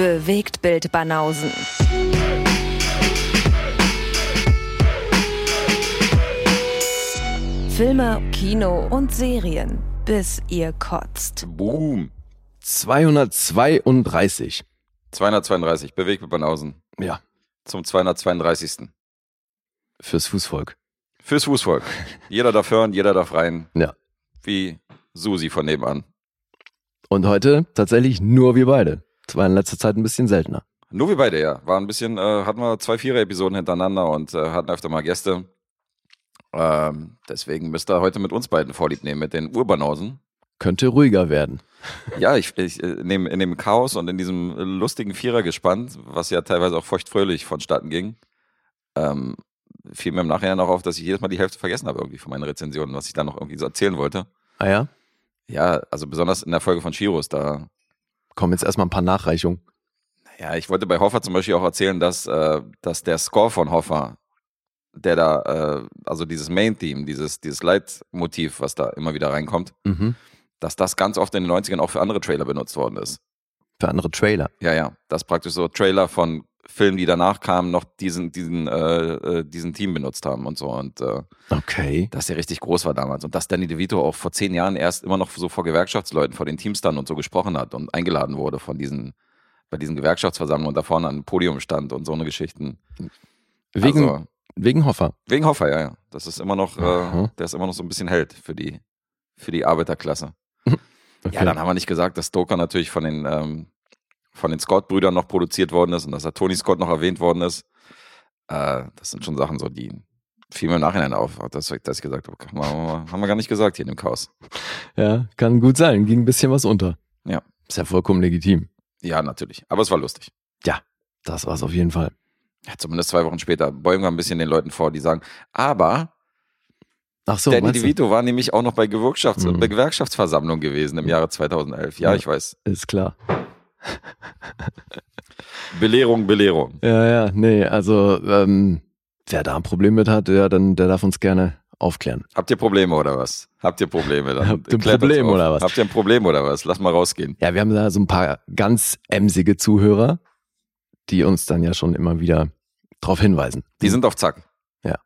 Bewegt Bild Banausen. Filme, Kino und Serien, bis ihr kotzt. Boom. 232. 232. Bewegt mit Banausen. Ja, Zum 232. fürs Fußvolk. Fürs Fußvolk. Jeder darf hören, jeder darf rein. Ja. Wie Susi von nebenan. Und heute tatsächlich nur wir beide. Das war in letzter Zeit ein bisschen seltener. Nur wir beide, ja. War ein bisschen, äh, hatten wir zwei Vierer-Episoden hintereinander und äh, hatten öfter mal Gäste. Ähm, deswegen müsst ihr heute mit uns beiden Vorlieb nehmen, mit den Urbanausen. Könnte ruhiger werden. Ja, ich, ich äh, in, dem, in dem Chaos und in diesem lustigen Vierergespann, was ja teilweise auch feuchtfröhlich vonstatten ging, ähm, fiel mir im Nachhinein auch auf, dass ich jedes Mal die Hälfte vergessen habe irgendwie von meinen Rezensionen, was ich da noch irgendwie so erzählen wollte. Ah ja? Ja, also besonders in der Folge von Shiros, da, Kommen jetzt erstmal ein paar Nachreichungen. ja, ich wollte bei Hoffer zum Beispiel auch erzählen, dass, äh, dass der Score von Hoffer, der da, äh, also dieses Main-Theme, dieses, dieses Leitmotiv, was da immer wieder reinkommt, Mhm. dass das ganz oft in den 90ern auch für andere Trailer benutzt worden ist. Für andere Trailer. Ja, ja. Dass praktisch so Trailer von Filmen, die danach kamen, noch diesen, diesen, äh, äh, diesen Team benutzt haben und so. Und äh, Okay. dass der richtig groß war damals. Und dass Danny DeVito auch vor zehn Jahren erst immer noch so vor Gewerkschaftsleuten, vor den Teams dann und so gesprochen hat und eingeladen wurde von diesen, bei diesen Gewerkschaftsversammlungen und da vorne an einem Podium stand und so eine Geschichten. Wegen, also, wegen Hoffer. wegen Hoffer, ja, ja. Das ist immer noch, äh, der ist immer noch so ein bisschen Held für die, für die Arbeiterklasse. Okay. Ja, dann haben wir nicht gesagt, dass Stoker natürlich von den, ähm, von den Scott-Brüdern noch produziert worden ist und dass da Tony Scott noch erwähnt worden ist. Äh, das sind schon Sachen so, die fiel mir im Nachhinein auf, dass, dass ich gesagt habe, haben wir- gar nicht gesagt hier in dem Chaos. Ja, kann gut sein. Ging ein bisschen was unter. Ja. Ist ja vollkommen legitim. Ja, natürlich. Aber es war lustig. Das war's auf jeden Fall. Ja, zumindest zwei Wochen später beugen wir ein bisschen den Leuten vor, die sagen, aber Ach so, Danny? DeVito war nämlich auch noch bei Gewerkschafts Mhm. bei Gewerkschaftsversammlung gewesen im Jahre 2011. Ja, Ja. ich weiß. Ist klar. Belehrung, Belehrung. Ja, ja, nee, also ähm, wer da ein Problem mit hat, ja, dann der darf uns gerne aufklären. Habt ihr Probleme oder was? Habt ihr Probleme? Dann Habt ihr ein Problem oder was? Habt ihr ein Problem oder was? Lass mal rausgehen. Ja, wir haben da so ein paar ganz emsige Zuhörer, die uns dann ja schon immer wieder drauf hinweisen. Die sind auf Zack. Ja.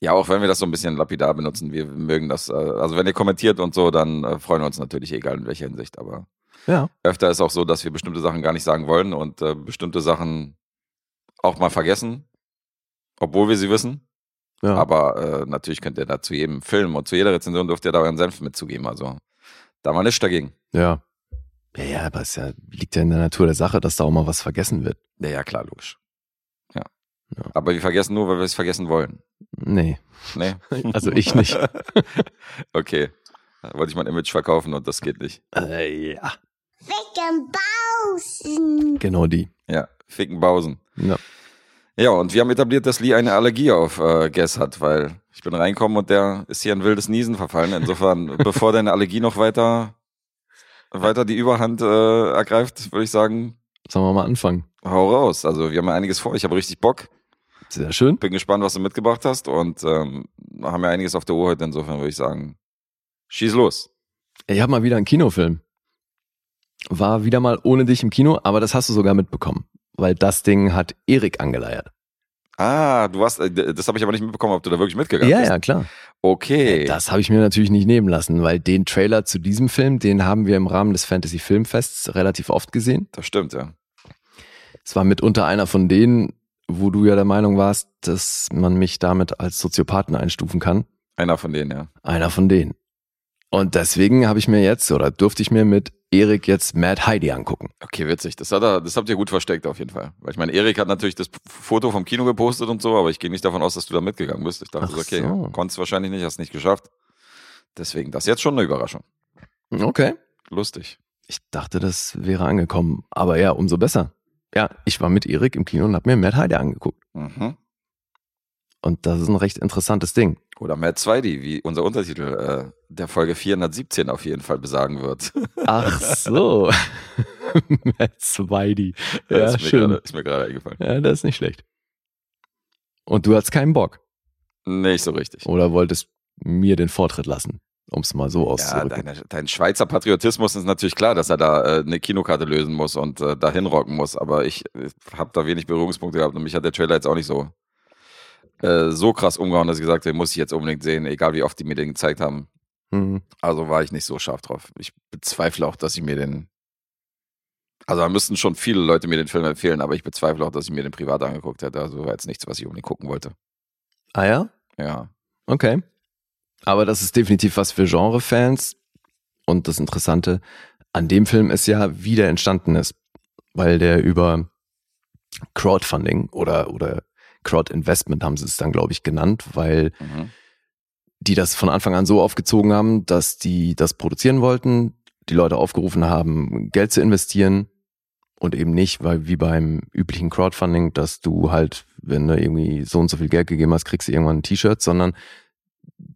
Ja, auch wenn wir das so ein bisschen lapidar benutzen, wir mögen das. äh, Also wenn ihr kommentiert und so, dann äh, freuen wir uns natürlich, egal in welcher Hinsicht. Aber Ja, öfter ist auch so, dass wir bestimmte Sachen gar nicht sagen wollen und äh, bestimmte Sachen auch mal vergessen, obwohl wir sie wissen. ja. Aber äh, natürlich könnt ihr da zu jedem Film und zu jeder Rezension dürft ihr da euren Senf mitzugeben. Also da mal nichts dagegen. ja. Ja, ja, aber es ja, liegt ja in der Natur der Sache, dass da auch mal was vergessen wird. Ja, ja, klar, logisch. Ja. Ja. Aber wir vergessen nur, weil wir es vergessen wollen. Nee, Nee. also ich nicht. okay. Da wollte ich mein Image verkaufen und das geht nicht. äh, ja, Ficken Bausen. genau die. Ja, ficken Bausen. Ja. Ja, und wir haben etabliert, dass Lee eine Allergie auf äh, Guess hat, weil ich bin reinkommen und der ist hier ein wildes Niesen verfallen. Insofern, bevor deine Allergie noch weiter, weiter die Überhand äh, ergreift, würde ich sagen, Sollen wir mal anfangen? hau raus. Also wir haben ja einiges vor. Ich habe richtig Bock. Sehr schön. Bin gespannt, was du mitgebracht hast und ähm, haben ja einiges auf der Uhr heute. Insofern würde ich sagen, schieß los. Ich habe mal wieder einen Kinofilm. War wieder mal ohne dich im Kino, aber das hast du sogar mitbekommen, weil das Ding hat Erik angeleiert. Ah, du warst, äh, das habe ich aber nicht mitbekommen, ob du da wirklich mitgegangen Ja, bist. ja, klar. Okay. Das habe ich mir natürlich nicht nehmen lassen, weil den Trailer zu diesem Film, den haben wir im Rahmen des Fantasy Filmfests relativ oft gesehen. das stimmt, ja. Es war mitunter einer von denen, wo du ja der Meinung warst, dass man mich damit als Soziopathen einstufen kann. Einer von denen, ja. Einer von denen. Und deswegen habe ich mir jetzt oder durfte ich mir mit Erik jetzt Mad Heidi angucken. Okay, witzig. Das, hat er, das habt ihr gut versteckt auf jeden Fall. Weil ich meine, Erik hat natürlich das Foto vom Kino gepostet und so, aber ich gehe nicht davon aus, dass du da mitgegangen bist. Ich dachte, Ach okay, so. konntest wahrscheinlich nicht, hast nicht geschafft. Deswegen, das ist jetzt schon eine Überraschung. Okay. Lustig. Ich dachte, das wäre angekommen. Aber ja, umso besser. Ja, ich war mit Erik im Kino und habe mir Mad Heidi angeguckt. Mhm. Und das ist ein recht interessantes Ding. Oder Matt Zweidi, wie unser Untertitel äh, der Folge 417 auf jeden Fall besagen wird. Ach so. Mad Zweidi. Ja, ist, mir schön. Gerade, ist mir gerade eingefallen. Ja, das ist nicht schlecht. Und du hattest keinen Bock. Nicht so richtig. Oder wolltest mir den Vortritt lassen. um es mal so Ja, auszudrücken. deine, dein Schweizer Patriotismus ist natürlich klar, dass er da äh, eine Kinokarte lösen muss und äh, dahin rocken muss. Aber ich äh, habe da wenig Berührungspunkte gehabt und mich hat der Trailer jetzt auch nicht so, äh, so krass umgehauen, dass ich gesagt habe, muss ich jetzt unbedingt sehen, egal wie oft die mir den gezeigt haben. Mhm. Also war ich nicht so scharf drauf. Ich bezweifle auch, dass ich mir den. Also da müssten schon viele Leute mir den Film empfehlen, aber ich bezweifle auch, dass ich mir den privat angeguckt hätte. Also war jetzt nichts, was ich unbedingt gucken wollte. Ah ja? Ja. Okay. Aber das ist definitiv was für Genre-Fans. Und das Interessante an dem Film ist ja, wie der entstanden ist. Weil der über Crowdfunding oder, oder Crowd-Investment haben sie es dann, glaube ich, genannt, weil Mhm. die das von Anfang an so aufgezogen haben, dass die das produzieren wollten, die Leute aufgerufen haben, Geld zu investieren und eben nicht, weil wie beim üblichen Crowdfunding, dass du halt, wenn du irgendwie so und so viel Geld gegeben hast, kriegst du irgendwann ein T-Shirt, sondern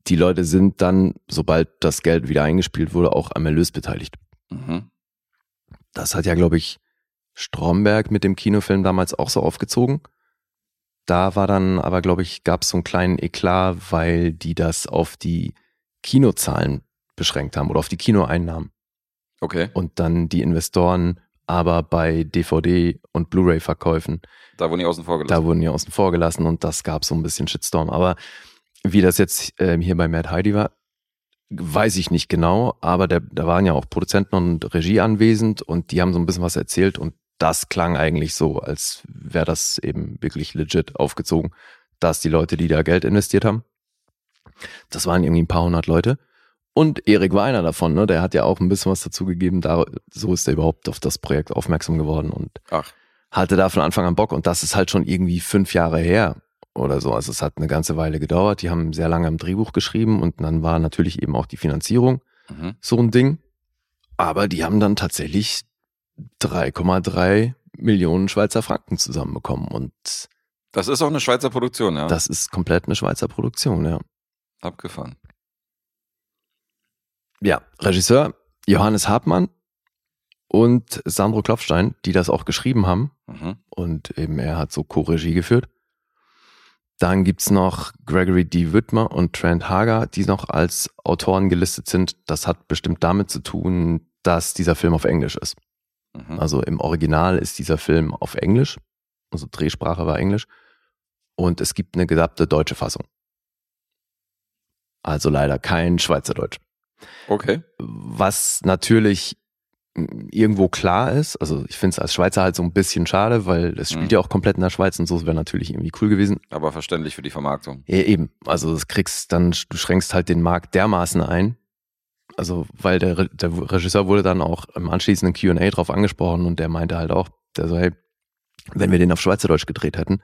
die Leute sind dann, sobald das Geld wieder eingespielt wurde, auch am Erlös beteiligt. Mhm. Das hat ja, glaube ich, Stromberg mit dem Kinofilm damals auch so aufgezogen. Da war dann aber, glaube ich, gab es so einen kleinen Eklat, weil die das auf die Kinozahlen beschränkt haben oder auf die Kinoeinnahmen. Okay. Und dann die Investoren aber bei DVD- und Blu-ray-Verkäufen, Da wurden die außen vor da gelassen. wurden die außen vor gelassen und das gab so ein bisschen Shitstorm. Aber wie das jetzt ähm, hier bei Mad Heidi war, weiß ich nicht genau, aber der, da waren ja auch Produzenten und Regie anwesend und die haben so ein bisschen was erzählt und das klang eigentlich so, als wäre das eben wirklich legit aufgezogen, dass die Leute, die da Geld investiert haben, das waren irgendwie ein paar hundert Leute. Und Erik war einer davon, ne? Der hat ja auch ein bisschen was dazu gegeben. Da, so ist er überhaupt auf das Projekt aufmerksam geworden und Ach, hatte da von Anfang an Bock. Und das ist halt schon irgendwie fünf Jahre her oder so. Also es hat eine ganze Weile gedauert. Die haben sehr lange am Drehbuch geschrieben und dann war natürlich eben auch die Finanzierung mhm. so ein Ding. Aber die haben dann tatsächlich 3,3 Millionen Schweizer Franken zusammenbekommen. Und das ist auch eine Schweizer Produktion, ja. das ist komplett eine Schweizer Produktion, ja. Abgefahren. Ja, Regisseur Johannes Hartmann und Sandro Klopfstein, die das auch geschrieben haben. Mhm. Und eben er hat so Co-Regie geführt. Dann gibt's noch Gregory D. Whitmer und Trent Hager, die noch als Autoren gelistet sind. Das hat bestimmt damit zu tun, dass dieser Film auf Englisch ist. Mhm. Also im Original ist dieser Film auf Englisch. Also Drehsprache war Englisch. Und es gibt eine gedappte deutsche Fassung. Also leider kein Schweizerdeutsch. Okay. Was natürlich mh, irgendwo klar ist, also ich finde es als Schweizer halt so ein bisschen schade, weil es spielt Mhm. ja auch komplett in der Schweiz und so, es wäre natürlich irgendwie cool gewesen. Aber verständlich für die Vermarktung. Ja, eben, also das kriegst dann, du schränkst halt den Markt dermaßen ein. Also, weil der, Re- der Regisseur wurde dann auch im anschließenden Q&A drauf angesprochen und der meinte halt auch, der so, hey, wenn wir den auf Schweizerdeutsch gedreht hätten,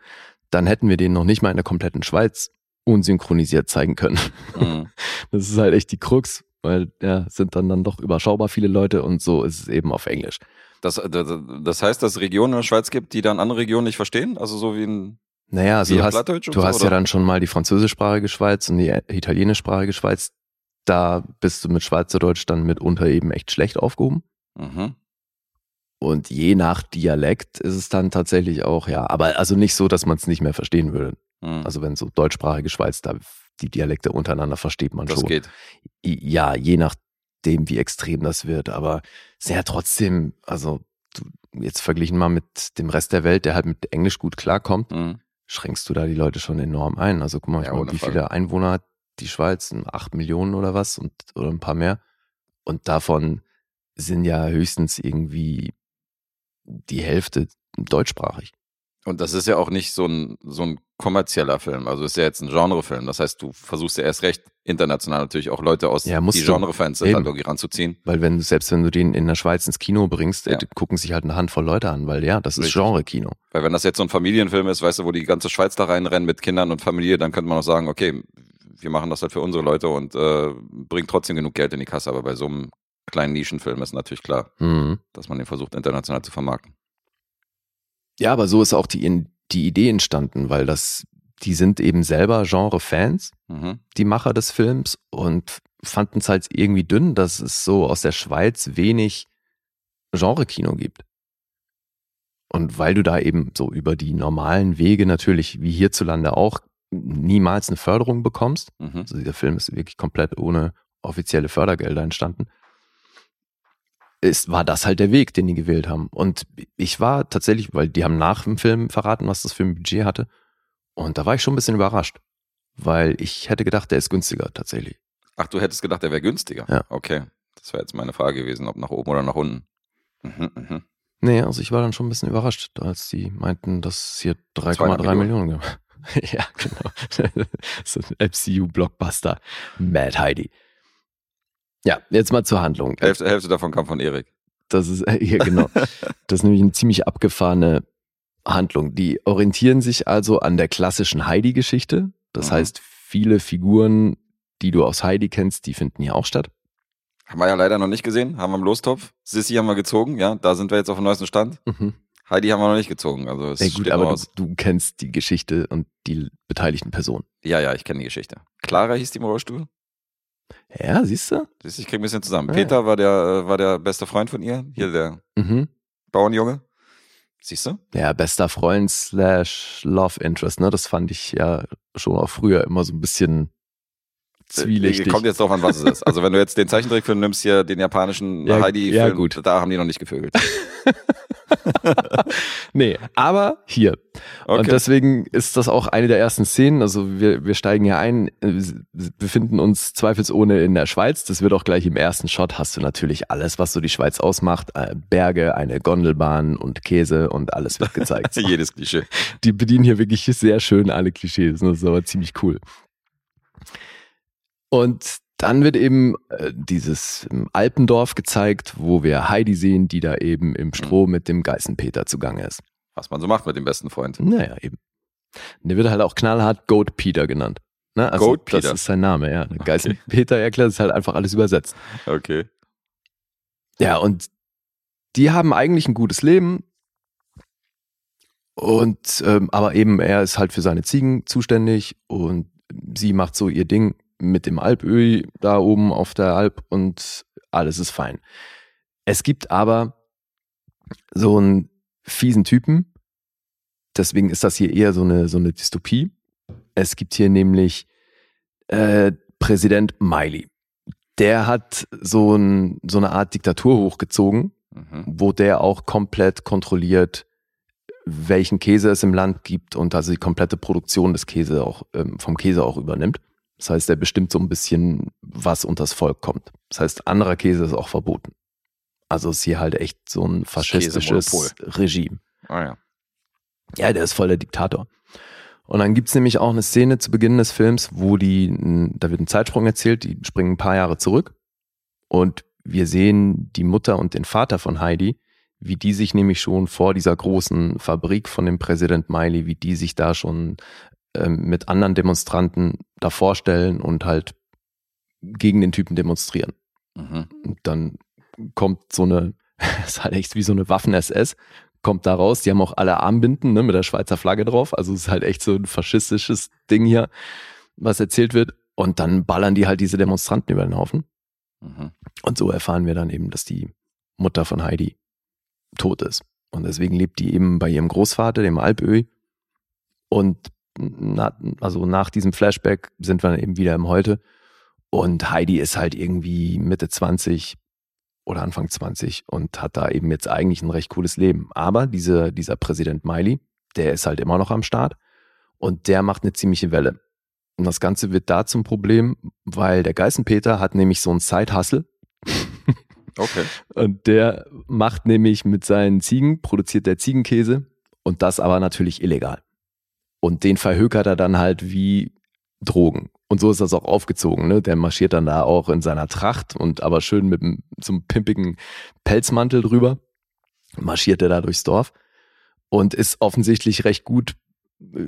dann hätten wir den noch nicht mal in der kompletten Schweiz unsynchronisiert zeigen können. Mhm. Das ist halt echt die Krux, weil ja, sind dann dann doch überschaubar viele Leute und so ist es eben auf Englisch. Das, das, das heißt, dass es Regionen in der Schweiz gibt, die dann andere Regionen nicht verstehen? Also so wie in, Naja, also du hast, du so, hast ja dann schon mal die französischsprachige Schweiz und die italienischsprachige Schweiz. Da bist du mit Schweizerdeutsch dann mitunter eben echt schlecht aufgehoben. Mhm. Und je nach Dialekt ist es dann tatsächlich auch, ja, aber also nicht so, dass man es nicht mehr verstehen würde. Mhm. Also wenn so deutschsprachige Schweiz, da die Dialekte untereinander versteht man das schon. geht. I- Ja, je nachdem, wie extrem das wird. Aber sehr trotzdem, also du, jetzt verglichen mal mit dem Rest der Welt, der halt mit Englisch gut klarkommt, Mhm. schränkst du da die Leute schon enorm ein. Also guck mal, Ja, mal, wie viele Einwohner hat die Schweiz? Acht Millionen oder was? Und, oder ein paar mehr. Und davon sind ja höchstens irgendwie die Hälfte deutschsprachig. Und das ist ja auch nicht so ein, so ein kommerzieller Film. Also ist ja jetzt ein Genrefilm. Das heißt, du versuchst ja erst recht international natürlich auch Leute aus, Ja, die. Genrefans halt irgendwie ranzuziehen. Weil wenn du, selbst wenn du den in der Schweiz ins Kino bringst, Ja. äh, gucken sich halt eine Handvoll Leute an, weil ja, das ist Richtig. Genre-Kino. Weil wenn das jetzt so ein Familienfilm ist, weißt du, wo die ganze Schweiz da reinrennen mit Kindern und Familie, dann könnte man auch sagen, okay, wir machen das halt für unsere Leute und äh, bringt trotzdem genug Geld in die Kasse. Aber bei so einem kleinen Nischenfilm ist natürlich klar, Mhm. dass man den versucht, international zu vermarkten. Ja, aber so ist auch die, die Idee entstanden, weil das, die sind eben selber Genre-Fans, Mhm. die Macher des Films, und fanden es halt irgendwie dünn, dass es so aus der Schweiz wenig Genre-Kino gibt. Und weil du da eben so über die normalen Wege natürlich, wie hierzulande auch, niemals eine Förderung bekommst, Mhm. also dieser Film ist wirklich komplett ohne, offizielle Fördergelder entstanden, ist, war das halt der Weg, den die gewählt haben. Und ich war tatsächlich, weil die haben nach dem Film verraten, was das für ein Budget hatte. Und da war ich schon ein bisschen überrascht, weil ich hätte gedacht, der ist günstiger tatsächlich. Ach, du hättest gedacht, der wäre günstiger? Ja. Okay. Das wäre jetzt meine Frage gewesen, ob nach oben oder nach unten. Mhm, mhm. Nee, also ich war dann schon ein bisschen überrascht, als die meinten, dass es hier 3,3 200 Millionen gibt. ja, genau. so ein MCU-Blockbuster. Mad Heidi. Ja, jetzt mal zur Handlung. Hälfte, Hälfte davon kam von Erik. Das ist, äh, hier genau. Das ist nämlich eine ziemlich abgefahrene Handlung. Die orientieren sich also an der klassischen Heidi-Geschichte. Das Mhm. heißt, viele Figuren, die du aus Heidi kennst, die finden hier auch statt. Haben wir ja leider noch nicht gesehen, haben wir im Lostopf. Sissy haben wir gezogen, ja, da sind wir jetzt auf dem neuesten Stand. Mhm. Heidi haben wir noch nicht gezogen, also es Ja, gut, aber du, du kennst die Geschichte und die beteiligten Personen. Ja, ja, ich kenne die Geschichte. Clara hieß die im Rollstuhl. Ja, siehst du? Siehst du, ich krieg ein bisschen zusammen. Ah, Peter war der, äh, war der beste Freund von ihr, hier der Mhm. Bauernjunge. Siehst du? Ja, bester Freund slash Love Interest, ne? Das fand ich ja schon auch früher immer so ein bisschen zwielichtig. Kommt jetzt drauf an, was es ist. Also wenn du jetzt den Zeichentrickfilm nimmst, hier den japanischen Ja, Heidi-Film, ja, gut. da haben die noch nicht gevögelt. nee, aber hier. Und Okay. deswegen ist das auch eine der ersten Szenen. Also wir, wir steigen hier ein, befinden uns zweifelsohne in der Schweiz. Das wird auch gleich im ersten Shot hast du natürlich alles, was so die Schweiz ausmacht. Äh, Berge, eine Gondelbahn und Käse und alles wird gezeigt. Jedes Klischee. die bedienen hier wirklich sehr schön alle Klischees. Das ist aber ziemlich cool. Und dann wird eben äh, dieses ähm, Alpendorf gezeigt, wo wir Heidi sehen, die da eben im Stroh mit dem Geißenpeter zugange ist. Was man so macht mit dem besten Freund. Naja, eben. Und der wird halt auch knallhart Goat Peter genannt. Ne? Also Goat Das Peter? ist sein Name, ja. Geißenpeter erklärt es halt einfach alles übersetzt. Okay. Ja, und die haben eigentlich ein gutes Leben. Und ähm, aber eben er ist halt für seine Ziegen zuständig und sie macht so ihr Ding mit dem Alpöl da oben auf der Alp und alles ist fein. Es gibt aber so einen fiesen Typen, deswegen ist das hier eher so eine so eine Dystopie. Es gibt hier nämlich äh, Präsident Miley. Der hat so, ein, so eine Art Diktatur hochgezogen, Mhm. wo der auch komplett kontrolliert, welchen Käse es im Land gibt und also die komplette Produktion des Käse auch ähm, vom Käse auch übernimmt. Das heißt, er bestimmt so ein bisschen, was unters Volk kommt. Das heißt, anderer Käse ist auch verboten. Also ist hier halt echt so ein faschistisches. Regime. Ah ja. Ja, der ist voll der Diktator. Und dann gibt's nämlich auch eine Szene zu Beginn des Films, wo die, da wird ein Zeitsprung erzählt, die springen ein paar Jahre zurück und wir sehen die Mutter und den Vater von Heidi, wie die sich nämlich schon vor dieser großen Fabrik von dem Präsident Miley, wie die sich da schon mit anderen Demonstranten da vorstellen und halt gegen den Typen demonstrieren. Mhm. Und dann kommt so eine, ist halt echt wie so eine Waffen-SS, kommt da raus. Die haben auch alle Armbinden ne, mit der Schweizer Flagge drauf. Also es ist halt echt so ein faschistisches Ding hier, was erzählt wird. Und dann ballern die halt diese Demonstranten über den Haufen. Mhm. Und so erfahren wir dann eben, dass die Mutter von Heidi tot ist. Und deswegen lebt die eben bei ihrem Großvater, dem Alpöhi. Und na, also nach diesem Flashback sind wir dann eben wieder im Heute. Und Heidi ist halt irgendwie Mitte 20 oder Anfang 20 und hat da eben jetzt eigentlich ein recht cooles Leben. Aber diese, dieser Präsident Miley, der ist halt immer noch am Start und der macht eine ziemliche Welle. Und das Ganze wird da zum Problem, weil der Geißenpeter hat nämlich so einen Side-Hustle Okay. und der macht nämlich mit seinen Ziegen, produziert der Ziegenkäse und das aber natürlich illegal. Und den verhökert er dann halt wie Drogen. Und so ist das auch aufgezogen. Ne? Der marschiert dann da auch in seiner Tracht und aber schön mit einem, so einem pimpigen Pelzmantel drüber. Marschiert er da durchs Dorf und ist offensichtlich recht gut,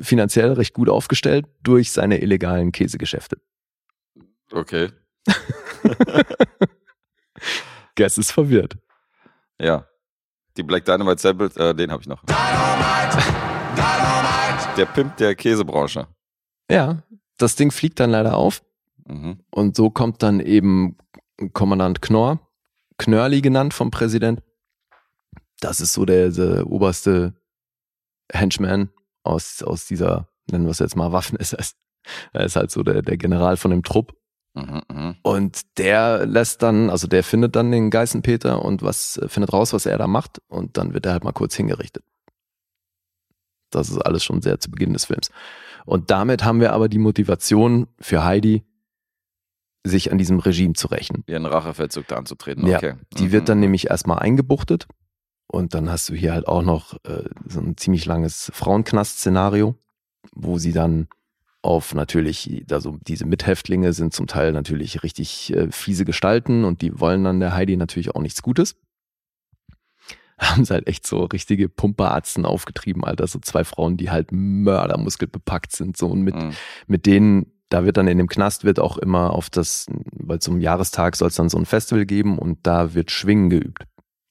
finanziell recht gut aufgestellt durch seine illegalen Käsegeschäfte. Okay. Guess ist verwirrt. Ja. Die Black Dynamite Samples, äh, den habe ich noch. Der Pimp der Käsebranche. Ja, das Ding fliegt dann leider auf Mhm. Und so kommt dann eben Kommandant Knorr, Knörli genannt vom Präsident. Das ist so der, der oberste Henchman aus, aus dieser, nennen wir es jetzt mal Waffen-SS. Er ist halt so der, der General von dem Trupp. Mhm, mhm. Und der lässt dann, also der findet dann den Geißenpeter und was findet raus, was er da macht und dann wird er halt mal kurz hingerichtet. Das ist alles schon sehr zu Beginn des Films. Und damit haben wir aber die Motivation für Heidi, sich an diesem Regime zu rächen. Ihren Rachefeldzug da anzutreten. Ja, Okay. Die Mhm. wird dann nämlich erstmal eingebuchtet und dann hast du hier halt auch noch äh, so ein ziemlich langes Frauenknast-Szenario, wo sie dann auf natürlich, also diese Mithäftlinge sind zum Teil natürlich richtig äh, fiese Gestalten und die wollen dann der Heidi natürlich auch nichts Gutes. Haben sie halt echt so richtige Pumperarzten aufgetrieben, Alter. So zwei Frauen, die halt mördermuskelbepackt sind, so und mit Mhm. mit denen, da wird dann in dem Knast wird auch immer auf das, weil zum Jahrestag soll es dann so ein Festival geben und da wird Schwingen geübt.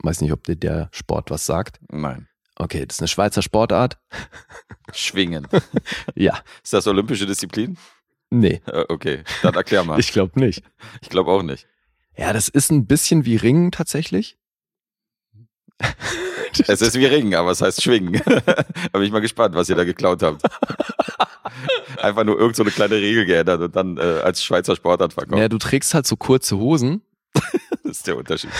Weiß nicht, ob dir der Sport was sagt. Nein. Okay, das ist eine Schweizer Sportart. Schwingen. Ja, Ist das olympische Disziplin? nee, Äh, Okay, dann erklär mal. ich glaube nicht. Ich glaube auch nicht. Ja, das ist ein bisschen wie Ringen tatsächlich. Es ist wie Ringen, aber es heißt Schwingen. da bin ich mal gespannt, was ihr da geklaut habt. Einfach nur irgend so eine kleine Regel geändert und dann äh, als Schweizer Sportart verkauft. Ja, du trägst halt so kurze Hosen. Das ist der Unterschied.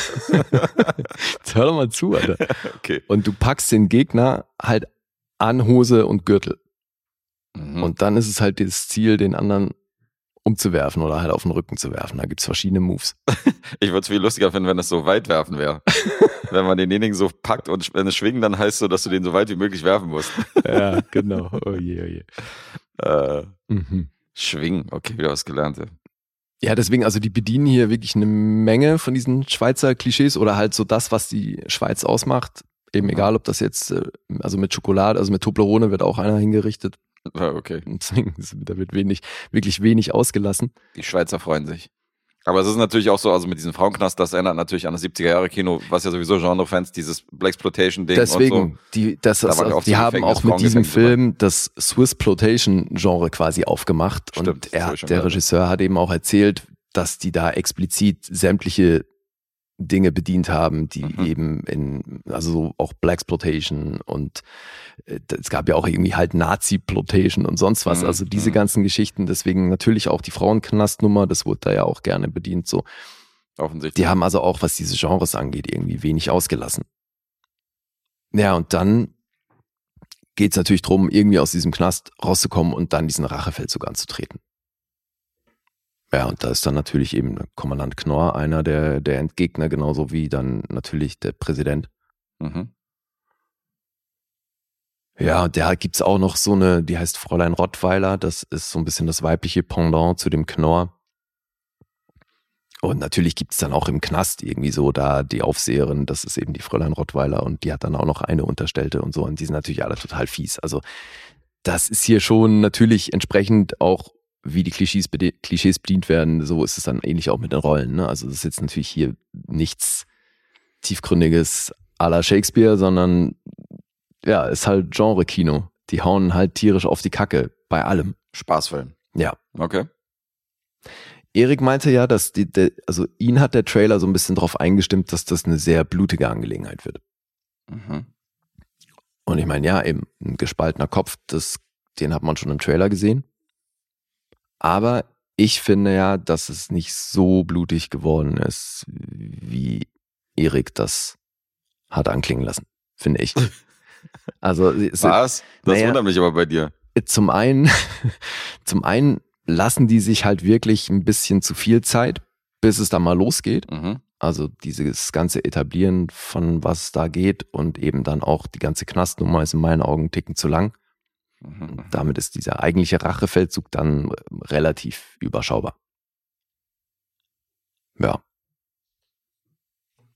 Hör doch mal zu, Alter. Okay. Und du packst den Gegner halt an Hose und Gürtel. Mhm. Und dann ist es halt das Ziel, den anderen umzuwerfen oder halt auf den Rücken zu werfen. Da gibt's verschiedene Moves. ich würde es viel lustiger finden, wenn das so weit werfen wäre. wenn man denjenigen so packt und wenn es schwingen, dann heißt so, dass du den so weit wie möglich werfen musst. Ja, genau. Oh je, oh je. Äh, Mhm. schwingen, okay, wieder was gelernt. ja. Ja, deswegen, also die bedienen hier wirklich eine Menge von diesen Schweizer Klischees oder halt so das, was die Schweiz ausmacht. Eben egal, ob das jetzt, äh, also mit Schokolade, also mit Toblerone wird auch einer hingerichtet. Ah, Okay, Und Deswegen, da wird wenig, wirklich wenig ausgelassen. die Schweizer freuen sich. Aber es ist natürlich auch so, also mit diesem Frauenknast, das erinnert natürlich an das 70er-Jahre-Kino, was ja sowieso Genre-Fans, dieses Blaxploitation-Ding und so. Deswegen, die, das, Da ist, auch die so haben auch mit diesem Film das Swiss-Plotation-Genre quasi aufgemacht. Stimmt, und er, der. Regisseur hat eben auch erzählt, dass die da explizit sämtliche Dinge bedient haben, die Mhm. eben in, also so auch Blaxploitation und äh, es gab ja auch irgendwie halt Nazi-Plotation und sonst was. Mhm, Also diese mhm. ganzen Geschichten, deswegen natürlich auch die Frauenknastnummer, das wurde da ja auch gerne bedient. So, Offensichtlich. die haben also auch, was diese Genres angeht, irgendwie wenig ausgelassen. Ja, und dann geht's natürlich drum, irgendwie aus diesem Knast rauszukommen und dann diesen Rachefeldzug anzutreten. Ja, und da ist dann natürlich eben Kommandant Knorr einer der, der Entgegner, genauso wie dann natürlich der Präsident. Mhm. Ja, und da gibt's auch noch so eine, die heißt Fräulein Rottweiler, das ist so ein bisschen das weibliche Pendant zu dem Knorr. Und natürlich gibt's dann auch im Knast irgendwie so da die Aufseherin, das ist eben die Fräulein Rottweiler und die hat dann auch noch eine Unterstellte und so und die sind natürlich alle total fies. Also das ist hier schon natürlich entsprechend auch, wie die Klischees, Klischees bedient werden, so ist es dann ähnlich auch mit den Rollen. Ne? Also das ist jetzt natürlich hier nichts tiefgründiges à la Shakespeare, sondern ja, ist halt Genre-Kino. Die hauen halt tierisch auf die Kacke bei allem. Spaßfilm. Ja. Okay. Erik meinte ja, dass die, der, also ihn hat der Trailer so ein bisschen darauf eingestimmt, dass das eine sehr blutige Angelegenheit wird. Mhm. Und ich meine, ja, eben ein gespaltener Kopf, das, den hat man schon im Trailer gesehen. Aber ich finde ja, dass es nicht so blutig geworden ist, wie Erik das hat anklingen lassen, finde ich. Also Was? Das Naja. wundert mich aber bei dir. zum einen, zum einen lassen die sich halt wirklich ein bisschen zu viel Zeit, bis es dann mal losgeht. Mhm. Also dieses ganze Etablieren von was da geht und eben dann auch die ganze Knastnummer ist in meinen Augen einen Ticken zu lang. Mhm. Damit ist dieser eigentliche Rachefeldzug dann relativ überschaubar. Ja.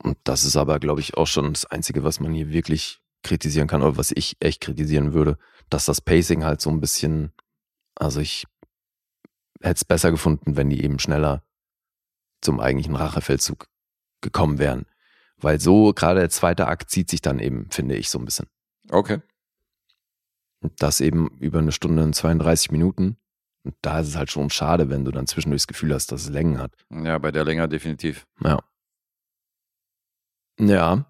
Und das ist aber, glaube ich, auch schon das Einzige, was man hier wirklich kritisieren kann oder was ich echt kritisieren würde, dass das Pacing halt so ein bisschen, also ich hätte es besser gefunden, wenn die eben schneller zum eigentlichen Rachefeldzug gekommen wären. Weil so gerade der zweite Akt zieht sich dann eben, finde ich, so ein bisschen. Okay. Das eben über eine Stunde und 32 Minuten. Und da ist es halt schon schade, wenn du dann zwischendurch das Gefühl hast, dass es Längen hat. Ja, bei der länger definitiv. Ja. Ja.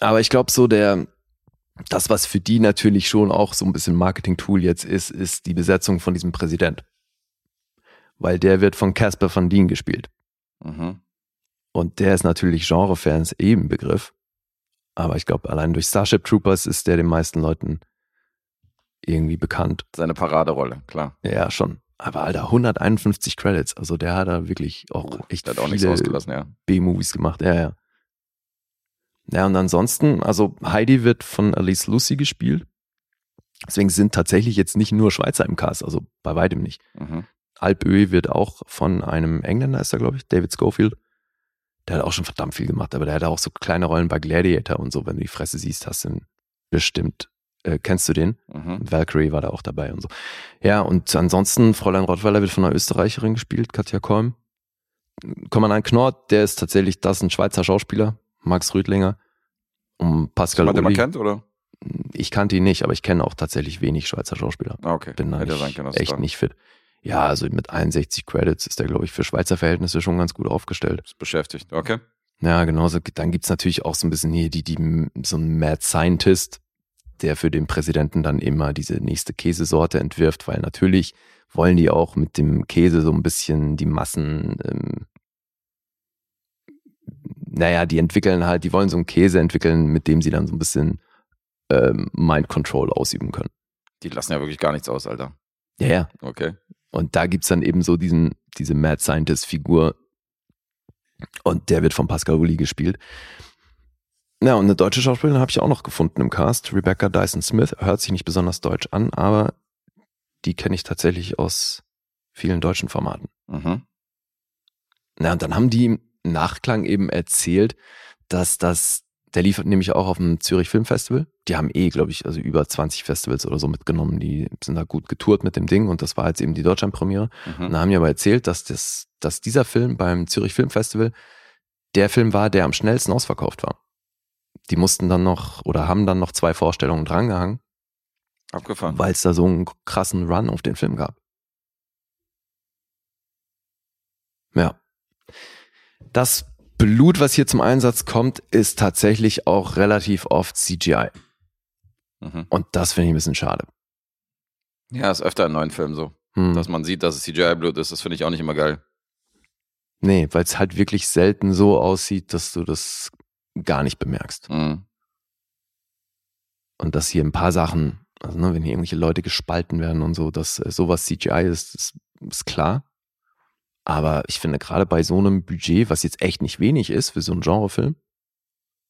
Aber ich glaube, so der, das, was für die natürlich schon auch so ein bisschen Marketing-Tool jetzt ist, ist die Besetzung von diesem Präsident. weil der wird von Casper van Dien gespielt. Mhm. Und der ist natürlich Genrefans eben Begriff. Aber ich glaube, allein durch Starship Troopers ist der den meisten Leuten irgendwie bekannt. Seine Paraderolle, klar. Ja, schon. Aber Alter, 151 Credits. Also der hat da wirklich auch Oh, echt hat auch nichts viele ausgelassen, ja. B-Movies gemacht. Ja, ja. Ja, und ansonsten, also Heidi wird von Alice Lucy gespielt. Deswegen sind tatsächlich jetzt nicht nur Schweizer im Cast, also bei weitem nicht. Mhm. Alpöhi wird auch von einem Engländer, ist er, glaube ich, David Schofield. Der hat auch schon verdammt viel gemacht, aber der hat auch so kleine Rollen bei Gladiator und so. Wenn du die Fresse siehst, hast du ihn bestimmt. Äh, kennst du den? Mhm. Valkyrie war da auch dabei und so. Ja, und ansonsten, Fräulein Rottweiler wird von einer Österreicherin gespielt, Katja Kolm. Kommandant Knorr, der ist tatsächlich, das ist ein Schweizer Schauspieler, Max Rüdlinger. Und Pascal den man Uli. kennt, oder? Ich kannte ihn nicht, aber ich kenne auch tatsächlich wenig Schweizer Schauspieler. Ah, okay. Bin da Hätte nicht, können, echt da nicht fit. Ja, also mit 61 Credits ist der, glaube ich, für Schweizer Verhältnisse schon ganz gut aufgestellt. ist beschäftigt. Okay. Ja, genauso. Dann gibt's natürlich auch so ein bisschen hier die, die, so ein Mad Scientist, der für den Präsidenten dann immer diese nächste Käsesorte entwirft, weil natürlich wollen die auch mit dem Käse so ein bisschen die Massen, ähm, naja, die entwickeln halt, die wollen so einen Käse entwickeln, mit dem sie dann so ein bisschen ähm, Mind Control ausüben können. Die lassen ja wirklich gar nichts aus, Alter. Ja, ja. Okay. Und da gibt's dann eben so diesen, diese Mad Scientist-Figur. Und der wird von Pascal Uli gespielt. Ja, und eine deutsche Schauspielerin habe ich auch noch gefunden im Cast. Rebecca Dyson Smith. Hört sich nicht besonders deutsch an, aber die kenne ich tatsächlich aus vielen deutschen Formaten. Mhm. Na, und dann haben die im Nachklang eben erzählt, dass das, der liefert nämlich auch auf dem Zürich Film Festival. Die haben eh, glaube ich, also über 20 Festivals oder so mitgenommen. Die sind da gut getourt mit dem Ding und das war jetzt eben die Deutschlandpremiere. Mhm. Und da haben die aber erzählt, dass, das, dass dieser Film beim Zürich Film Festival der Film war, der am schnellsten ausverkauft war. Die mussten dann noch oder haben dann noch zwei Vorstellungen drangehangen, Abgefahren. weil es da so einen krassen Run auf den Film gab. Ja. Das Blut, was hier zum Einsatz kommt, ist tatsächlich auch relativ oft CGI. Mhm. Und das finde ich ein bisschen schade. Ja, ist öfter in neuen Filmen so. Hm. Dass man sieht, dass es CGI-Blut ist, das finde ich auch nicht immer geil. Nee, weil es halt wirklich selten so aussieht, dass du das gar nicht bemerkst. Mhm. Und dass hier ein paar Sachen, also ne, wenn hier irgendwelche Leute gespalten werden und so, dass äh, sowas CGI ist, ist, ist klar. Aber ich finde gerade bei so einem Budget, was jetzt echt nicht wenig ist für so einen Genrefilm,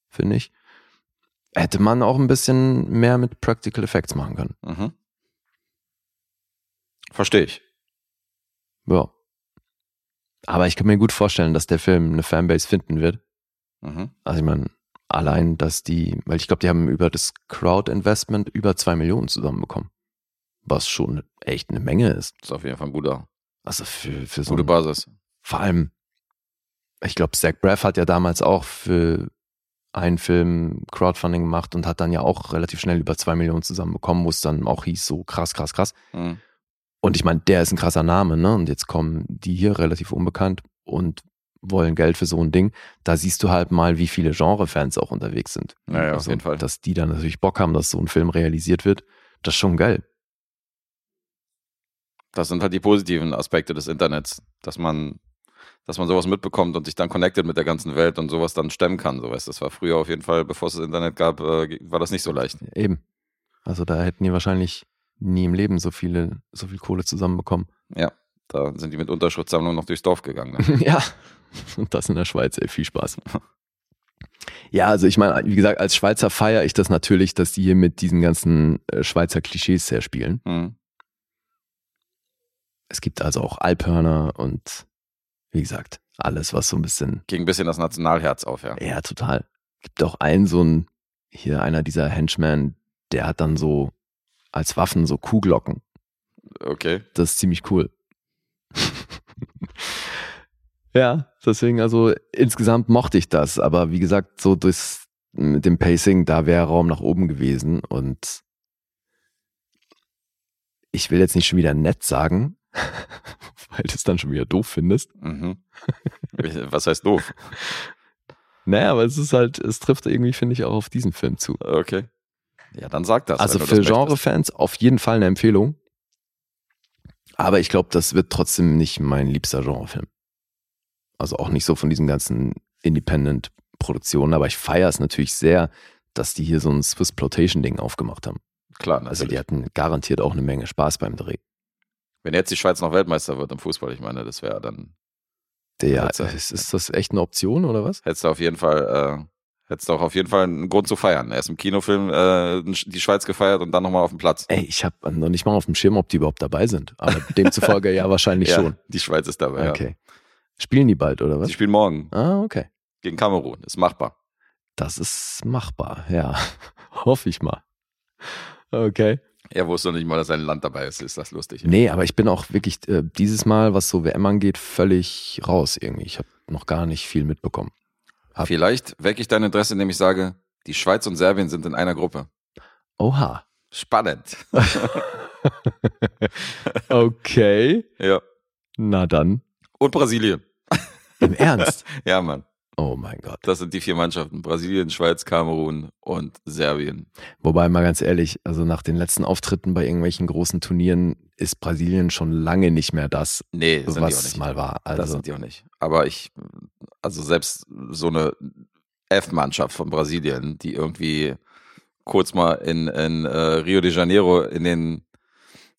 finde ich, hätte man auch ein bisschen mehr mit Practical Effects machen können. Mhm. Verstehe ich. Ja. Aber ich kann mir gut vorstellen, dass der Film eine Fanbase finden wird. Mhm. Also ich meine, allein, dass die, weil ich glaube, die haben über das Crowd-Investment über zwei Millionen zusammenbekommen. Was schon echt eine Menge ist. Das ist auf jeden Fall ein guter, Also für, für so gute Basis. vor allem, ich glaube, Zach Braff hat ja damals auch für einen Film Crowdfunding gemacht und hat dann ja auch relativ schnell über zwei Millionen zusammenbekommen, wo es dann auch hieß, so krass, krass, krass. Mhm. Und ich meine, der ist ein krasser Name, ne? Und jetzt kommen die hier relativ unbekannt und wollen Geld für so ein Ding. Da siehst du halt mal, wie viele Genrefans auch unterwegs sind. Ja, ja, auf Also, jeden Fall. Dass die dann natürlich Bock haben, dass so ein Film realisiert wird. Das ist schon geil. Das sind halt die positiven Aspekte des Internets, dass man, dass man sowas mitbekommt und sich dann connected mit der ganzen Welt und sowas dann stemmen kann. So weißt, das war früher auf jeden Fall, bevor es das Internet gab, äh, war das nicht so leicht. Eben. Also da hätten die wahrscheinlich nie im Leben so viele, so viel Kohle zusammenbekommen. Ja, da sind die mit Unterschriftsammlungen noch durchs Dorf gegangen. Ne? ja. Und das in der Schweiz, ey, viel Spaß. Ja, also ich meine, wie gesagt, als Schweizer feiere ich das natürlich, dass die hier mit diesen ganzen äh, Schweizer Klischees sehr spielen. Mhm. Es gibt also auch Alphörner und wie gesagt, alles, was so ein bisschen, Ging ein bisschen das Nationalherz auf, ja. ja, total. Gibt auch einen so ein, hier einer dieser Henchmen, der hat dann so als Waffen so Kuhglocken. Okay. Das ist ziemlich cool. Ja, deswegen, also insgesamt mochte ich das, aber wie gesagt, so durchs, mit dem Pacing, da wäre Raum nach oben gewesen und ich will jetzt nicht schon wieder nett sagen, weil du es dann schon wieder doof findest. Mhm. Was heißt doof? Naja, aber es ist halt, es trifft irgendwie, finde ich, auch auf diesen Film zu. Okay. Ja, dann sag das. also für. Genrefans auf jeden Fall eine Empfehlung. Aber ich glaube, das wird trotzdem nicht mein liebster Genrefilm. Also auch nicht so von diesen ganzen Independent-Produktionen, aber ich feiere es natürlich sehr, dass die hier so ein Swiss-Plotation-Ding aufgemacht haben. Klar, Also die natürlich. hatten garantiert auch eine Menge Spaß beim Dreh. Wenn jetzt die Schweiz noch Weltmeister wird im Fußball, ich meine, das wäre dann, Der, ist, ist das echt eine Option oder was? hättest du auf jeden Fall, äh, hättest du auch auf jeden Fall einen Grund zu feiern. Erst im Kinofilm äh, die Schweiz gefeiert und dann nochmal auf dem Platz. Ey, ich habe noch nicht mal auf dem Schirm, ob die überhaupt dabei sind. Aber demzufolge ja wahrscheinlich ja, schon. Die Schweiz ist dabei, Okay. Spielen die bald oder was? Sie spielen morgen Ah, okay. gegen Kamerun. Ist machbar. Das ist machbar, ja. Hoffe ich mal. Okay. Er wusste noch nicht mal, dass sein Land dabei ist. Ist das lustig. Nee, aber ich bin auch wirklich äh, dieses Mal, was so WM angeht, völlig raus irgendwie. Ich habe noch gar nicht viel mitbekommen. Hab- Vielleicht wecke ich dein Interesse, indem ich sage, die Schweiz und Serbien sind in einer Gruppe. Oha. Spannend. Okay. ja. Na dann. Und Brasilien. Im Ernst? Ja, Mann. Oh mein Gott. Das sind die vier Mannschaften. Brasilien, Schweiz, Kamerun und Serbien. Wobei mal ganz ehrlich, also nach den letzten Auftritten bei irgendwelchen großen Turnieren ist Brasilien schon lange nicht mehr das, Nee, auch was nicht. mal war. Das Also sind die auch nicht. Aber ich, also selbst so eine F-Mannschaft von Brasilien, die irgendwie kurz mal in, in äh, Rio de Janeiro in den,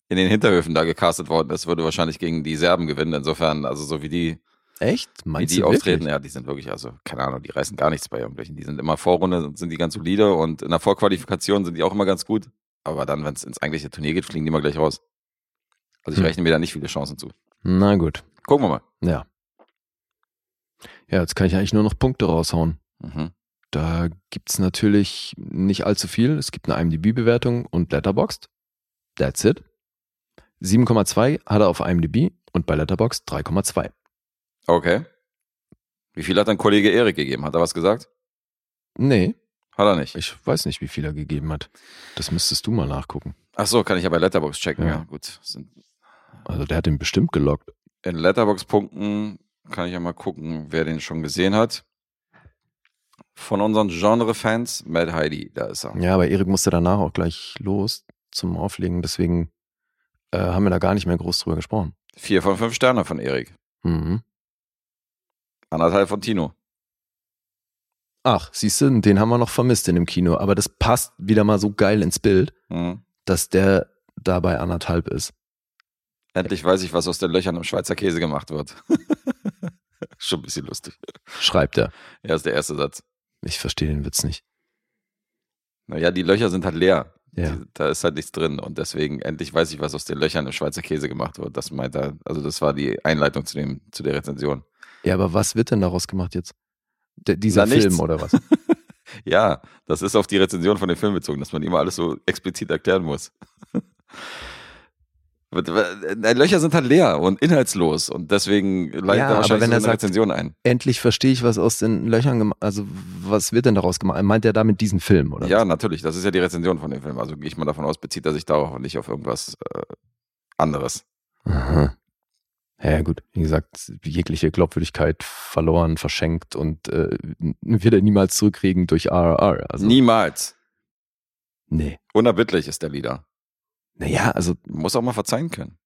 in den Hinterhöfen da gecastet worden ist, würde wahrscheinlich gegen die Serben gewinnen. Insofern, also so wie die, echt? wie Meinst die du auftreten, wirklich? ja, die sind wirklich, also keine Ahnung, die reißen gar nichts bei irgendwelchen. Die sind immer Vorrunde, sind die ganz solide und in der Vorqualifikation sind die auch immer ganz gut. Aber dann, wenn es ins eigentliche Turnier geht, fliegen die immer gleich raus. Also ich Hm. rechne mir da nicht viele Chancen zu. Na gut. Gucken wir mal. Ja. Ja, jetzt kann ich eigentlich nur noch Punkte raushauen. Mhm. Da gibt's natürlich nicht allzu viel. Es gibt eine IMDb-Bewertung und Letterboxd. That's it. 7,2 hat er auf IMDb und bei Letterboxd 3,2. Okay. Wie viel hat dein Kollege Erik gegeben? Hat er was gesagt? Nee, Hat er nicht. ich weiß nicht, wie viel er gegeben hat. Das müsstest du mal nachgucken. Ach so, kann ich ja bei Letterbox checken. Ja, Ja. gut. Also der hat ihn bestimmt gelockt. in Letterbox-Punkten kann ich ja mal gucken, wer den schon gesehen hat. Von unseren Genre-Fans, Mad Heidi, da ist er. Ja, aber Erik musste danach auch gleich los zum Auflegen. Deswegen äh, haben wir da gar nicht mehr groß drüber gesprochen. Vier von fünf Sterne von Erik. Mhm. Anderthalb von Tino. Ach, siehst du, den haben wir noch vermisst in dem Kino. Aber das passt wieder mal so geil ins Bild, Mhm. dass der dabei anderthalb ist. Endlich weiß ich, was aus den Löchern im Schweizer Käse gemacht wird. Schon ein bisschen lustig. Schreibt er. Ja, ist der erste Satz. Ich verstehe den Witz nicht. Naja, die Löcher sind halt leer. Ja. Die, da ist halt nichts drin. Und deswegen, endlich weiß ich, was aus den Löchern im Schweizer Käse gemacht wird. Das meint er, also das war die Einleitung zu dem, zu der Rezension. Ja, aber was wird denn daraus gemacht jetzt? Der, dieser Na, nichts. Film oder was? Ja, das ist auf die Rezension von dem Film bezogen, dass man immer alles so explizit erklären muss. Äh, Löcher sind halt leer und inhaltslos und deswegen leitet Ja, er aber wahrscheinlich wenn so er eine sagt- Rezension ein. Endlich verstehe ich, was aus den Löchern gemacht Also, was wird denn daraus gemacht? Meint er damit diesen Film oder Ja, natürlich, das ist ja die Rezension von dem Film. Also gehe ich mal davon aus, bezieht er sich darauf und nicht auf irgendwas äh, anderes. was? Aha. Ja, gut. Wie gesagt, jegliche Glaubwürdigkeit verloren, verschenkt und äh, wird er niemals zurückkriegen durch RRR. Also, Niemals. Nee. Unerbittlich ist der Lieder. Naja, also, Muss auch mal verzeihen können.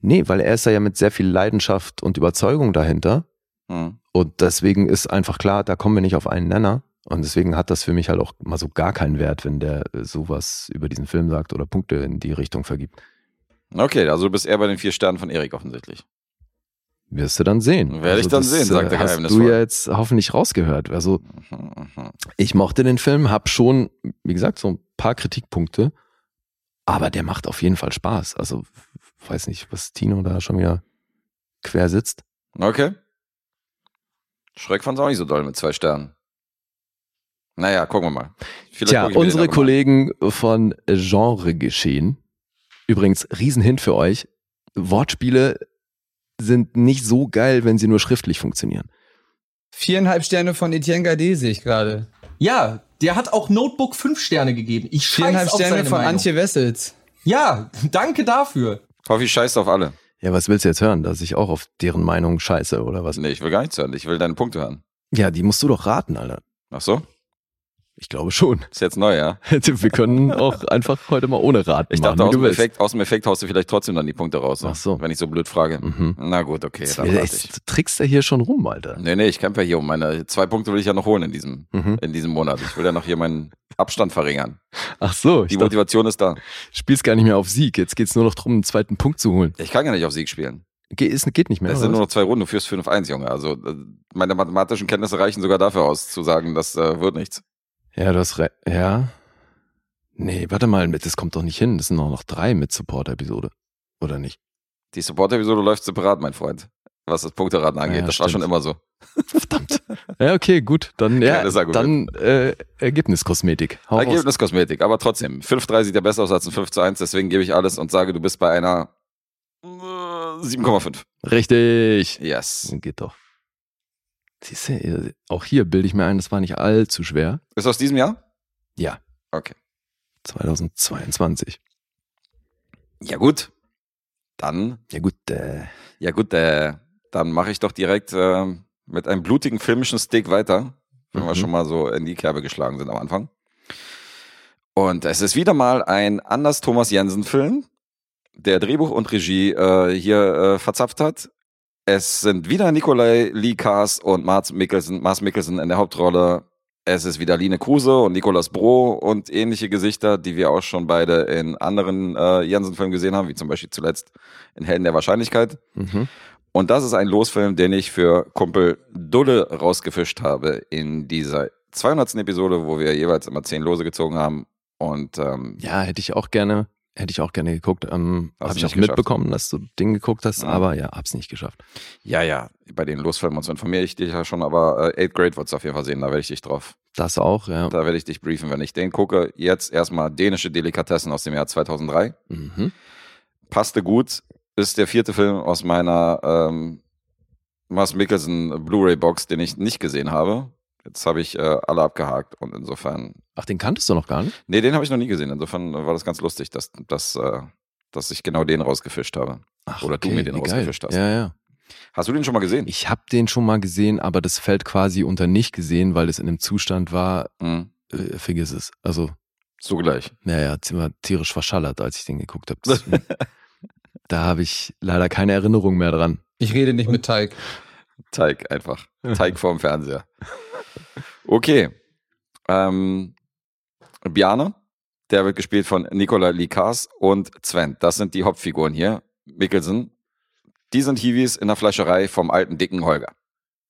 nee, weil er ist ja mit sehr viel Leidenschaft und Überzeugung dahinter. Hm. Und deswegen ist einfach klar, da kommen wir nicht auf einen Nenner. Und deswegen hat das für mich halt auch mal so gar keinen Wert, wenn der äh, sowas über diesen Film sagt oder Punkte in die Richtung vergibt. Okay, also du bist eher bei den vier Sternen von Erik offensichtlich. Wirst du dann sehen. Also Werde ich dann das, sehen, sagt äh, der Hast Geheimnisvoll. du ja jetzt hoffentlich rausgehört. Also Mhm, mhm. ich mochte den Film, hab schon, wie gesagt, so ein paar Kritikpunkte, aber der macht auf jeden Fall Spaß. Also weiß nicht, was Tino da schon wieder quer sitzt. Okay. Schreck fand es auch nicht so doll mit zwei Sternen. Naja, gucken wir mal. Vielleicht Tja, unsere aber mal Kollegen von Genre Geschehen. Übrigens, Riesenhint für euch. Wortspiele sind nicht so geil, wenn sie nur schriftlich funktionieren. Viereinhalb Sterne von Etienne Gade sehe ich gerade. Ja, der hat auch Notebook fünf Sterne gegeben. Ich scheiß Viereinhalb auf Sterne seine von Meinung. Antje Wessels. Ja, danke dafür. Hoffe, ich scheiße auf alle. Ja, was willst du jetzt hören? Dass ich auch auf deren Meinung scheiße oder was? Nee, ich will gar nichts hören. Ich will deine Punkte hören. Ja, die musst du doch raten, Alter. Ach so? Ich glaube schon. Ist jetzt neu, ja? Wir können auch einfach heute mal ohne raten Ich machen, dachte, wie aus dem. Effekt, aus dem Effekt haust du vielleicht trotzdem dann die Punkte raus. Ach so. Wenn ich so blöd frage. Mhm. Na gut, okay. Dann ich. jetzt trickst du hier schon rum, Alter. Nee, nee, ich kämpfe hier um meine zwei Punkte will ich ja noch holen in diesem, Mhm. in diesem Monat. Ich will ja noch hier meinen Abstand verringern. Ach so, ich Die dachte, Motivation ist da. du spielst gar nicht mehr auf Sieg. Jetzt geht's nur noch darum, einen zweiten Punkt zu holen. Ich kann ja nicht auf Sieg spielen. Ge ist, geht nicht mehr. Es sind nur noch zwei Runden, du führst 5-1, Junge. Also äh, meine mathematischen Kenntnisse reichen sogar dafür aus, zu sagen, das äh, wird nichts. Ja, du hast recht. Ja. Nee, warte mal, das kommt doch nicht hin. Das sind doch noch drei mit Support-Episode. Oder nicht? Die Support-Episode läuft separat, mein Freund. Was das Punkteraten angeht. Ja, das war schon stimmt. immer so. Verdammt. Ja, okay, gut. Dann, ja, dann äh, Ergebniskosmetik. Hau. Ergebniskosmetik, aber trotzdem. 5-3 sieht ja besser aus als ein 5 zu 1, deswegen gebe ich alles und sage, du bist bei einer äh, 7,5. Richtig. Yes. Geht doch. Siehst du, auch hier bilde ich mir ein, das war nicht allzu schwer. Ist aus diesem Jahr? Ja. Okay. 2022. Ja gut. Dann, Ja gut, äh, ja gut, äh, dann mache ich doch direkt äh, mit einem blutigen filmischen Stick weiter, wenn wir Mhm. schon mal so in die Kerbe geschlagen sind am Anfang. Und es ist wieder mal ein Anders Thomas Jensen Film, der Drehbuch und Regie äh, hier äh, verzapft hat. Es sind wieder Nikolai Lee Kars und Mars Mikkelsen, Mars Mikkelsen in der Hauptrolle. Es ist wieder Line Kruse und Nicolas Bro und ähnliche Gesichter, die wir auch schon beide in anderen äh, Jensen-Filmen gesehen haben, wie zum Beispiel zuletzt in Helden der Wahrscheinlichkeit. mhm. Und das ist ein Losfilm, den ich für Kumpel Dulle rausgefischt habe in dieser 200. Episode, wo wir jeweils immer zehn Lose gezogen haben. Und ähm, ja, hätte ich auch gerne, hätte ich auch gerne geguckt. Ähm, Habe ich auch geschafft. mitbekommen, dass du Ding geguckt hast, Ja. aber ja, hab's nicht geschafft. ja, ja, bei den Losfilmen und so informiere ich dich ja schon, aber äh, Eighth Grade wird's auf jeden Fall sehen, da werde ich dich drauf, Das auch, ja. da werde ich dich briefen, wenn ich den gucke. Jetzt erstmal dänische Delikatessen aus dem Jahr 2003. Mhm. passte gut, ist der vierte Film aus meiner ähm, Mars Mikkelsen Blu-ray-Box, den ich nicht gesehen habe. Jetzt habe ich äh, alle abgehakt und insofern, Ach, den kanntest du noch gar nicht? nee, den habe ich noch nie gesehen. Insofern war das ganz lustig, dass, dass, äh, dass ich genau den rausgefischt habe. Ach, Oder du mir den geil. rausgefischt hast. Ja, ja. Hast du den schon mal gesehen? Ich habe den schon mal gesehen, aber das fällt quasi unter nicht gesehen, weil es in einem Zustand war, Hm, äh, vergiss es. Also, so gleich. naja, war tierisch verschallert, als ich den geguckt habe. da habe ich leider keine Erinnerung mehr dran. Ich rede nicht mit Teig. Teig einfach. Teig vorm Fernseher. Okay. Ähm, Bjarne, der wird gespielt von Nicola Likas und Sven. Das sind die Hauptfiguren hier. Mikkelsen. Die sind Hiwis in der Fleischerei vom alten dicken Holger.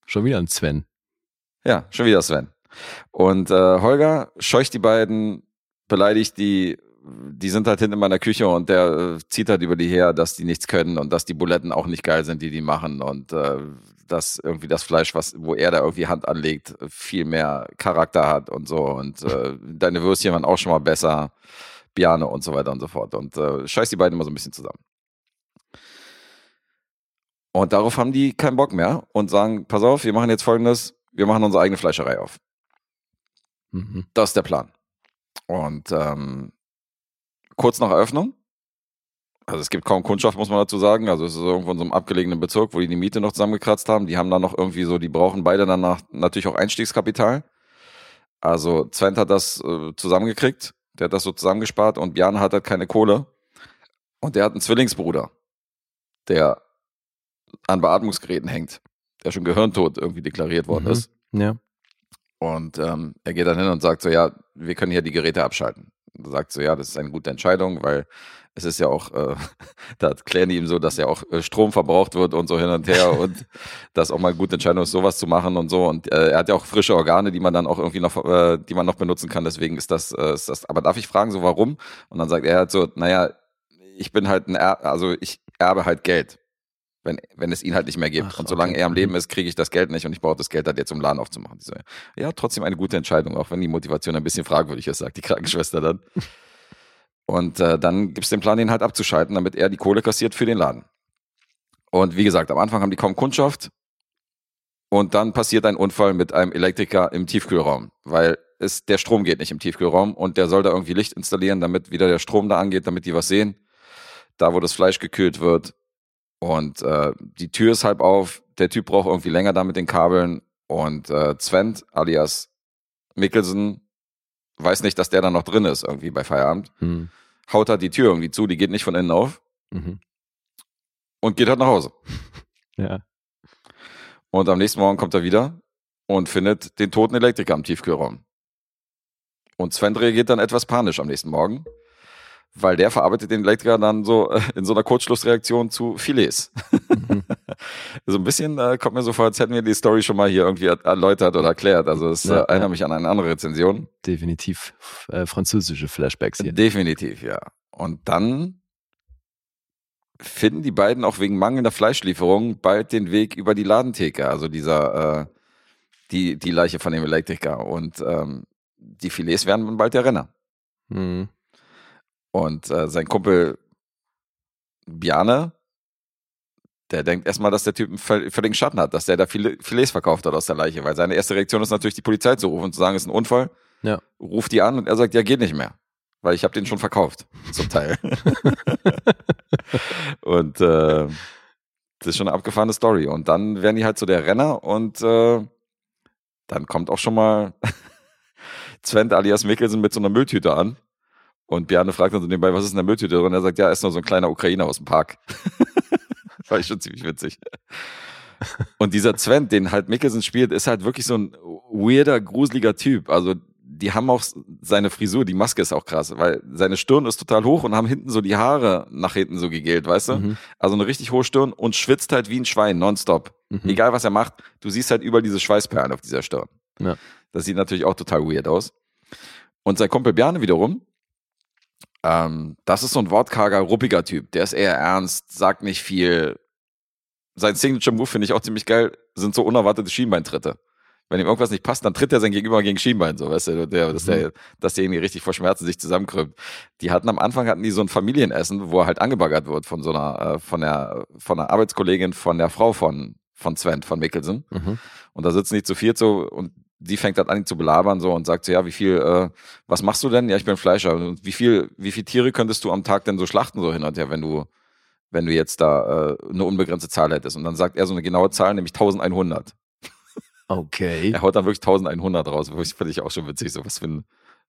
Schon wieder ein Sven. Ja, schon wieder Sven. Und äh, Holger scheucht die beiden, beleidigt die, die sind halt hinten in meiner Küche und der äh, zieht halt über die her, dass die nichts können und dass die Buletten auch nicht geil sind, die die machen und äh, dass irgendwie das Fleisch, was, wo er da irgendwie Hand anlegt, viel mehr Charakter hat und so und äh, deine Würstchen waren auch schon mal besser, Biane und so weiter und so fort und äh, scheißt die beiden immer so ein bisschen zusammen. Und darauf haben die keinen Bock mehr und sagen, pass auf, wir machen jetzt folgendes, wir machen unsere eigene Fleischerei auf. Mhm. Das ist der Plan. Und ähm, kurz nach Eröffnung, also es gibt kaum Kundschaft, muss man dazu sagen. Also es ist irgendwo in so einem abgelegenen Bezirk, wo die die Miete noch zusammengekratzt haben. Die haben dann noch irgendwie so, die brauchen beide danach natürlich auch Einstiegskapital. Also Sven hat das äh, zusammengekriegt, der hat das so zusammengespart und Björn hat halt keine Kohle. Und der hat einen Zwillingsbruder, der an Beatmungsgeräten hängt, der schon gehirntot irgendwie deklariert worden Mhm. ist. Ja. Und ähm, er geht dann hin und sagt so, ja, wir können hier die Geräte abschalten. Und sagt so, ja, das ist eine gute Entscheidung, weil es ist ja auch, äh, da erklären die ihm so, dass ja auch äh, Strom verbraucht wird und so hin und her und das auch mal eine gute Entscheidung ist, sowas zu machen und so. Und äh, er hat ja auch frische Organe, die man dann auch irgendwie noch, äh, die man noch benutzen kann. Deswegen ist das, äh, ist das. Aber darf ich fragen, so warum? Und dann sagt er halt so, naja, ich bin halt ein, er also ich erbe halt Geld. Wenn, wenn es ihn halt nicht mehr gibt. Ach, und solange okay. er am Mhm. Leben ist, kriege ich das Geld nicht und ich brauche das Geld halt jetzt, um Laden aufzumachen. So, ja, trotzdem eine gute Entscheidung, auch wenn die Motivation ein bisschen fragwürdig ist, sagt die Krankenschwester dann. Und äh, dann gibt's den Plan, den halt abzuschalten, damit er die Kohle kassiert für den Laden. Und wie gesagt, am Anfang haben die kaum Kundschaft. Und dann passiert ein Unfall mit einem Elektriker im Tiefkühlraum, weil es, der Strom geht nicht im Tiefkühlraum und der soll da irgendwie Licht installieren, damit wieder der Strom da angeht, damit die was sehen. Da, wo das Fleisch gekühlt wird. Und äh, die Tür ist halb auf. Der Typ braucht irgendwie länger da mit den Kabeln. Und äh, Sven alias Mikkelsen weiß nicht, dass der dann noch drin ist, irgendwie bei Feierabend. Hm. Haut halt die Tür irgendwie zu, die geht nicht von innen auf Mhm. und geht halt nach Hause. Ja. Und am nächsten Morgen kommt er wieder und findet den toten Elektriker im Tiefkühlraum. Und Sven reagiert dann etwas panisch am nächsten Morgen, weil der verarbeitet den Elektriker dann so äh, in so einer Kurzschlussreaktion zu Filets. Mhm. so ein bisschen äh, kommt mir so vor, als hätten wir die Story schon mal hier irgendwie er- erläutert oder erklärt. Also es Ja, äh, erinnert ja. mich an eine andere Rezension. Definitiv äh, französische Flashbacks hier. Definitiv, ja. Und dann finden die beiden auch wegen mangelnder Fleischlieferung bald den Weg über die Ladentheke, also dieser, äh, die, die Leiche von dem Elektriker. Und ähm, die Filets werden dann bald der Renner. Mhm. Und äh, sein Kumpel Bjarne, der denkt erstmal, dass der Typ einen völ- völligen Schatten hat, dass der da viele Filets verkauft hat aus der Leiche, weil seine erste Reaktion ist natürlich, die Polizei zu rufen und zu sagen, es ist ein Unfall. Ja. Ruft die an und er sagt, ja, geht nicht mehr. Weil ich habe den schon verkauft, zum Teil. und äh, das ist schon eine abgefahrene Story. Und dann werden die halt so der Renner und äh, dann kommt auch schon mal Sven alias Mikkelsen mit so einer Mülltüte an. Und Bjarne fragt dann so nebenbei, was ist in der Mülltüte drin? Er sagt, ja, ist nur so ein kleiner Ukrainer aus dem Park. Fand ich schon ziemlich witzig. Und dieser Sven, den halt Mikkelsen spielt, ist halt wirklich so ein weirder, gruseliger Typ. Also die haben auch seine Frisur, die Maske ist auch krass, weil seine Stirn ist total hoch und haben hinten so die Haare nach hinten so gegelt, weißt du? Mhm. Also eine richtig hohe Stirn und schwitzt halt wie ein Schwein, nonstop. Mhm. Egal was er macht, du siehst halt überall diese Schweißperlen auf dieser Stirn. Ja. Das sieht natürlich auch total weird aus. Und sein Kumpel Bjarne wiederum, ähm, das ist so ein wortkarger, ruppiger Typ. Der ist eher ernst, sagt nicht viel. Sein Signature Move finde ich auch ziemlich geil, sind so unerwartete Schienbeintritte. Wenn ihm irgendwas nicht passt, dann tritt er sein Gegenüber gegen Schienbein, so, weißt du, der, dass, der, dass derjenige richtig vor Schmerzen sich zusammenkrümmt. Die hatten am Anfang hatten die so ein Familienessen, wo er halt angebaggert wird von so einer, äh, von der, von einer Arbeitskollegin von der Frau von, von Sven, von Mikkelsen. Mhm. Und da sitzen die zu viert so und die fängt halt an, ihn zu belabern so und sagt so, ja, wie viel, äh, was machst du denn? Ja, ich bin Fleischer. Und wie viel, wie viel Tiere könntest du am Tag denn so schlachten so hin und her, wenn du, wenn du jetzt da äh, eine unbegrenzte Zahl hättest? Und dann sagt er so eine genaue Zahl, nämlich 1100. Okay. Er haut dann wirklich 1100 raus, wo ich finde ich auch schon witzig, so was für, ein,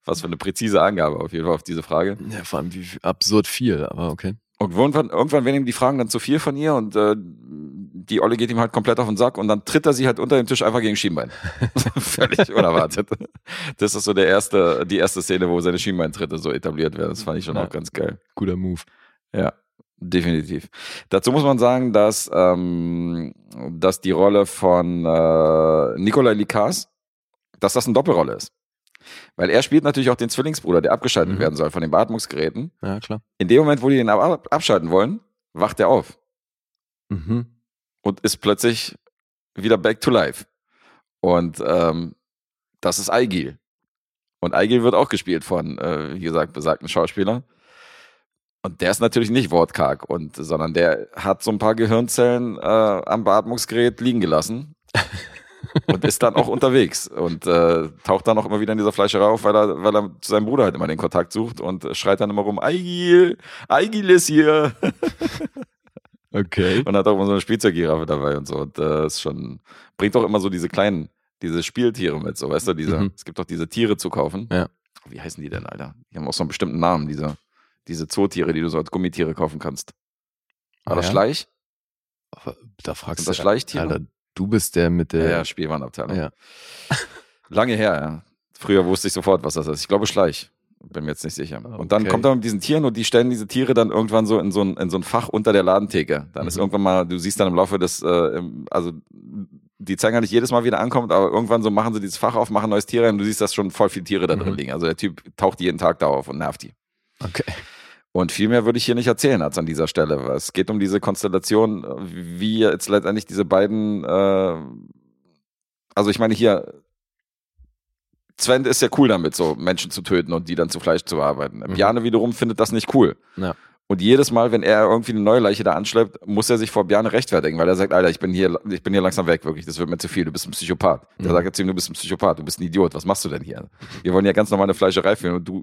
was für eine präzise Angabe auf jeden Fall auf diese Frage. Ja, vor allem wie absurd viel, aber okay. Und irgendwann, irgendwann werden ihm die Fragen dann zu viel von ihr und äh, die Olle geht ihm halt komplett auf den Sack und dann tritt er sie halt unter dem Tisch einfach gegen Schienbein. Völlig unerwartet. Das ist so der erste, die erste Szene, wo seine Schienbeintritte so etabliert werden. Das fand ich schon Ja. auch ganz geil. Guter Move. Ja, definitiv. Dazu muss man sagen, dass, ähm, dass die Rolle von äh, Nikolai Likas, dass das eine Doppelrolle ist. Weil er spielt natürlich auch den Zwillingsbruder, der abgeschaltet Mhm. werden soll von den Beatmungsgeräten. Ja, klar. In dem Moment, wo die den ab abschalten wollen, wacht er auf Mhm. und ist plötzlich wieder back to life. Und ähm, das ist Aigil. Und Aigil wird auch gespielt von, äh, wie gesagt, besagten Schauspieler. Und der ist natürlich nicht wortkarg, und, sondern der hat so ein paar Gehirnzellen äh, am Beatmungsgerät liegen gelassen und ist dann auch unterwegs und äh, taucht dann auch immer wieder in dieser Fleischerei auf, weil er, weil er zu seinem Bruder halt immer den Kontakt sucht und schreit dann immer rum, Aigil, Aigil ist hier. Okay. Und hat auch immer so eine Spielzeuggiraffe dabei und so. Und äh, ist schon, bringt auch immer so diese kleinen, diese Spieltiere mit, so, weißt du, diese, Mhm. es gibt doch diese Tiere zu kaufen. Ja. Wie heißen die denn, Alter? Die haben auch so einen bestimmten Namen, diese, diese Zootiere, die du so als Gummitiere kaufen kannst. War Ah, das ja? Schleich? Aber Da fragst Sind das du, Schleichtiere? Alter, du bist der mit der. ja, Spielwarenabteilung. ja. Lange her, ja. Früher wusste ich sofort, was das ist. Ich glaube Schleich. Bin mir jetzt nicht sicher. Und dann Okay. kommt er mit diesen Tieren und die stellen diese Tiere dann irgendwann so in so ein, in so ein Fach unter der Ladentheke. Dann ist Mhm. irgendwann mal, du siehst dann im Laufe des, äh, also die zeigen ja nicht jedes Mal, wie der ankommt, aber irgendwann so machen sie dieses Fach auf, machen neues Tier rein und du siehst, dass schon voll viele Tiere da drin Mhm. liegen. Also der Typ taucht jeden Tag da auf und nervt die. Okay. Und viel mehr würde ich hier nicht erzählen als an dieser Stelle. Es geht um diese Konstellation, wie jetzt letztendlich diese beiden, äh, also ich meine hier, Sven ist ja cool damit, so Menschen zu töten und die dann zu Fleisch zu bearbeiten. Mhm. Bjarne wiederum findet das nicht cool. Ja. Und jedes Mal, wenn er irgendwie eine neue Leiche da anschleppt, muss er sich vor Bjarne rechtfertigen, weil er sagt, Alter, ich bin hier, ich bin hier langsam weg, wirklich, das wird mir zu viel, du bist ein Psychopath. Der Mhm. sagt jetzt zu ihm, du bist ein Psychopath, du bist ein Idiot, was machst du denn hier? Wir wollen ja ganz normal eine Fleischerei führen und du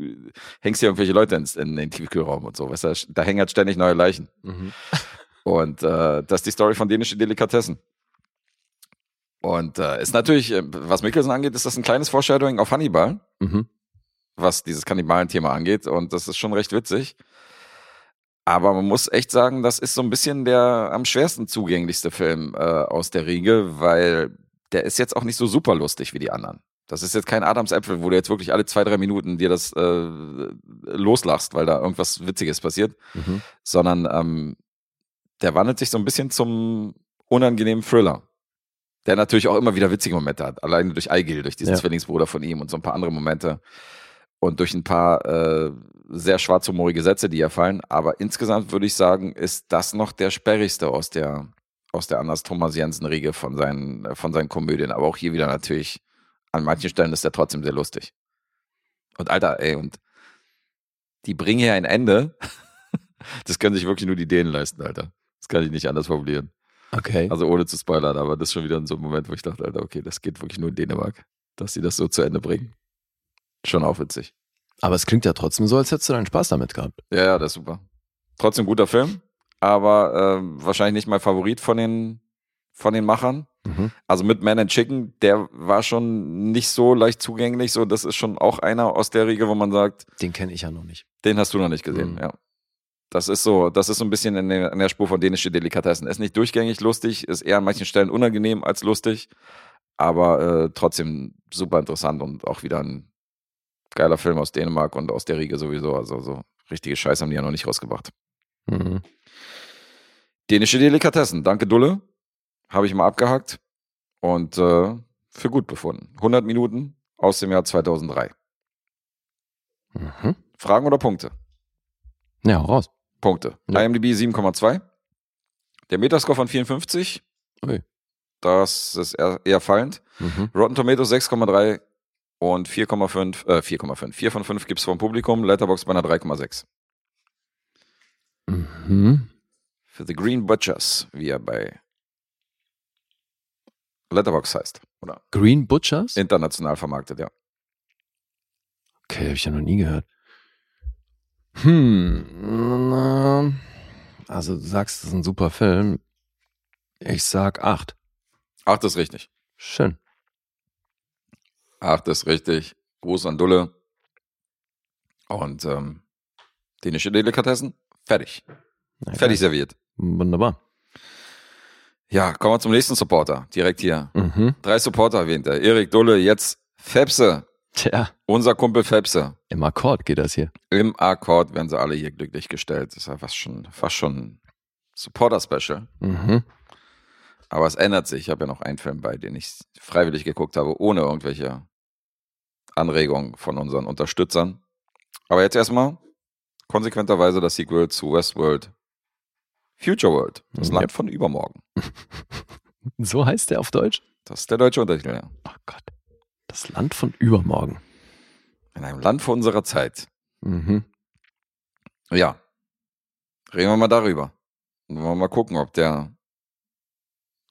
hängst hier irgendwelche Leute ins, in den Tiefkühlraum und so, weißt du, da hängen halt ständig neue Leichen. Mhm. Und äh, das ist die Story von dänischen Delikatessen. Und äh, ist natürlich, äh, was Mikkelsen angeht, ist das ein kleines Foreshadowing auf Hannibal. Mhm. was dieses Kannibalen-Thema angeht. Und das ist schon recht witzig. Aber man muss echt sagen, das ist so ein bisschen der am schwersten zugänglichste Film äh, aus der Riege, weil der ist jetzt auch nicht so super lustig wie die anderen. Das ist jetzt kein Adams Äpfel, wo du jetzt wirklich alle zwei, drei Minuten dir das äh, loslachst, weil da irgendwas Witziges passiert, Mhm. sondern ähm, der wandelt sich so ein bisschen zum unangenehmen Thriller. Der natürlich auch immer wieder witzige Momente hat. Alleine durch Eigil, durch diesen Ja. Zwillingsbruder von ihm und so ein paar andere Momente. Und durch ein paar äh, sehr schwarzhumorige Sätze, die er fallen. Aber insgesamt würde ich sagen, ist das noch der sperrigste aus der, aus der Anders Thomas Jensen-Riege von seinen, von seinen Komödien. Aber auch hier wieder natürlich, an manchen Stellen ist er trotzdem sehr lustig. Und Alter, ey, und die bringen hier ein Ende. Das können sich wirklich nur die Dänen leisten, Alter. Das kann ich nicht anders formulieren. Okay. Also ohne zu spoilern, aber das ist schon wieder so ein Moment, wo ich dachte, Alter, okay, das geht wirklich nur in Dänemark, dass sie das so zu Ende bringen. Schon auch witzig. Aber es klingt ja trotzdem so, als hättest du deinen Spaß damit gehabt. Ja, ja, das ist super. Trotzdem guter Film, aber ähm, wahrscheinlich nicht mein Favorit von den, von den Machern. Mhm. Also mit Man and Chicken, der war schon nicht so leicht zugänglich. So, das ist schon auch einer aus der Riege, wo man sagt, Den kenne ich ja noch nicht. den hast du noch nicht gesehen, Mhm. ja. Das ist so, das ist so ein bisschen in der, in der Spur von dänische Delikatessen. Ist nicht durchgängig lustig, ist eher an manchen Stellen unangenehm als lustig, aber äh, trotzdem super interessant und auch wieder ein geiler Film aus Dänemark und aus der Riege sowieso. Also so richtige Scheiße haben die ja noch nicht rausgebracht. Mhm. Dänische Delikatessen, danke Dulle. Habe ich mal abgehakt und äh, für gut befunden. 100 Minuten aus dem Jahr 2003. Mhm. Fragen oder Punkte? Ja, raus. Punkte. Ja. IMDb 7,2. Der Metascore von 54. Ui. Das ist eher, eher fallend. Mhm. Rotten Tomatoes 6,3 und 4,5, äh, 4,5. 4 von 5 gibt's vom Publikum. Letterboxd bei einer 3,6. Mhm. Für The Green Butchers, wie er bei Letterboxd heißt. Oder Green Butchers? international vermarktet, ja. Okay, habe ich ja noch nie gehört. Hm. Also du sagst, das ist ein super Film. Ich sag acht. Acht ist richtig. Schön. Acht ist richtig. Gruß an Dulle. Und ähm, dänische Delikatessen. Fertig. Na, Fertig geil. serviert. Wunderbar. Ja, kommen wir zum nächsten Supporter. Direkt hier. Mhm. Drei Supporter erwähnt er. Erik Dulle, jetzt Fepse. Tja, Unser Kumpel Fepse. im Akkord geht das hier. Im Akkord werden sie alle hier glücklich gestellt. Das ist ja fast schon, fast schon Supporter-Special. Mhm. Aber es ändert sich. Ich habe ja noch einen Film bei, den ich freiwillig geguckt habe, ohne irgendwelche Anregungen von unseren Unterstützern. Aber jetzt erstmal konsequenterweise das Sequel zu Westworld Future World. Das Ja. Land von übermorgen. So heißt der auf Deutsch? Das ist der deutsche Untertitel, ja. Oh Gott. Das Land von übermorgen. In einem Land vor unserer Zeit. Mhm. Ja. Reden wir mal darüber. Und wollen wir mal gucken, ob der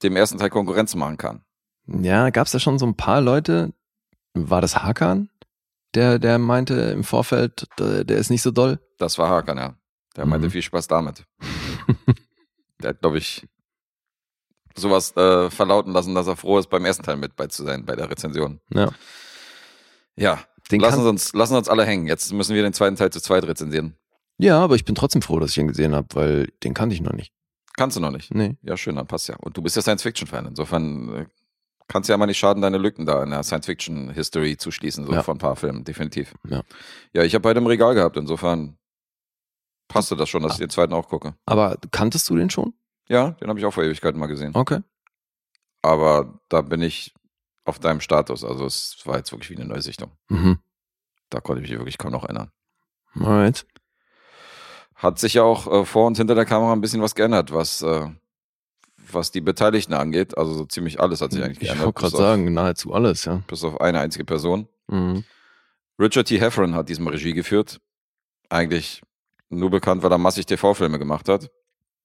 dem ersten Teil Konkurrenz machen kann. Ja, gab's da schon so ein paar Leute? War das Hakan? Der, der meinte im Vorfeld, der, der ist nicht so doll. Das war Hakan, ja. Der meinte Mhm. viel Spaß damit. Der hat, glaube ich, sowas äh, verlauten lassen, dass er froh ist, beim ersten Teil mit bei zu sein, bei der Rezension. Ja. Ja, Den lassen, Sie uns, lassen Sie uns alle hängen. Jetzt müssen wir den zweiten Teil zu zweit rezensieren. Ja, aber ich bin trotzdem froh, dass ich ihn gesehen habe, weil den kannte ich noch nicht. Kannst du noch nicht? Nee. Ja, schön, dann passt ja. Und du bist ja Science-Fiction-Fan. Insofern äh, kannst ja mal nicht schaden, deine Lücken da in der Science-Fiction-History zu schließen, so Ja. von ein paar Filmen, definitiv. Ja. Ja, ich habe beide im Regal gehabt. Insofern passte das schon, dass Ah. ich den zweiten auch gucke. Aber kanntest du den schon? Ja, den habe ich auch vor Ewigkeiten mal gesehen. Okay. Aber da bin ich auf deinem Status. Also es war jetzt wirklich wie eine Neusichtung. Mhm. Da konnte ich mich wirklich kaum noch erinnern. Alright. Hat sich ja auch äh, vor und hinter der Kamera ein bisschen was geändert, was, äh, was die Beteiligten angeht. Also so ziemlich alles hat sich eigentlich Ich geändert. wollte gerade sagen, nahezu alles, ja. Bis auf eine einzige Person. Mhm. Richard T. Heffron hat diesmal Regie geführt. Eigentlich nur bekannt, weil er massig TV-Filme gemacht hat.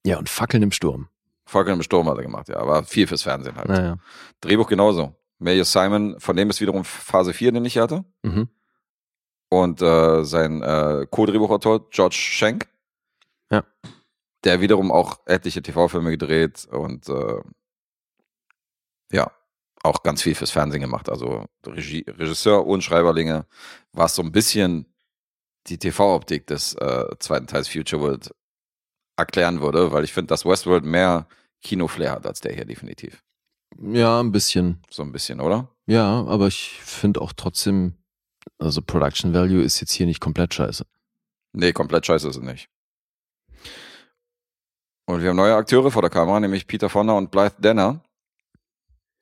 Ja, und Fackeln im Sturm. Falcon im Sturm hat er gemacht, ja. Aber viel fürs Fernsehen halt. Naja. Drehbuch genauso. Major Simon, von dem ist wiederum Phase 4, den ich hatte. Mhm. Und äh, sein äh, Co-Drehbuchautor George Schenk. Ja. Der wiederum auch etliche TV-Filme gedreht und äh, ja, auch ganz viel fürs Fernsehen gemacht. Also Regie, Regisseur und Schreiberlinge, was so ein bisschen die TV-Optik des äh, zweiten Teils Future World erklären würde, weil ich finde, dass Westworld mehr Kinoflair hat als der hier definitiv. Ja, ein bisschen. So ein bisschen, oder? Ja, aber ich finde auch trotzdem, also Production Value ist jetzt hier nicht komplett scheiße. Nee, komplett scheiße ist es nicht. Und wir haben neue Akteure vor der Kamera, nämlich Peter Fonda und Blythe Danner.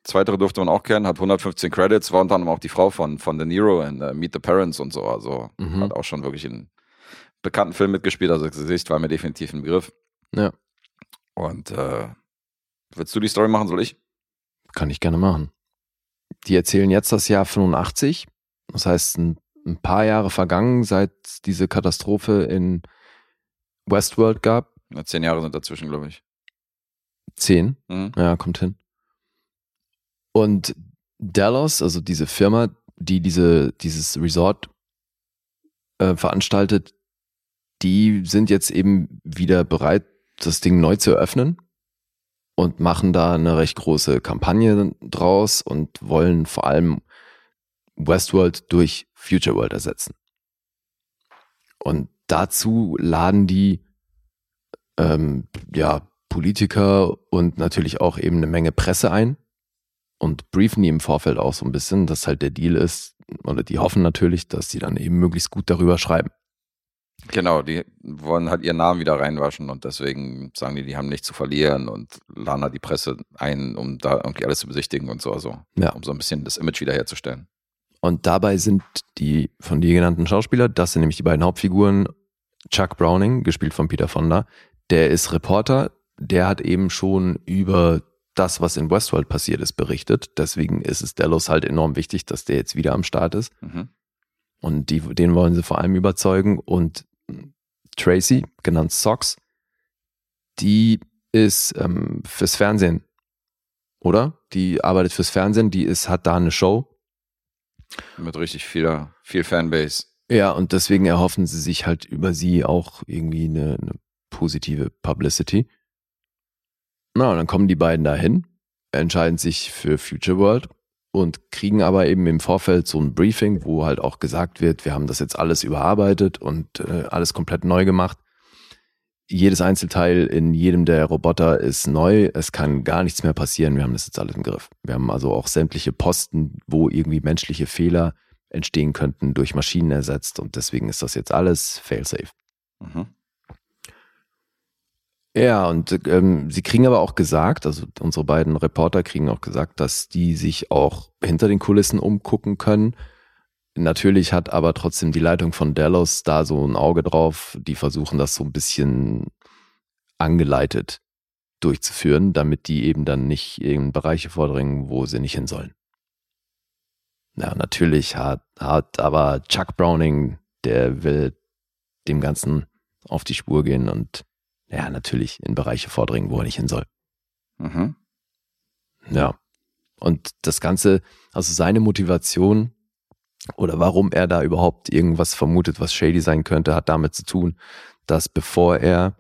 Zweitere durfte man auch kennen, hat 115 Credits, war unter anderem auch die Frau von, von De Niro in uh, Meet the Parents und so. Also Mhm. hat auch schon wirklich in bekannten Film mitgespielt. Also das Gesicht war mir definitiv ein Begriff. Ja. Und äh, willst du die Story machen, soll ich? Kann ich gerne machen. Die erzählen jetzt das Jahr 85. Das heißt, ein, ein paar Jahre vergangen, seit diese Katastrophe in Westworld gab. Ja, zehn Jahre sind dazwischen, glaube ich. Zehn. Mhm. Ja, kommt hin. Und Dallas, also diese Firma, die diese, dieses Resort äh, veranstaltet, die sind jetzt eben wieder bereit, das Ding neu zu eröffnen und machen da eine recht große Kampagne draus und wollen vor allem Westworld durch Future World ersetzen. Und dazu laden die ähm, ja, Politiker und natürlich auch eben eine Menge Presse ein und briefen die im Vorfeld auch so ein bisschen, dass halt der Deal ist, oder die hoffen natürlich, dass die dann eben möglichst gut darüber schreiben. Genau, die wollen halt ihren Namen wieder reinwaschen und deswegen sagen die, die haben nichts zu verlieren und laden halt die Presse ein, um da irgendwie alles zu besichtigen und so, also Ja. um so ein bisschen das Image wiederherzustellen. Und dabei sind die von dir genannten Schauspieler, das sind nämlich die beiden Hauptfiguren, Chuck Browning, gespielt von Peter Fonda, der ist Reporter, der hat eben schon über das, was in Westworld passiert ist, berichtet. Deswegen ist es Delos halt enorm wichtig, dass der jetzt wieder am Start ist. Mhm. Und die, den wollen sie vor allem überzeugen. Und Tracy, genannt Sox, die ist ähm, fürs Fernsehen, oder? Die arbeitet fürs Fernsehen, die ist, hat da eine Show. Mit richtig viel, viel Fanbase. Ja, und deswegen erhoffen sie sich halt über sie auch irgendwie eine, eine positive Publicity. Na, und dann kommen die beiden dahin, entscheiden sich für Future World und kriegen aber eben im Vorfeld so ein Briefing, wo halt auch gesagt wird, wir haben das jetzt alles überarbeitet und äh, alles komplett neu gemacht. Jedes Einzelteil in jedem der Roboter ist neu. Es kann gar nichts mehr passieren. Wir haben das jetzt alles im Griff. Wir haben also auch sämtliche Posten, wo irgendwie menschliche Fehler entstehen könnten, durch Maschinen ersetzt. Und deswegen ist das jetzt alles failsafe. Mhm. Ja, und ähm, sie kriegen aber auch gesagt, also unsere beiden Reporter kriegen auch gesagt, dass die sich auch hinter den Kulissen umgucken können. Natürlich hat aber trotzdem die Leitung von Delos da so ein Auge drauf. Die versuchen das so ein bisschen angeleitet durchzuführen, damit die eben dann nicht in Bereiche vordringen, wo sie nicht hin sollen. Ja, natürlich hat, hat aber Chuck Browning, der will dem Ganzen auf die Spur gehen und ja, natürlich in Bereiche vordringen, wo er nicht hin soll. Mhm. Ja. Und das Ganze, also seine Motivation oder warum er da überhaupt irgendwas vermutet, was shady sein könnte, hat damit zu tun, dass bevor er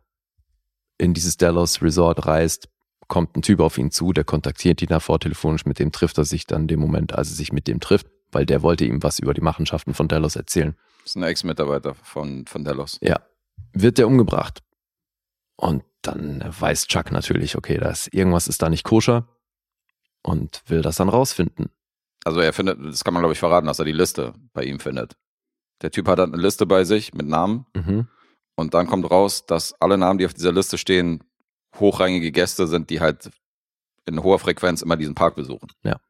in dieses Delos Resort reist, kommt ein Typ auf ihn zu, der kontaktiert ihn davor telefonisch, mit dem trifft er sich dann in dem Moment, als er sich mit dem trifft, weil der wollte ihm was über die Machenschaften von Delos erzählen. Das ist ein Ex-Mitarbeiter von, von Delos. Ja. Wird der umgebracht. Und dann weiß Chuck natürlich, okay, da ist, irgendwas ist da nicht koscher und will das dann rausfinden. Also er findet, das kann man glaube ich verraten, dass er die Liste bei ihm findet. Der Typ hat dann eine Liste bei sich mit Namen Mhm. und dann kommt raus, dass alle Namen, die auf dieser Liste stehen, hochrangige Gäste sind, die halt in hoher Frequenz immer diesen Park besuchen. Ja.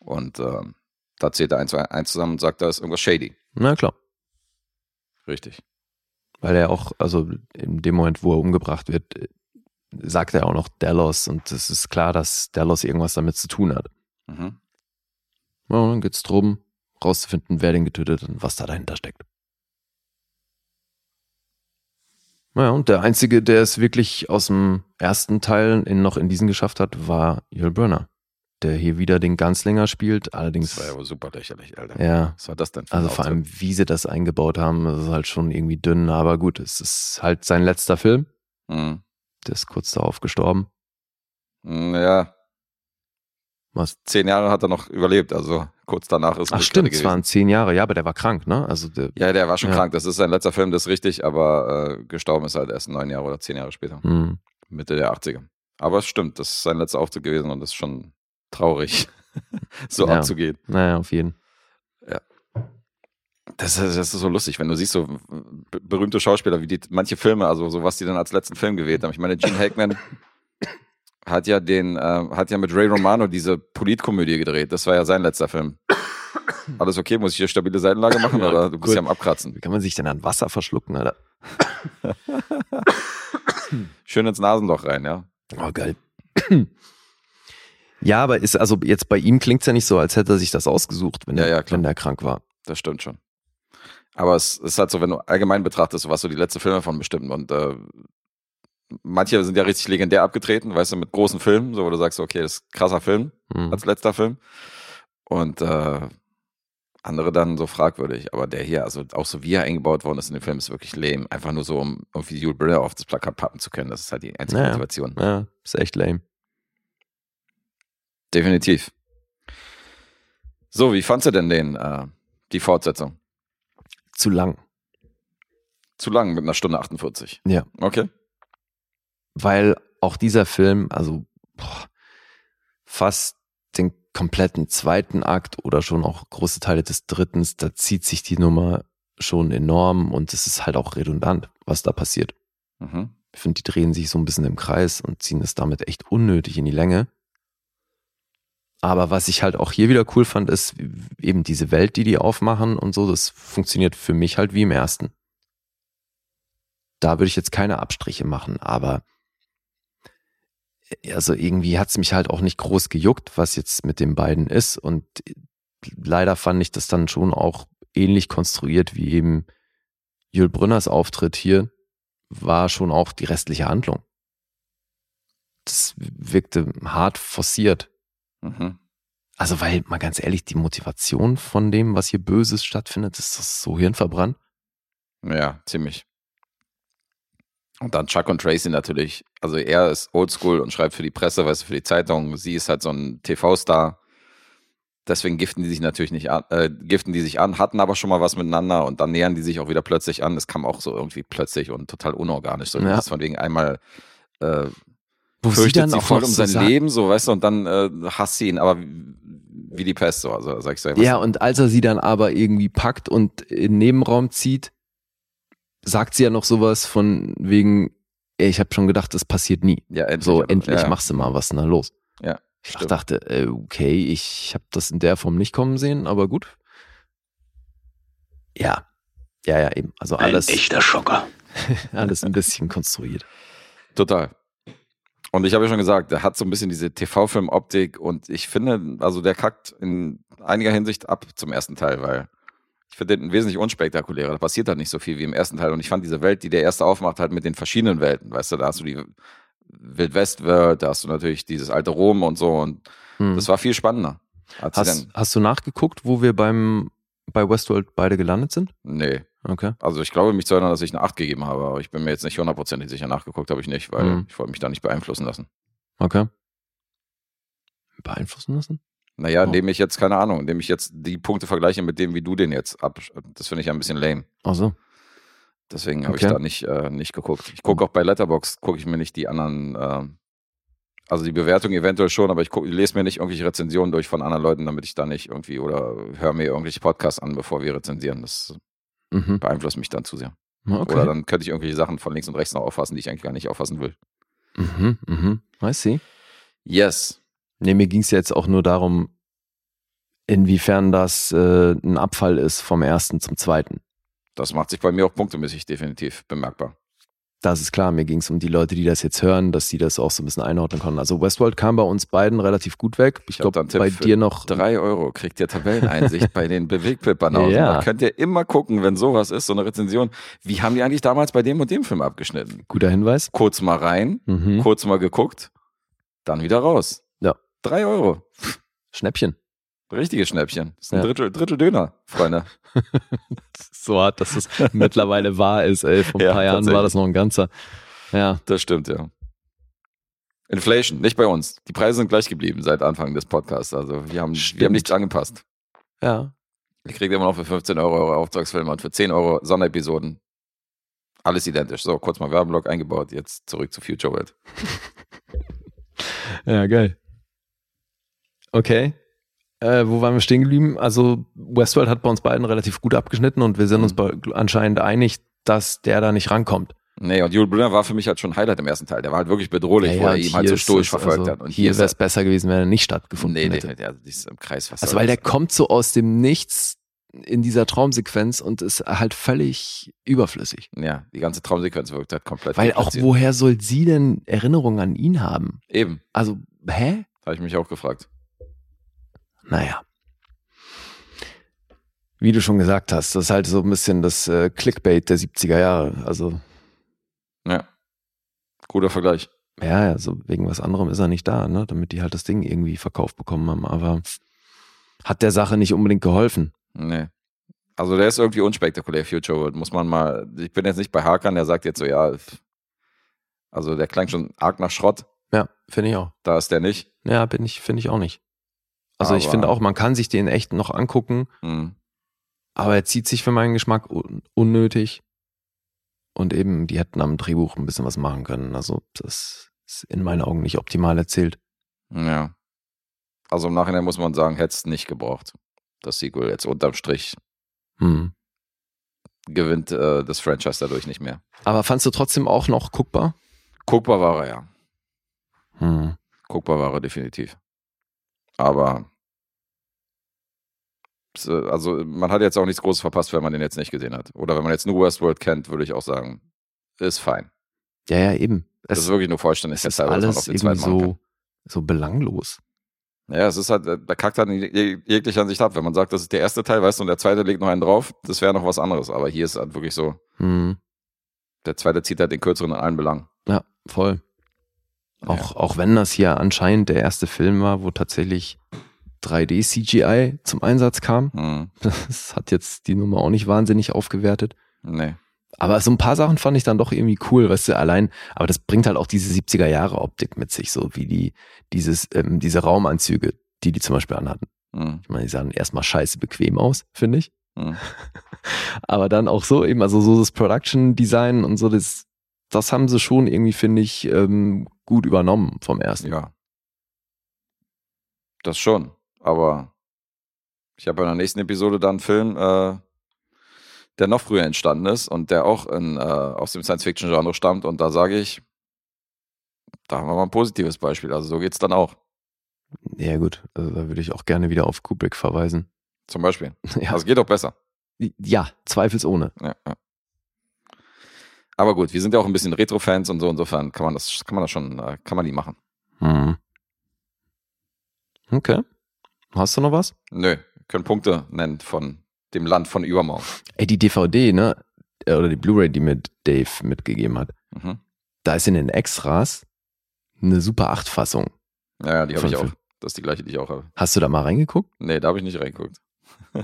Und ähm, da zählt er eins, eins zusammen und sagt, da ist irgendwas shady. Na klar. Richtig. Weil er auch, also in dem Moment, wo er umgebracht wird, sagt er auch noch Delos und es ist klar, dass Delos irgendwas damit zu tun hat. Mhm. Ja, und dann geht's drum, rauszufinden, wer den getötet hat und was da dahinter steckt. Naja, und der Einzige, der es wirklich aus dem ersten Teil in, noch in diesen geschafft hat, war Yul Brynner, der hier wieder den Ganzlinger spielt, allerdings, Das war ja wohl super lächerlich, Alter. ja, Was war das denn für also vor allem, wie sie das eingebaut haben, das ist halt schon irgendwie dünn, aber gut, es ist halt sein letzter Film, Mhm. der ist kurz darauf gestorben. Mm, Ja. Was? Zehn Jahre hat er noch überlebt, also kurz danach ist Ach er stimmt, gewesen. es waren zehn Jahre, ja, aber der war krank, ne? Also der, Ja, der war schon Ja. krank. Das ist sein letzter Film, das ist richtig, aber äh, gestorben ist halt erst neun Jahre oder zehn Jahre später. hm. Mitte der 80er. Aber es stimmt, das ist sein letzter Auftritt gewesen und das ist schon traurig, so Ja. abzugehen. naja, auf jeden. Das ist, das ist so lustig, wenn du siehst, so be- berühmte Schauspieler, wie die manche Filme, also so was die dann als letzten Film gewählt haben. Ich meine, Gene Hackman hat ja den, äh, hat ja mit Ray Romano diese Politkomödie gedreht. Das war ja sein letzter Film. Alles okay? Muss ich hier stabile Seitenlage machen Ja, oder du bist gut. ja am Abkratzen? Wie kann man sich denn an Wasser verschlucken, Alter? Schön ins Nasenloch rein, ja. Oh, geil. ja, aber ist, also jetzt bei ihm klingt's ja nicht so, als hätte er sich das ausgesucht, wenn, Ja, er, ja, klar. wenn er krank war. Das stimmt schon. Aber es ist halt so, wenn du allgemein betrachtest, was so die letzten Filme von bestimmen und äh, manche sind ja richtig legendär abgetreten, weißt du, mit großen Filmen, so wo du sagst, okay, das ist ein krasser Film Hm. als letzter Film. Und äh, andere dann so fragwürdig. Aber der hier, also auch so wie er eingebaut worden ist in den Film, ist wirklich lame. Einfach nur so, um irgendwie Jules Briller auf das Plakat pappen zu können. Das ist halt die einzige ja. Motivation. Ja, ist echt lame. Definitiv. So, wie fandst du denn den, äh, die Fortsetzung? Zu lang. Zu lang mit einer Stunde 48. Ja. Okay. Weil auch dieser Film, also boah, fast den kompletten zweiten Akt oder schon auch große Teile des dritten, da zieht sich die Nummer schon enorm und es ist halt auch redundant, was da passiert. Mhm. Ich finde, die drehen sich so ein bisschen im Kreis und ziehen es damit echt unnötig in die Länge. Aber was ich halt auch hier wieder cool fand, ist eben diese Welt, die die aufmachen und so, das funktioniert für mich halt wie im ersten. Da würde ich jetzt keine Abstriche machen, aber also irgendwie hat's mich halt auch nicht groß gejuckt, was jetzt mit den beiden ist und leider fand ich das dann schon auch ähnlich konstruiert wie eben Jül Brünners Auftritt hier war schon auch die restliche Handlung. Das wirkte hart forciert. Mhm. Also, weil, mal ganz ehrlich, die Motivation von dem, was hier Böses stattfindet, ist das so hirnverbrannt. Ja, ziemlich. Und dann Chuck und Tracy natürlich. Also er ist oldschool und schreibt für die Presse, weißt du, für die Zeitung. Sie ist halt so ein TV-Star. Deswegen giften die sich natürlich nicht an, äh, giften die sich an, hatten aber schon mal was miteinander und dann nähern die sich auch wieder plötzlich an. Das kam auch so irgendwie plötzlich und total unorganisch. So Ja. von wegen einmal äh, Wo fürchtet sie, voll noch um sein Leben, so weißt du, und dann äh, hasst sie ihn, aber wie die Pest, so, also sag ich so. was- Ja, und als er sie dann aber irgendwie packt und in den Nebenraum zieht, sagt sie ja noch sowas von wegen, ey, ich habe schon gedacht, das passiert nie. ja endlich, So, also, endlich ja, machst du mal was, na los. Ja, Ich stimmt. dachte, äh, okay, ich habe das in der Form nicht kommen sehen, aber gut. Ja, ja, ja, eben. Also alles, Schocker. alles ein bisschen konstruiert. Total. Und ich habe ja schon gesagt, der hat so ein bisschen diese TV-Film-Optik und ich finde, also der kackt in einiger Hinsicht ab zum ersten Teil, weil ich finde den wesentlich unspektakulärer. Da passiert halt nicht so viel wie im ersten Teil. Und ich fand diese Welt, die der erste aufmacht, halt mit den verschiedenen Welten. Weißt du, da hast du die Wildwest-Welt, da hast du natürlich dieses alte Rom und so. Und Hm. das war viel spannender. Hast, hast du nachgeguckt, wo wir beim bei Westworld beide gelandet sind? nee. Okay. Also ich glaube mich zu erinnern, dass ich eine 8 gegeben habe, aber ich bin mir jetzt nicht hundertprozentig sicher. Nachgeguckt habe ich nicht, weil Mhm. ich wollte mich da nicht beeinflussen lassen. Okay. Beeinflussen lassen? Naja, Oh. indem ich jetzt, keine Ahnung, indem ich jetzt die Punkte vergleiche mit dem, wie du den jetzt ab. Das finde ich ja ein bisschen lame. Ach so. Deswegen habe Okay. ich da nicht, äh, nicht geguckt. Ich gucke auch bei Letterbox gucke ich mir nicht die anderen, äh, also die Bewertung eventuell schon, aber ich, guck, ich lese mir nicht irgendwelche Rezensionen durch von anderen Leuten, damit ich da nicht irgendwie oder höre mir irgendwelche Podcasts an, bevor wir rezensieren. Das Mhm. beeinflusst mich dann zu sehr. Okay. Oder dann könnte ich irgendwelche Sachen von links und rechts noch auffassen, die ich eigentlich gar nicht auffassen will. Mhm, mhm. I see. Yes. Nee, mir ging es jetzt auch nur darum, inwiefern das äh, ein Abfall ist vom ersten zum zweiten. Das macht sich bei mir auch punktemäßig definitiv bemerkbar. Das ist klar, mir ging es um die Leute, die das jetzt hören, dass sie das auch so ein bisschen einordnen konnten. Also Westworld kam bei uns beiden relativ gut weg. Ich Ich glaube, bei dir noch. Drei Euro kriegt ihr Tabelleneinsicht bei den Bewegtbildbanausen. Ja. Da könnt ihr immer gucken, wenn sowas ist, so eine Rezension. Wie haben die eigentlich damals bei dem und dem Film abgeschnitten? Guter Hinweis. Kurz mal rein, Mhm. kurz mal geguckt, dann wieder raus. Ja. Drei Euro. Schnäppchen. Richtiges Schnäppchen. Das ist ein Ja. Drittel, Drittel Döner, Freunde. So hart, dass es mittlerweile wahr ist. Ey. Vor ein Ja, paar Jahren war das noch ein ganzer. Ja. Das stimmt, ja. Inflation, nicht bei uns. Die Preise sind gleich geblieben seit Anfang des Podcasts. Also wir haben, wir haben nichts angepasst. Ja. Ihr kriegt immer noch für 15 Euro eure Auftragsfilme und für 10 Euro Sonderepisoden. Alles identisch. So, kurz mal Werbeblock eingebaut. Jetzt zurück zu Future World. Ja, geil. Okay. Äh, wo waren wir stehen geblieben? Also Westworld hat bei uns beiden relativ gut abgeschnitten und wir sind uns Mhm. anscheinend einig, dass der da nicht rankommt. Nee, und Jules Brunner war für mich halt schon ein Highlight im ersten Teil. Der war halt wirklich bedrohlich, wo er ihm halt so hier stoisch verfolgt also, hat. Und hier ist wäre es er- besser gewesen, wenn er nicht stattgefunden Nee, hätte. definitiv. Also, die ist im Kreis. Also weil der kommt so aus dem Nichts in dieser Traumsequenz und ist halt völlig überflüssig. Ja, die ganze Traumsequenz wirkt halt komplett. Weil auch woher soll sie denn Erinnerungen an ihn haben? Eben, Also, hä? habe ich mich auch gefragt. Naja. Wie du schon gesagt hast, das ist halt so ein bisschen das äh, Clickbait der 70er Jahre. Also, Ja. Guter Vergleich. ja, ja, so wegen was anderem ist er nicht da, ne? Damit die halt das Ding irgendwie verkauft bekommen haben. Aber hat der Sache nicht unbedingt geholfen. Nee. Also der ist irgendwie unspektakulär, Future World. Muss man mal. Ich bin jetzt nicht bei Hakan, der sagt jetzt so, ja. Also der klang schon arg nach Schrott. Ja, finde ich auch. Da ist der nicht. Ja, bin ich, finde ich auch nicht. Also ich Aber- finde auch, man kann sich den echt noch angucken, Hm. aber er zieht sich für meinen Geschmack un unnötig. Und eben, die hätten am Drehbuch ein bisschen was machen können. Also das ist in meinen Augen nicht optimal erzählt. Ja. Also im Nachhinein muss man sagen, hätte es nicht gebraucht. Das Sequel jetzt unterm Strich Hm. gewinnt äh, das Franchise dadurch nicht mehr. Aber fandst du trotzdem auch noch guckbar? Guckbar war er, ja. Hm. Guckbar war er definitiv. Aber also man hat jetzt auch nichts Großes verpasst, wenn man den jetzt nicht gesehen hat. Oder wenn man jetzt nur Westworld kennt, würde ich auch sagen, ist fein. Ja, ja, eben. Das Es, ist wirklich nur es Vollständigkeit, ist man alles kann. so, so belanglos. Ja, es ist halt, äh, da kackt halt in jeg- jeglicher Ansicht ab. Wenn man sagt, das ist der erste Teil, weißt du, und der zweite legt noch einen drauf, das wäre noch was anderes. Aber hier ist halt wirklich so, Hm. der zweite zieht halt den kürzeren in allen Belangen. Ja, voll. Auch, auch wenn das hier anscheinend der erste Film war, wo tatsächlich 3D-CGI zum Einsatz kam. Ja. Hm, Das hat jetzt die Nummer auch nicht wahnsinnig aufgewertet. nee. Aber so ein paar Sachen fand ich dann doch irgendwie cool, weißt du, allein, aber das bringt halt auch diese 70er Jahre Optik mit sich, so wie die, dieses, ähm, diese Raumanzüge, die die zum Beispiel anhatten. Hm, Ich meine, die sahen erstmal scheiße bequem aus, finde ich. hm. Aber dann auch so eben, also so das Production Design und so, das, das haben sie schon irgendwie, finde ich, ähm, gut übernommen vom ersten. Ja. Das schon. Aber ich habe in der nächsten Episode dann einen Film, äh, der noch früher entstanden ist und der auch in, äh, aus dem Science-Fiction-Genre stammt. Und da sage ich, da haben wir mal ein positives Beispiel. Also so geht's dann auch. Ja, gut, also da würde ich auch gerne wieder auf Kubrick verweisen. Zum Beispiel. Ja, Also es geht auch besser. ja zweifelsohne. Ja, ja. Aber gut, wir sind ja auch ein bisschen Retro-Fans und so. Insofern kann man das, kann man das schon, äh, kann man die machen. Hm. Okay. Hast du noch was? Nö, können Punkte nennen von dem Land von übermorgen. Ey, die DVD, ne? äh, Oder die Blu-ray, die mir Dave mitgegeben hat. Mhm. Da ist in den Extras eine Super 8 Fassung. Ja, ja, die habe ich auch. Das ist die gleiche, die ich auch habe. Hast du da mal reingeguckt? Nee, da habe ich nicht reingeguckt.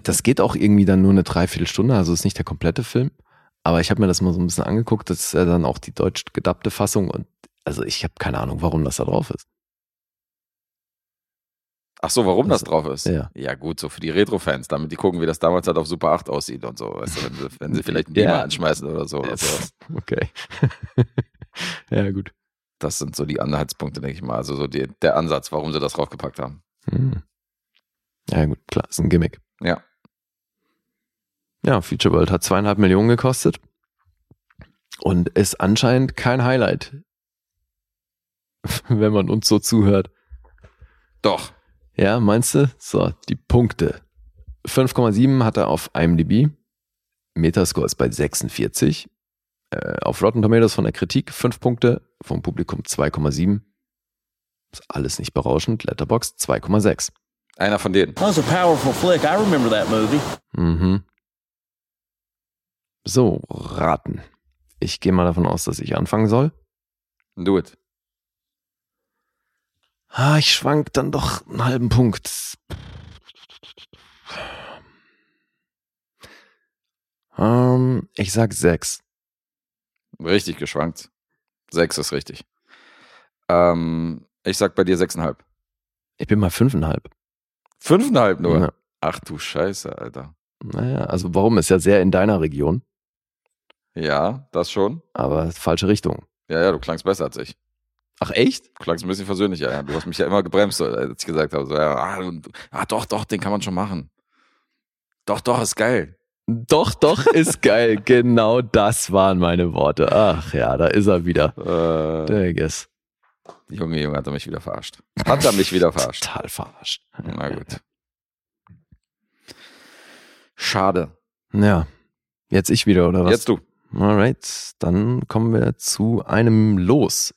Das geht auch irgendwie dann nur eine Dreiviertelstunde, also ist nicht der komplette Film. Aber ich habe mir das mal so ein bisschen angeguckt, das ist ja dann auch die deutsch gedappte Fassung und also ich habe keine Ahnung, warum das da drauf ist. Ach so, warum das Also, drauf ist? ja. Ja, gut, so für die Retro-Fans, damit die gucken, wie das damals halt auf Super 8 aussieht und so. Weißt du, wenn sie, wenn sie vielleicht einen Beamer Ja. anschmeißen oder so. Oder. Okay. ja, gut. Das sind so die Anhaltspunkte, denke ich mal. Also so die, der Ansatz, warum sie das draufgepackt haben. Hm. Ja, gut, klar, ist ein Gimmick. Ja. Ja, Future World hat zweieinhalb Millionen gekostet und ist anscheinend kein Highlight, wenn man uns so zuhört. Doch. Ja, meinst du? So, die Punkte. 5,7 hat er auf IMDb. Metascore ist bei 46. Äh, auf Rotten Tomatoes von der Kritik 5 Punkte, vom Publikum 2,7. Ist alles nicht berauschend. Letterboxd 2,6. Einer von denen. That was a powerful flick. I remember that movie. Mhm. So, raten. Ich gehe mal davon aus, dass ich anfangen soll. Do it. Ah, ich schwank dann doch einen halben Punkt. Ähm, ich sag sechs. Richtig geschwankt. Sechs ist richtig. Ähm, ich sag bei dir sechseinhalb. Ich bin mal fünfeinhalb. Fünfeinhalb nur? Ja. Ach du Scheiße, Alter. Naja, also warum? Ist ja sehr in deiner Region, Ja, das schon. aber falsche Richtung. Ja, ja, du klangst besser als ich. Ach echt? Du klangst ein bisschen versöhnlicher, ja. Du hast mich ja immer gebremst, als ich gesagt habe, so, ja, ah, ah, doch, doch, den kann man schon machen. Doch, doch, ist geil. Doch, doch, ist geil. genau das waren meine Worte. Ach ja, da ist er wieder. Äh, Der Guess. Junge, Junge, hat er mich wieder verarscht. Hat er mich wieder verarscht. Total verarscht. Na gut. Schade. Ja. Jetzt ich wieder, oder was? Jetzt du. Alright, dann kommen wir zu einem Los.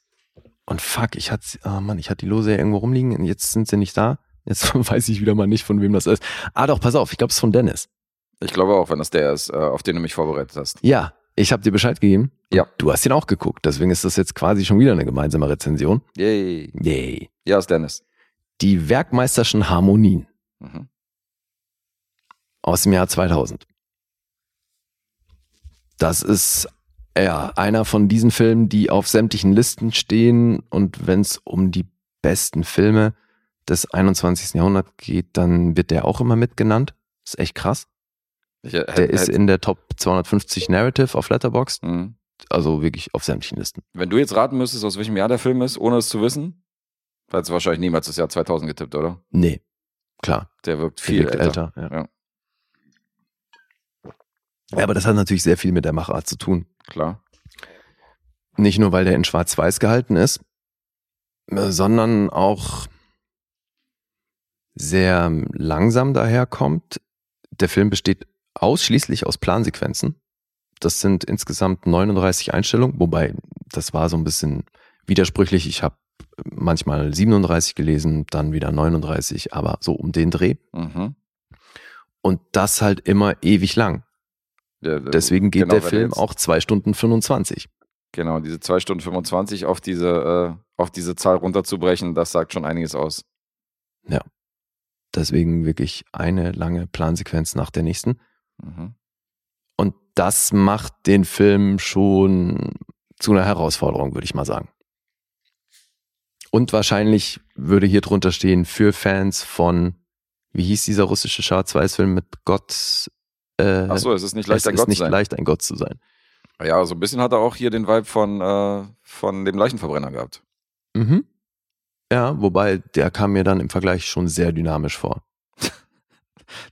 Und fuck, ich hatte, ah Mann, ich hatte die Lose ja irgendwo rumliegen und jetzt sind sie nicht da. Jetzt weiß ich wieder mal nicht, von wem das ist. Ah doch, pass auf, ich glaube, es ist von Dennis. Ich glaube auch, wenn das der ist, äh, auf den du mich vorbereitet hast. Ja, ich habe dir Bescheid gegeben. Ja. Du hast ihn auch geguckt, deswegen ist das jetzt quasi schon wieder eine gemeinsame Rezension. Yay. Yay. Ja, ist Dennis. Die Werkmeisterschen Harmonien Mhm. aus dem Jahr 2000. Das ist ja einer von diesen Filmen, die auf sämtlichen Listen stehen und wenn es um die besten Filme des 21. Jahrhunderts geht, dann wird der auch immer mitgenannt. Ist echt krass. Ich, äh, Der ist in der Top 250 Narrative auf Letterboxd, Mhm. also wirklich auf sämtlichen Listen. Wenn du jetzt raten müsstest, aus welchem Jahr der Film ist, ohne es zu wissen, hättest du wahrscheinlich niemals das Jahr 2000 getippt, oder? Nee, klar. Der wirkt der viel wirkt älter. ja. Ja. Ja, aber das hat natürlich sehr viel mit der Machart zu tun. Klar. Nicht nur, weil der in Schwarz-Weiß gehalten ist, sondern auch sehr langsam daherkommt. Der Film besteht ausschließlich aus Plansequenzen. Das sind insgesamt 39 Einstellungen, wobei das war so ein bisschen widersprüchlich. Ich habe manchmal 37 gelesen, dann wieder 39, aber so um den Dreh. Mhm. Und das halt immer ewig lang. Der- Deswegen geht genau, der Film auch zwei Stunden 25. Genau, diese 2 Stunden 25 auf diese, äh, auf diese Zahl runterzubrechen, das sagt schon einiges aus. Deswegen wirklich eine lange Plansequenz nach der nächsten. Mhm. Und das macht den Film schon zu einer Herausforderung, würde ich mal sagen. Und wahrscheinlich würde hier drunter stehen für Fans von, wie hieß dieser russische Schwarz-Weiß-Film mit Gott? Äh, Ach so, es ist nicht leicht, es ein ist Gott nicht zu sein. leicht, ein Gott zu sein. Ja, so ein bisschen hat er auch hier den Vibe von, äh, von dem Leichenverbrenner gehabt. Mhm. Ja, wobei der kam mir dann im Vergleich schon sehr dynamisch vor.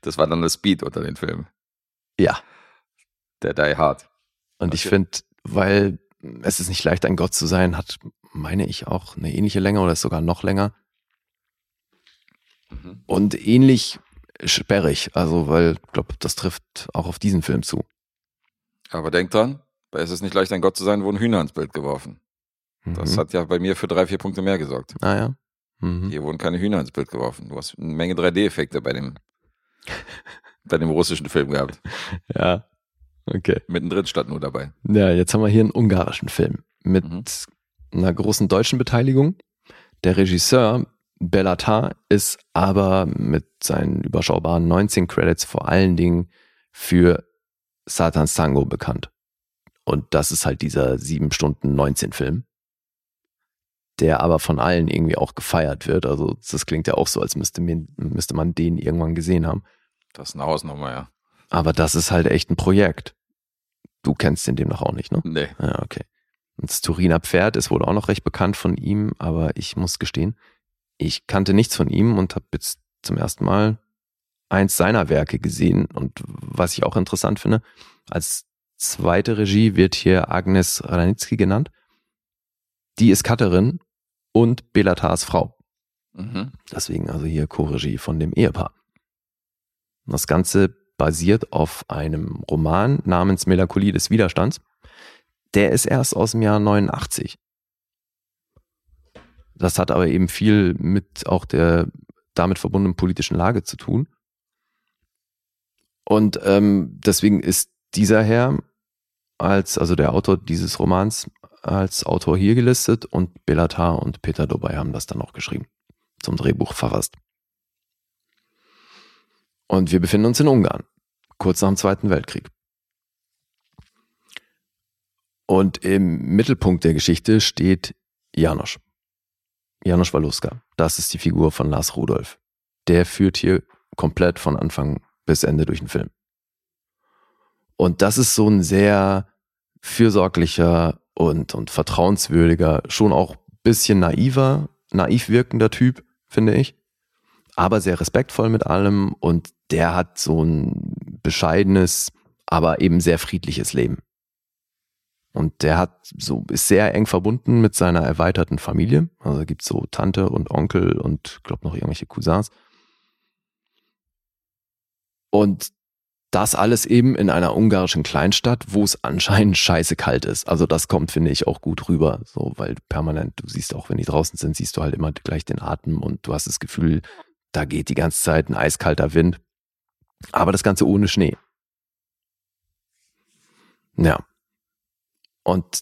Das war dann das Speed unter den Filmen. Ja. Der Die Hard. Und ich Okay. finde, weil es ist nicht leicht, ein Gott zu sein, hat, meine ich, auch eine ähnliche Länge oder ist sogar noch länger. Mhm. Und ähnlich sperrig, also weil ich glaube, das trifft auch auf diesen Film zu. Aber denk dran, bei Es ist nicht leicht, ein Gott zu sein, wurden Hühner ins Bild geworfen. Das Mhm. hat ja bei mir für drei, vier Punkte mehr gesorgt. Ah ja. Mhm. Hier wurden keine Hühner ins Bild geworfen. Du hast eine Menge 3D-Effekte bei dem, bei dem russischen Film gehabt. Ja. Okay. Mittendrin stand nur dabei. Ja, jetzt haben wir hier einen ungarischen Film mit Mhm. einer großen deutschen Beteiligung. Der Regisseur Bellatar ist aber mit seinen überschaubaren 19 Credits vor allen Dingen für Satans Tango bekannt. Und das ist halt dieser 7 Stunden 19 Film, der aber von allen irgendwie auch gefeiert wird. Also das klingt ja auch so, als müsste, man- müsste man den irgendwann gesehen haben. Das ist eine Hausnummer, ja. Aber das ist halt echt ein Projekt. Du kennst den demnach auch nicht, ne? Nee. Ja, okay. Das Turiner Pferd ist wohl auch noch recht bekannt von ihm, aber ich muss gestehen, ich kannte nichts von ihm und habe jetzt zum ersten Mal eins seiner Werke gesehen. Und was ich auch interessant finde, als zweite Regie wird hier Agnes Ranitzky genannt. Die ist Cutterin und Belatars Frau. Mhm. Deswegen also hier Co-Regie von dem Ehepaar. Das Ganze basiert auf einem Roman namens Melancholie des Widerstands. Der ist erst aus dem Jahr 89. Das hat aber eben viel mit auch der damit verbundenen politischen Lage zu tun. Und ähm, deswegen ist dieser Herr als, also der Autor dieses Romans, als Autor hier gelistet und Belatar und Peter Dobay haben das dann auch geschrieben zum Drehbuch verfasst. Und wir befinden uns in Ungarn, kurz nach dem Zweiten Weltkrieg. Und im Mittelpunkt der Geschichte steht Janosch. Janusz Waluska. Das ist die Figur von Lars Rudolph. Der führt hier komplett von Anfang bis Ende durch den Film. Und das ist so ein sehr fürsorglicher und, und vertrauenswürdiger, schon auch bisschen naiver, naiv wirkender Typ, finde ich. Aber sehr respektvoll mit allem und der hat so ein bescheidenes, aber eben sehr friedliches Leben. Und der hat so, ist sehr eng verbunden mit seiner erweiterten Familie. Also gibt so Tante und Onkel und glaube noch irgendwelche Cousins. Und das alles eben in einer ungarischen Kleinstadt, wo es anscheinend scheiße kalt ist. Also das kommt, finde ich, auch gut rüber. So, weil permanent, du siehst auch, wenn die draußen sind, siehst du halt immer gleich den Atem und du hast das Gefühl, da geht die ganze Zeit ein eiskalter Wind. Aber das Ganze ohne Schnee. Ja. Und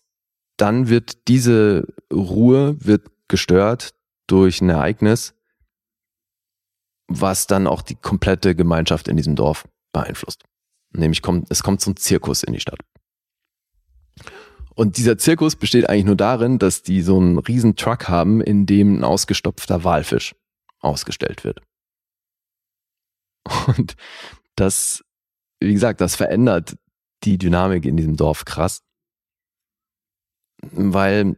dann wird diese Ruhe wird gestört durch ein Ereignis, was dann auch die komplette Gemeinschaft in diesem Dorf beeinflusst. Nämlich kommt, es kommt so Zirkus in die Stadt. Und dieser Zirkus besteht eigentlich nur darin, dass die so einen riesen Truck haben, in dem ein ausgestopfter Walfisch ausgestellt wird. Und das, wie gesagt, das verändert die Dynamik in diesem Dorf krass. Weil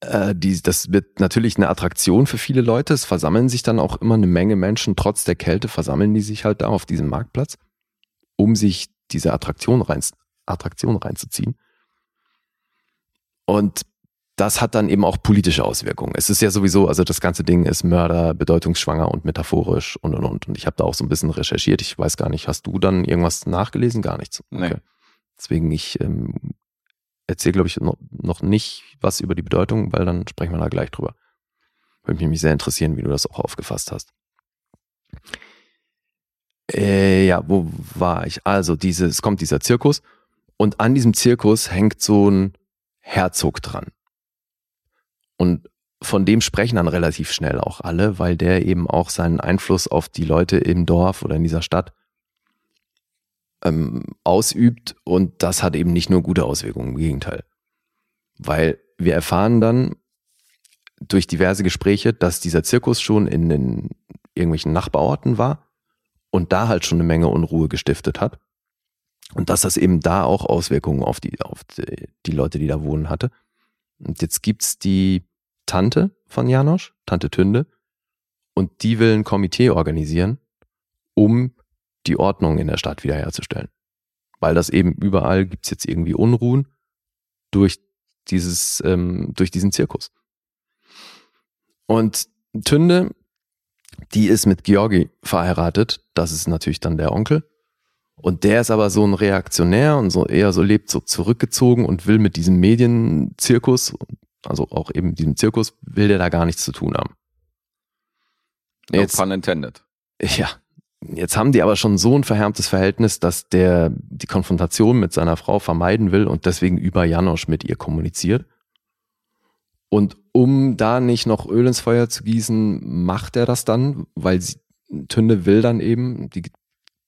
äh, die, das wird natürlich eine Attraktion für viele Leute. Es versammeln sich dann auch immer eine Menge Menschen. Trotz der Kälte versammeln die sich halt da auf diesem Marktplatz, um sich diese Attraktion, rein, Attraktion reinzuziehen. Und das hat dann eben auch politische Auswirkungen. Es ist ja sowieso, also das ganze Ding ist Mörder, bedeutungsschwanger und metaphorisch und und und. Und ich habe da auch so ein bisschen recherchiert. Ich weiß gar nicht, hast du dann irgendwas nachgelesen? Gar nichts. Nee. Deswegen, ich ähm, erzähle, glaube ich, noch, nicht was über die Bedeutung, weil dann sprechen wir da gleich drüber. Würde mich sehr interessieren, wie du das auch aufgefasst hast. Äh, ja, wo war ich? Also, diese, es kommt dieser Zirkus und an diesem Zirkus hängt so ein Herzog dran. Und von dem sprechen dann relativ schnell auch alle, weil der eben auch seinen Einfluss auf die Leute im Dorf oder in dieser Stadt ähm, ausübt und das hat eben nicht nur gute Auswirkungen, im Gegenteil. Weil wir erfahren dann durch diverse Gespräche, dass dieser Zirkus schon in den irgendwelchen Nachbarorten war und da halt schon eine Menge Unruhe gestiftet hat. Und dass das eben da auch Auswirkungen auf die, auf die, die Leute, die da wohnen, hatte. Und jetzt gibt's die Tante von Janosch, Tante Tünde, und die will ein Komitee organisieren, um die Ordnung in der Stadt wiederherzustellen. Weil das eben überall gibt's jetzt irgendwie Unruhen durch dieses, ähm, durch diesen Zirkus. Und Tünde, die ist mit Georgi verheiratet. Das ist natürlich dann der Onkel. Und der ist aber so ein Reaktionär und so eher so lebt so zurückgezogen und will mit diesem Medienzirkus, also auch eben diesem Zirkus, will der da gar nichts zu tun haben. No Jetzt, pun intended. ja, Jetzt haben die aber schon so ein verhärmtes Verhältnis, dass der die Konfrontation mit seiner Frau vermeiden will und deswegen über Janosch mit ihr kommuniziert. Und um da nicht noch Öl ins Feuer zu gießen, macht er das dann, weil sie, Tünde will dann eben, die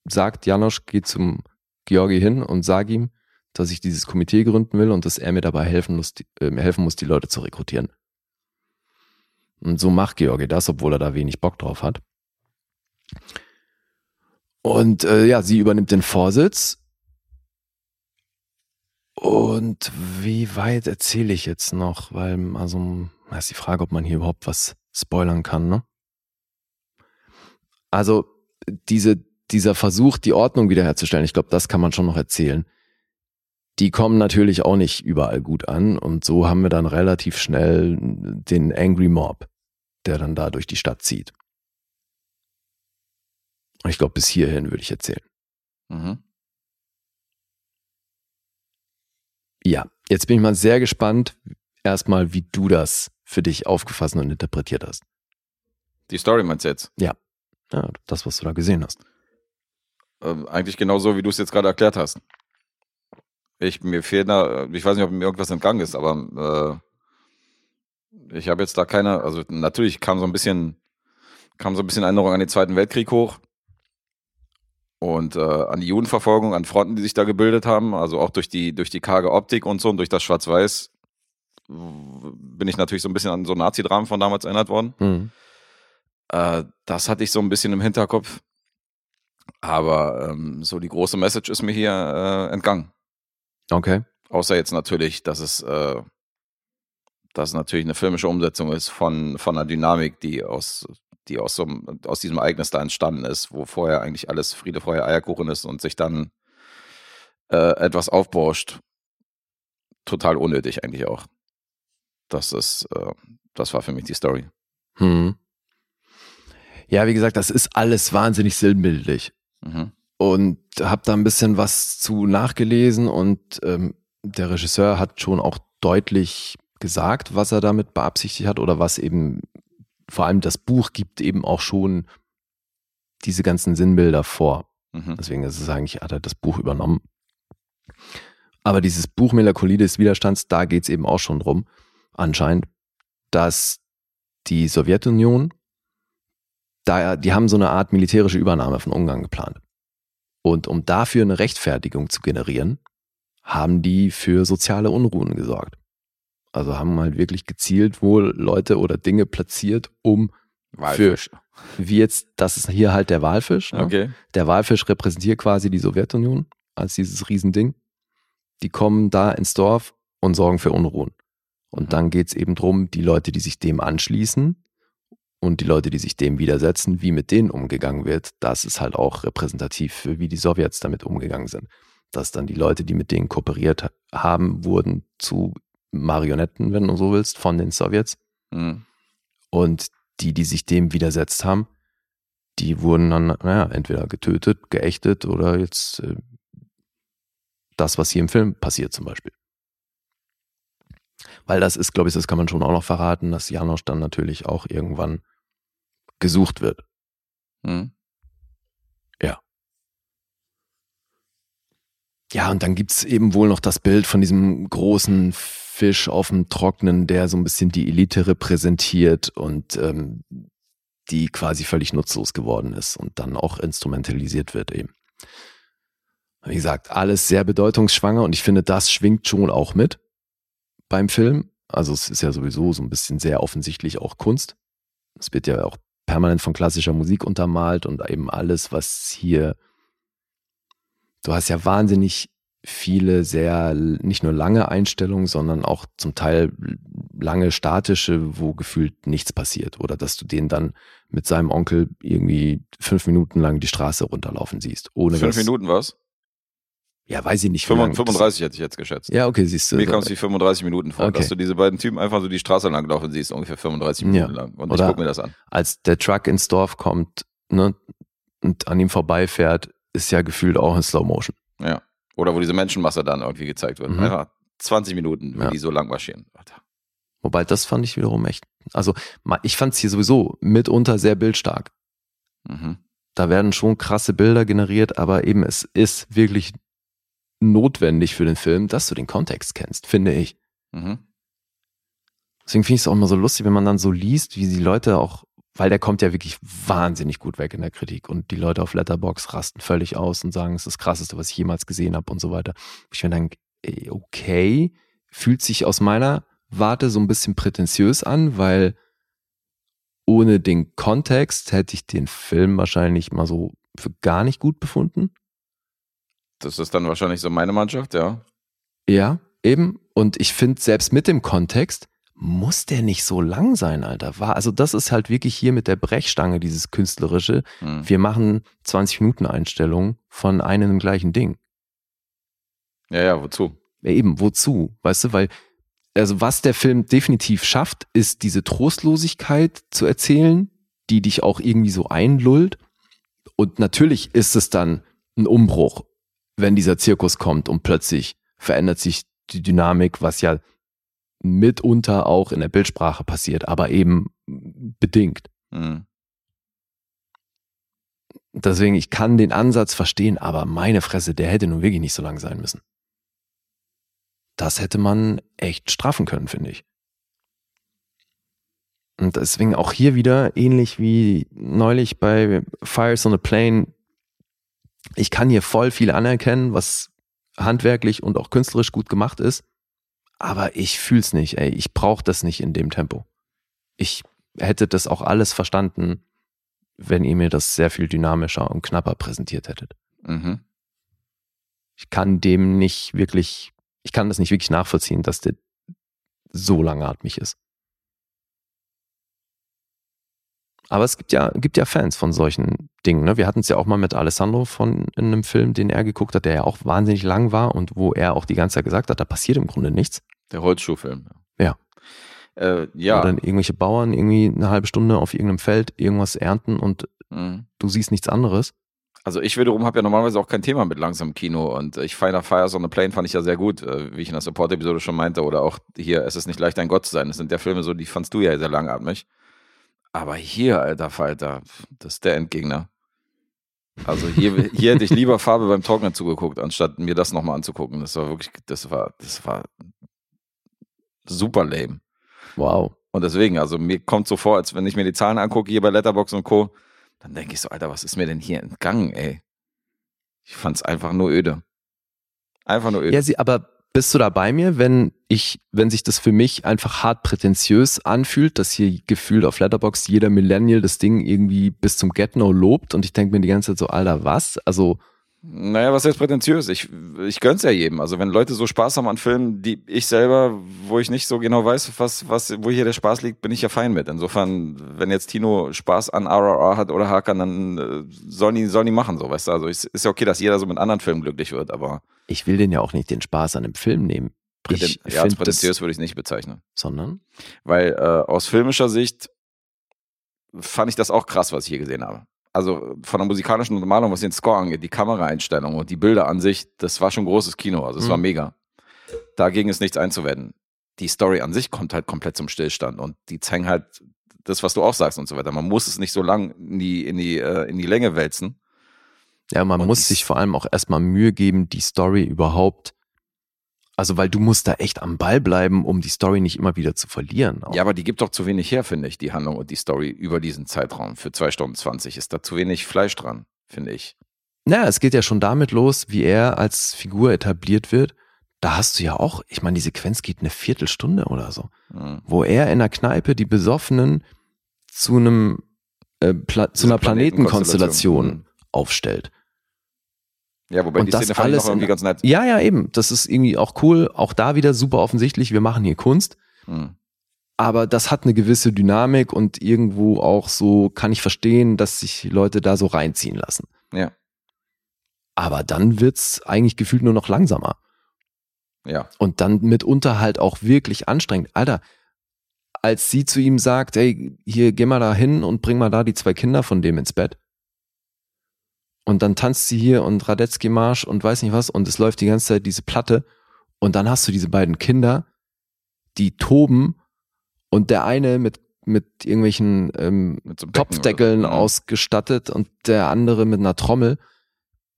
sagt, Janosch geht zum Georgi hin und sag ihm, dass ich dieses Komitee gründen will und dass er mir dabei helfen muss, die, äh, helfen muss, die Leute zu rekrutieren. Und so macht Georgi das, obwohl er da wenig Bock drauf hat. Und äh, ja, sie übernimmt den Vorsitz. Und wie weit erzähle ich jetzt noch? Weil, also, ist die Frage, ob man hier überhaupt was spoilern kann, ne? Also, diese, dieser Versuch, die Ordnung wiederherzustellen, ich glaube, das kann man schon noch erzählen. Die kommen natürlich auch nicht überall gut an. Und so haben wir dann relativ schnell den Angry Mob, der dann da durch die Stadt zieht. Ich glaube, bis hierhin würde ich erzählen. Mhm. Ja, jetzt bin ich mal sehr gespannt, erstmal, wie du das für dich aufgefasst und interpretiert hast. Die Story meinst du jetzt? Ja, das, was du da gesehen hast. Ähm, eigentlich genau so, wie du es jetzt gerade erklärt hast. Ich, mir fehlt da, ich weiß nicht, ob mir irgendwas entgangen ist, aber äh, ich habe jetzt da keine, also natürlich kam so ein bisschen, kam so ein bisschen Erinnerung an den Zweiten Weltkrieg hoch und äh, an die Judenverfolgung, an Fronten, die sich da gebildet haben, also auch durch die durch die karge Optik und so und durch das Schwarz-Weiß bin ich natürlich so ein bisschen an so Nazi-Dramen von damals erinnert worden. Mhm. Äh, das hatte ich so ein bisschen im Hinterkopf. Aber ähm, so die große Message ist mir hier äh, entgangen. Okay. Außer jetzt natürlich, dass es, äh, dass es natürlich eine filmische Umsetzung ist von, von einer Dynamik, die aus, die aus, so, aus diesem Ereignis da entstanden ist, wo vorher eigentlich alles Friede, Freude, Eierkuchen ist und sich dann äh, etwas aufbauscht. Total unnötig eigentlich auch. Das ist, äh, das war für mich die Story. Hm. Ja, wie gesagt, das ist alles wahnsinnig sinnbildlich. Mhm. Und habe da ein bisschen was zu nachgelesen und ähm, der Regisseur hat schon auch deutlich gesagt, was er damit beabsichtigt hat oder was eben, vor allem das Buch gibt eben auch schon diese ganzen Sinnbilder vor. Mhm. Deswegen ist es eigentlich, hat er das Buch übernommen. Aber dieses Buch Melancholie des Widerstands, da geht es eben auch schon drum, anscheinend, dass die Sowjetunion, da, die haben so eine Art militärische Übernahme von Ungarn geplant. Und um dafür eine Rechtfertigung zu generieren, haben die für soziale Unruhen gesorgt. Also haben halt wirklich gezielt wohl Leute oder Dinge platziert, um, Walfisch. wie jetzt, das ist hier halt der Walfisch. Ne? Okay. Der Walfisch repräsentiert quasi die Sowjetunion als dieses Riesending. Die kommen da ins Dorf und sorgen für Unruhen. Und Mhm. dann geht's eben drum, die Leute, die sich dem anschließen und die Leute, die sich dem widersetzen, wie mit denen umgegangen wird, das ist halt auch repräsentativ für wie die Sowjets damit umgegangen sind. Dass dann die Leute, die mit denen kooperiert ha- haben, wurden zu Marionetten, wenn du so willst, von den Sowjets. Mhm. Und die, die sich dem widersetzt haben, die wurden dann, naja, entweder getötet, geächtet oder jetzt äh, das, was hier im Film passiert zum Beispiel. Weil das ist, glaube ich, das kann man schon auch noch verraten, dass Janosch dann natürlich auch irgendwann gesucht wird. Mhm. Ja, und dann gibt's eben wohl noch das Bild von diesem großen Fisch auf dem Trocknen, der so ein bisschen die Elite repräsentiert und ähm, die quasi völlig nutzlos geworden ist und dann auch instrumentalisiert wird eben. Wie gesagt, alles sehr bedeutungsschwanger und ich finde, das schwingt schon auch mit beim Film. Also es ist ja sowieso so ein bisschen sehr offensichtlich auch Kunst. Es wird ja auch permanent von klassischer Musik untermalt und eben alles, was hier du hast ja wahnsinnig viele sehr nicht nur lange Einstellungen, sondern auch zum Teil lange statische, wo gefühlt nichts passiert oder dass du den dann mit seinem Onkel irgendwie fünf Minuten lang die Straße runterlaufen siehst. Ohne Fünf dass, Minuten was? Ja, weiß ich nicht. wie lang das- 35 hätte ich jetzt geschätzt. Ja, okay, siehst du. Mir kam es wie 35 Minuten vor, Okay. dass du diese beiden Typen einfach so die Straße lang laufen siehst, ungefähr 35 Ja. Minuten lang. Und ich Oder- guck mir das an. als der Truck ins Dorf kommt ne, und an ihm vorbeifährt, ist ja gefühlt auch in Slow Motion. Ja. Oder wo diese Menschenmasse dann irgendwie gezeigt wird. Mhm. Einfach 20 Minuten, wie Ja. die so lang marschieren. Alter. Wobei das fand ich wiederum echt. Also ich fand es hier sowieso mitunter sehr bildstark. Mhm. Da werden schon krasse Bilder generiert, aber eben es ist wirklich notwendig für den Film, dass du den Kontext kennst, finde ich. Mhm. Deswegen finde ich es auch immer so lustig, wenn man dann so liest, wie die Leute auch, weil der kommt ja wirklich wahnsinnig gut weg in der Kritik und die Leute auf Letterbox rasten völlig aus und sagen, es ist das krasseste, was ich jemals gesehen habe und so weiter. Ich mir denke, okay, fühlt sich aus meiner Warte so ein bisschen prätentiös an, weil ohne den Kontext hätte ich den Film wahrscheinlich mal so für gar nicht gut befunden. Das ist dann wahrscheinlich so meine Mannschaft, ja. Ja, eben. Und ich finde, selbst mit dem Kontext muss der nicht so lang sein, Alter. War, also das ist halt wirklich hier mit der Brechstange, dieses künstlerische. Mhm. Wir machen 20 Minuten Einstellungen von einem und dem gleichen Ding. Ja, ja, wozu? Ja, eben, wozu? Weißt du, weil, also was der Film definitiv schafft, ist diese Trostlosigkeit zu erzählen, die dich auch irgendwie so einlullt. Und natürlich ist es dann ein Umbruch, wenn dieser Zirkus kommt und plötzlich verändert sich die Dynamik, was ja mitunter auch in der Bildsprache passiert, aber eben bedingt. Mhm. Deswegen, ich kann den Ansatz verstehen, aber meine Fresse, der hätte nun wirklich nicht so lang sein müssen. Das hätte man echt straffen können, finde ich. Und deswegen auch hier wieder ähnlich wie neulich bei Fires on a Plane. Ich kann hier voll viel anerkennen, was handwerklich und auch künstlerisch gut gemacht ist. Aber ich fühl's nicht, ey. Ich brauche das nicht in dem Tempo. Ich hätte das auch alles verstanden, wenn ihr mir das sehr viel dynamischer und knapper präsentiert hättet. Mhm. Ich kann dem nicht wirklich, ich kann das nicht wirklich nachvollziehen, dass der so langatmig ist. Aber es gibt ja, gibt ja Fans von solchen Dingen. Ne? Wir hatten es ja auch mal mit Alessandro von in einem Film, den er geguckt hat, der ja auch wahnsinnig lang war und wo er auch die ganze Zeit gesagt hat, da passiert im Grunde nichts. Der Holzschuhfilm. Ja. Äh, ja. Wo dann irgendwelche Bauern irgendwie eine halbe Stunde auf irgendeinem Feld irgendwas ernten und Mhm. du siehst nichts anderes. Also ich wiederum habe ja normalerweise auch kein Thema mit langsamem Kino und ich Fire Fires on the Plane fand ich ja sehr gut, äh, wie ich in der Support-Episode schon meinte oder auch hier, es ist nicht leicht ein Gott zu sein. Das sind der Filme so, die fandst du ja sehr langatmig. Aber hier, alter Falter, das ist der Endgegner. Also hier, hier hätte ich lieber Farbe beim Trocknen zugeguckt, anstatt mir das nochmal anzugucken. Das war wirklich, das war, das war super lame. Wow. Und deswegen, also mir kommt so vor, als wenn ich mir die Zahlen angucke hier bei Letterbox und Co., dann denke ich so, Alter, was ist mir denn hier entgangen, ey? Ich fand's einfach nur öde. Einfach nur öde. Ja, sie, aber bist du da bei mir, wenn ich, wenn sich das für mich einfach hart prätentiös anfühlt, dass hier gefühlt auf Letterbox jeder Millennial das Ding irgendwie bis zum Get-No lobt und ich denke mir die ganze Zeit so, Alter, was? Also, Naja, was ist jetzt prätentiös? Ich, ich gönn's ja jedem. Also wenn Leute so Spaß haben an Filmen, die ich selber, wo ich nicht so genau weiß, was, was, wo hier der Spaß liegt, bin ich ja fein mit. Insofern, wenn jetzt Tino Spaß an RRR hat oder Hakan, dann äh, sollen die, sollen die machen, so, weißt du. Also ist, ist ja okay, dass jeder so mit anderen Filmen glücklich wird, aber ich will den ja auch nicht den Spaß an dem Film nehmen. präten, Ich ja, als prätentiös würde ich es nicht bezeichnen. sondern? Weil äh, aus filmischer Sicht fand ich das auch krass, was ich hier gesehen habe. Also von der musikalischen Untermalung, was den Score angeht, die Kameraeinstellung und die Bilder an sich, das war schon großes Kino. Also es war Mhm. mega. Dagegen ist nichts einzuwenden. Die Story an sich kommt halt komplett zum Stillstand und die zeigen halt das, was du auch sagst und so weiter. Man muss es nicht so lang in die, in die, äh, in die Länge wälzen. Ja, man Und muss sich vor allem auch erstmal Mühe geben, die Story überhaupt, also weil du musst da echt am Ball bleiben, um die Story nicht immer wieder zu verlieren. Auch. Ja, aber die gibt doch zu wenig her, finde ich, die Handlung und die Story über diesen Zeitraum. Für zwei Stunden 20 ist da zu wenig Fleisch dran, finde ich. Naja, es geht ja schon damit los, wie er als Figur etabliert wird. Da hast du ja auch, ich meine, die Sequenz geht eine Viertelstunde oder so, Mhm. wo er in der Kneipe die Besoffenen zu einem äh, zu einer Planetenkonstellation Mhm. aufstellt. Ja, wobei Und die das Szene alles irgendwie ganz nett. Ja, ja, eben. Das ist irgendwie auch cool. Auch da wieder super offensichtlich. Wir machen hier Kunst. Mhm. aber das hat eine gewisse Dynamik und irgendwo auch so kann ich verstehen, dass sich Leute da so reinziehen lassen. Ja, Aber dann wird's eigentlich gefühlt nur noch langsamer ja. und dann mitunter halt auch wirklich anstrengend. Alter, als sie zu ihm sagt, hey, hier geh mal da hin und bring mal da die zwei Kinder von dem ins Bett. Und dann tanzt sie hier und Radetzky Marsch und weiß nicht was und es läuft die ganze Zeit diese Platte und dann hast du diese beiden Kinder, die toben und der eine mit mit irgendwelchen ähm, Mit so Topfdeckeln oder. Mhm. ausgestattet und der andere mit einer Trommel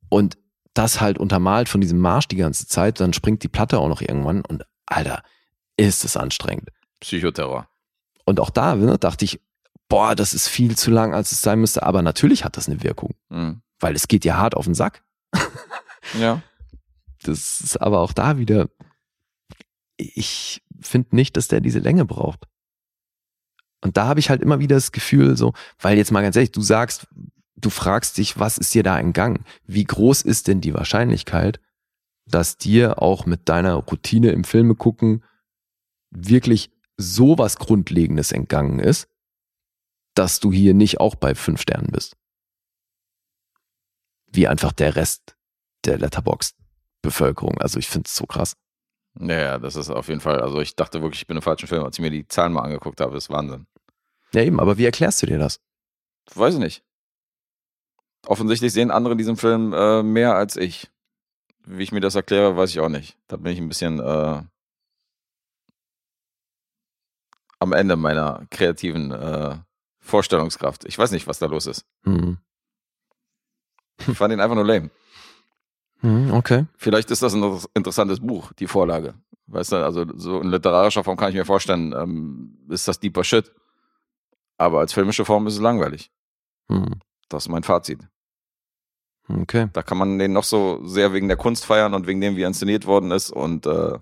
und das halt untermalt von diesem Marsch die ganze Zeit, dann springt die Platte auch noch irgendwann und Alter, ist es anstrengend. Psychoterror. Und auch da ne, dachte ich, boah, das ist viel zu lang, als es sein müsste, aber natürlich hat das eine Wirkung, Mhm. Weil es geht ja hart auf den Sack. Ja. Das ist aber auch da wieder, ich finde nicht, dass der diese Länge braucht. Und da habe ich halt immer wieder das Gefühl, so, weil jetzt mal ganz ehrlich, du sagst, du fragst dich, was ist dir da entgangen? Wie groß ist denn die Wahrscheinlichkeit, dass dir auch mit deiner Routine im Filme gucken wirklich sowas Grundlegendes entgangen ist, dass du hier nicht auch bei fünf Sternen bist? Wie einfach der Rest der Letterboxd-Bevölkerung. Also ich finde es so krass. Ja, ja, das ist auf jeden Fall. Also ich dachte wirklich, ich bin im falschen Film, als ich mir die Zahlen mal angeguckt habe. Ist Wahnsinn. Ja eben, aber wie erklärst du dir das? Weiß ich nicht. Offensichtlich sehen andere in diesem Film äh, mehr als ich. Wie ich mir das erkläre, weiß ich auch nicht. Da bin ich ein bisschen äh, am Ende meiner kreativen äh, Vorstellungskraft. Ich weiß nicht, was da los ist. Hm. Ich fand ihn einfach nur lame. Hm, okay. Vielleicht ist das ein inter- interessantes Buch, die Vorlage. Weißt du, also so in literarischer Form kann ich mir vorstellen, ähm, ist das deeper Shit. Aber als filmische Form ist es langweilig. Hm. Das ist mein Fazit. Okay. Da kann man den noch so sehr wegen der Kunst feiern und wegen dem, wie er inszeniert worden ist und äh,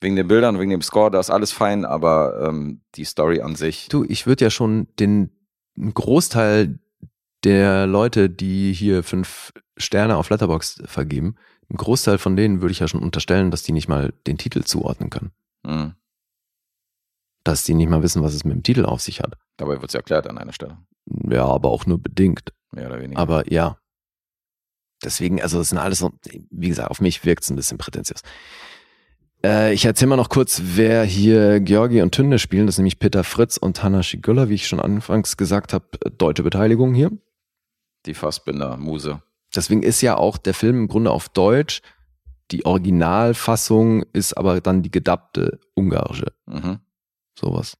Wegen den Bildern, wegen dem Score, da ist alles fein, aber ähm, die Story an sich. Du, ich würde ja schon den Großteil der Leute, die hier fünf Sterne auf Letterbox vergeben, einen Großteil von denen würde ich ja schon unterstellen, dass die nicht mal den Titel zuordnen können. Mh. Dass die nicht mal wissen, was es mit dem Titel auf sich hat. Dabei wird es erklärt an einer Stelle. Ja, aber auch nur bedingt. Mehr oder weniger. Aber ja. Deswegen, also das sind alles so, wie gesagt, auf mich wirkt es ein bisschen prätentiös. Äh, ich erzähle mal noch kurz, wer hier Georgi und Tünde spielen. Das ist nämlich Peter Fritz und Hanna Schigüller, wie ich schon anfangs gesagt habe, deutsche Beteiligung hier. Die Fassbinder-Muse. Deswegen ist ja auch der Film im Grunde auf Deutsch. Die Originalfassung ist aber dann die gedappte ungarische. Mhm. Sowas.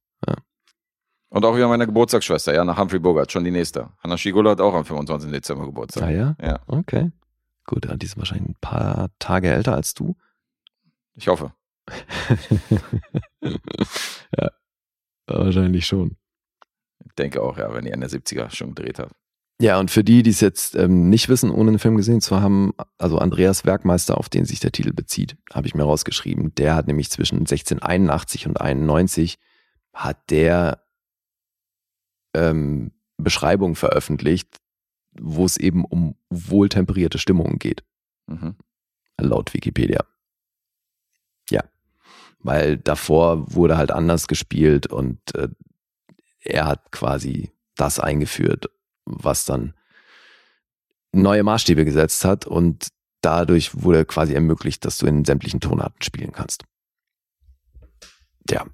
Und auch wieder meine Geburtstagsschwester, ja, nach Humphrey Bogart, schon die nächste. Hanna Schigula hat auch am 25. Dezember Geburtstag. Ah ja? Ja, Okay. Gut, ja, die ist wahrscheinlich ein paar Tage älter als du. ich hoffe. ja, wahrscheinlich schon. Ich denke auch, ja, wenn die Ende 70er schon gedreht hat. Ja, und für die, die es jetzt ähm, nicht wissen, ohne den Film gesehen zu haben, also Andreas Werkmeister, auf den sich der Titel bezieht, habe ich mir rausgeschrieben. Der hat nämlich zwischen 1681 und 91 hat der ähm, Beschreibung veröffentlicht, wo es eben um wohltemperierte Stimmungen geht, Mhm. laut Wikipedia. Ja, weil davor wurde halt anders gespielt und äh, er hat quasi das eingeführt, was dann neue Maßstäbe gesetzt hat und dadurch wurde quasi ermöglicht, dass du in sämtlichen Tonarten spielen kannst. Ja.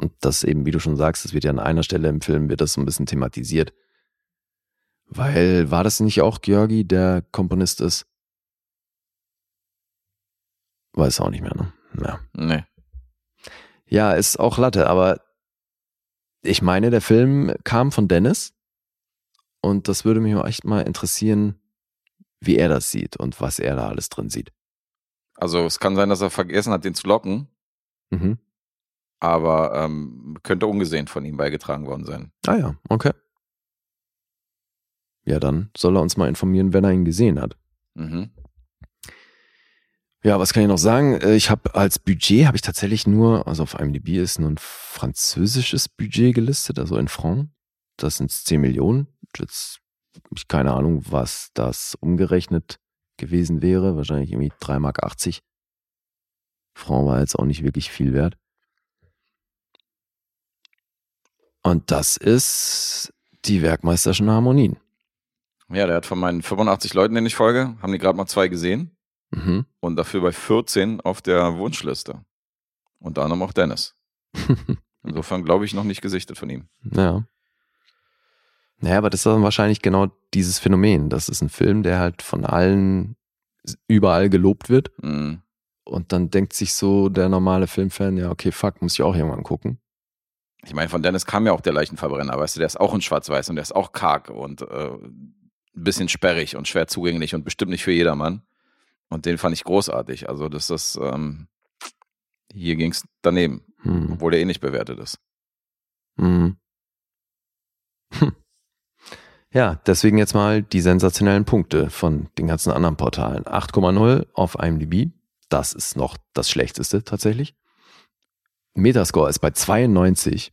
Und das eben, wie du schon sagst, das wird ja an einer Stelle im Film, wird das so ein bisschen thematisiert. Weil, war das nicht auch Georgi, der Komponist ist? Weiß auch nicht mehr, ne? Ja. Nee. Ja, ist auch Latte, aber ich meine, der Film kam von Dennis und das würde mich auch echt mal interessieren, wie er das sieht und was er da alles drin sieht. Also es kann sein, dass er vergessen hat, den zu locken, Mhm. aber ähm, könnte ungesehen von ihm beigetragen worden sein. Ah ja, okay. Ja, dann soll er uns mal informieren, wenn er ihn gesehen hat. Mhm. Ja, was kann ich noch sagen? Äh, Ich habe als Budget habe ich tatsächlich nur, also auf IMDb ist nur ein französisches Budget gelistet, also in Franc. Das sind 10 Millionen. Jetzt hab ich keine Ahnung, was das umgerechnet gewesen wäre. Wahrscheinlich irgendwie 3,80 Mark. Franc war jetzt auch nicht wirklich viel wert. Und das ist die Werkmeisterschen Harmonien. Ja, der hat von meinen 85 Leuten, denen ich folge, haben die gerade mal zwei gesehen Mhm. und dafür bei 14 auf der Wunschliste. Unter anderem auch Dennis. Insofern glaube ich noch nicht gesichtet von ihm. Ja. Naja, aber das ist dann wahrscheinlich genau dieses Phänomen. Das ist ein Film, der halt von allen überall gelobt wird. Mhm. Und dann denkt sich so der normale Filmfan, ja, okay, fuck, muss ich auch irgendwann gucken. Ich meine, von Dennis kam ja auch der Leichenverbrenner, weißt du, der ist auch in Schwarz-Weiß und der ist auch karg und äh, ein bisschen sperrig und schwer zugänglich und bestimmt nicht für jedermann. Und den fand ich großartig. Also, das ist, ähm, hier ging es daneben, Hm. obwohl der eh nicht bewertet ist. Hm. Hm. Ja, deswegen jetzt mal die sensationellen Punkte von den ganzen anderen Portalen. 8,0 auf IMDb. Das ist noch das schlechteste tatsächlich. Metascore ist bei 92.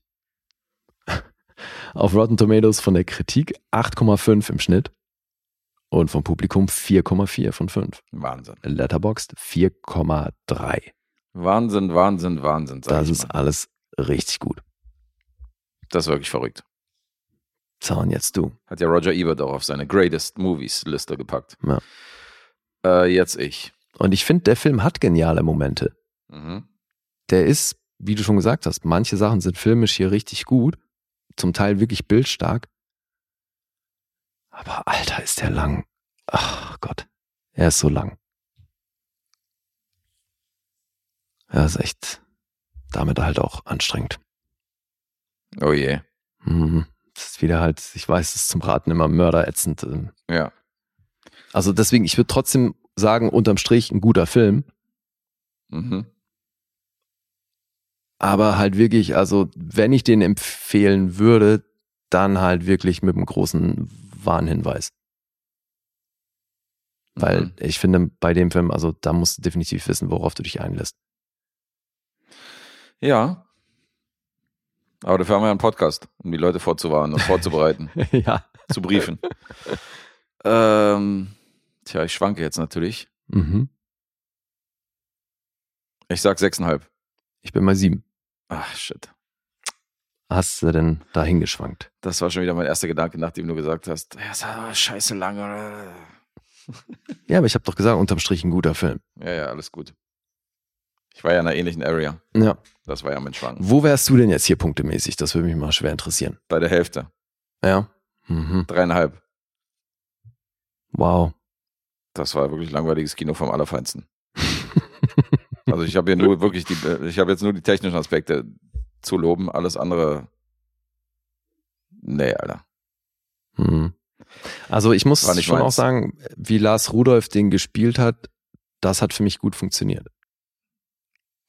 Auf Rotten Tomatoes von der Kritik 8,5 im Schnitt. Und vom Publikum 4,4 von 5. Wahnsinn. Letterboxd 4,3. Wahnsinn, Wahnsinn, Wahnsinn. Das ist alles richtig gut. Das ist wirklich verrückt. Und jetzt du. Hat ja Roger Ebert auch auf seine Greatest Movies Liste gepackt. Ja. Äh, jetzt ich. Und ich finde, der Film hat geniale Momente. Mhm. Der ist, wie du schon gesagt hast, manche Sachen sind filmisch hier richtig gut, zum Teil wirklich bildstark. Aber Alter, ist der lang. Ach Gott, er ist so lang. Er ist echt damit halt auch anstrengend. Oh je. Mhm. Das ist wieder halt, ich weiß, es ist zum Raten immer mörderätzend. ähm. Ja. Also deswegen, ich würde trotzdem sagen, unterm Strich ein guter Film. Mhm. Aber halt wirklich, also wenn ich den empfehlen würde, dann halt wirklich mit einem großen Warnhinweis. Weil Mhm. ich finde, bei dem Film, also da musst du definitiv wissen, worauf du dich einlässt. Ja. Aber dafür haben wir ja einen Podcast, um die Leute vorzuwarnen und vorzubereiten, ja. zu briefen. Ähm, tja, ich schwanke jetzt natürlich. Mhm. Ich sag sechseinhalb. Ich bin mal sieben. Ach, shit. Hast du denn dahin geschwankt? Das war schon wieder mein erster Gedanke, nachdem du gesagt hast, ja, ist aber scheiße lange. Ja, aber ich habe doch gesagt, unterm Strich ein guter Film. Ja, ja, alles gut. Ich war ja in einer ähnlichen Area. Ja. Das war ja mein Schwank. Wo wärst du denn jetzt hier punktemäßig? Das würde mich mal schwer interessieren. Bei der Hälfte. Ja. Mhm. Dreieinhalb. Wow. Das war wirklich langweiliges Kino vom Allerfeinsten. Also ich habe hier nur wirklich die, ich habe jetzt nur die technischen Aspekte zu loben, alles andere. Nee, Alter. Mhm. Also ich muss schon auch meins. sagen, wie Lars Rudolph den gespielt hat, das hat für mich gut funktioniert.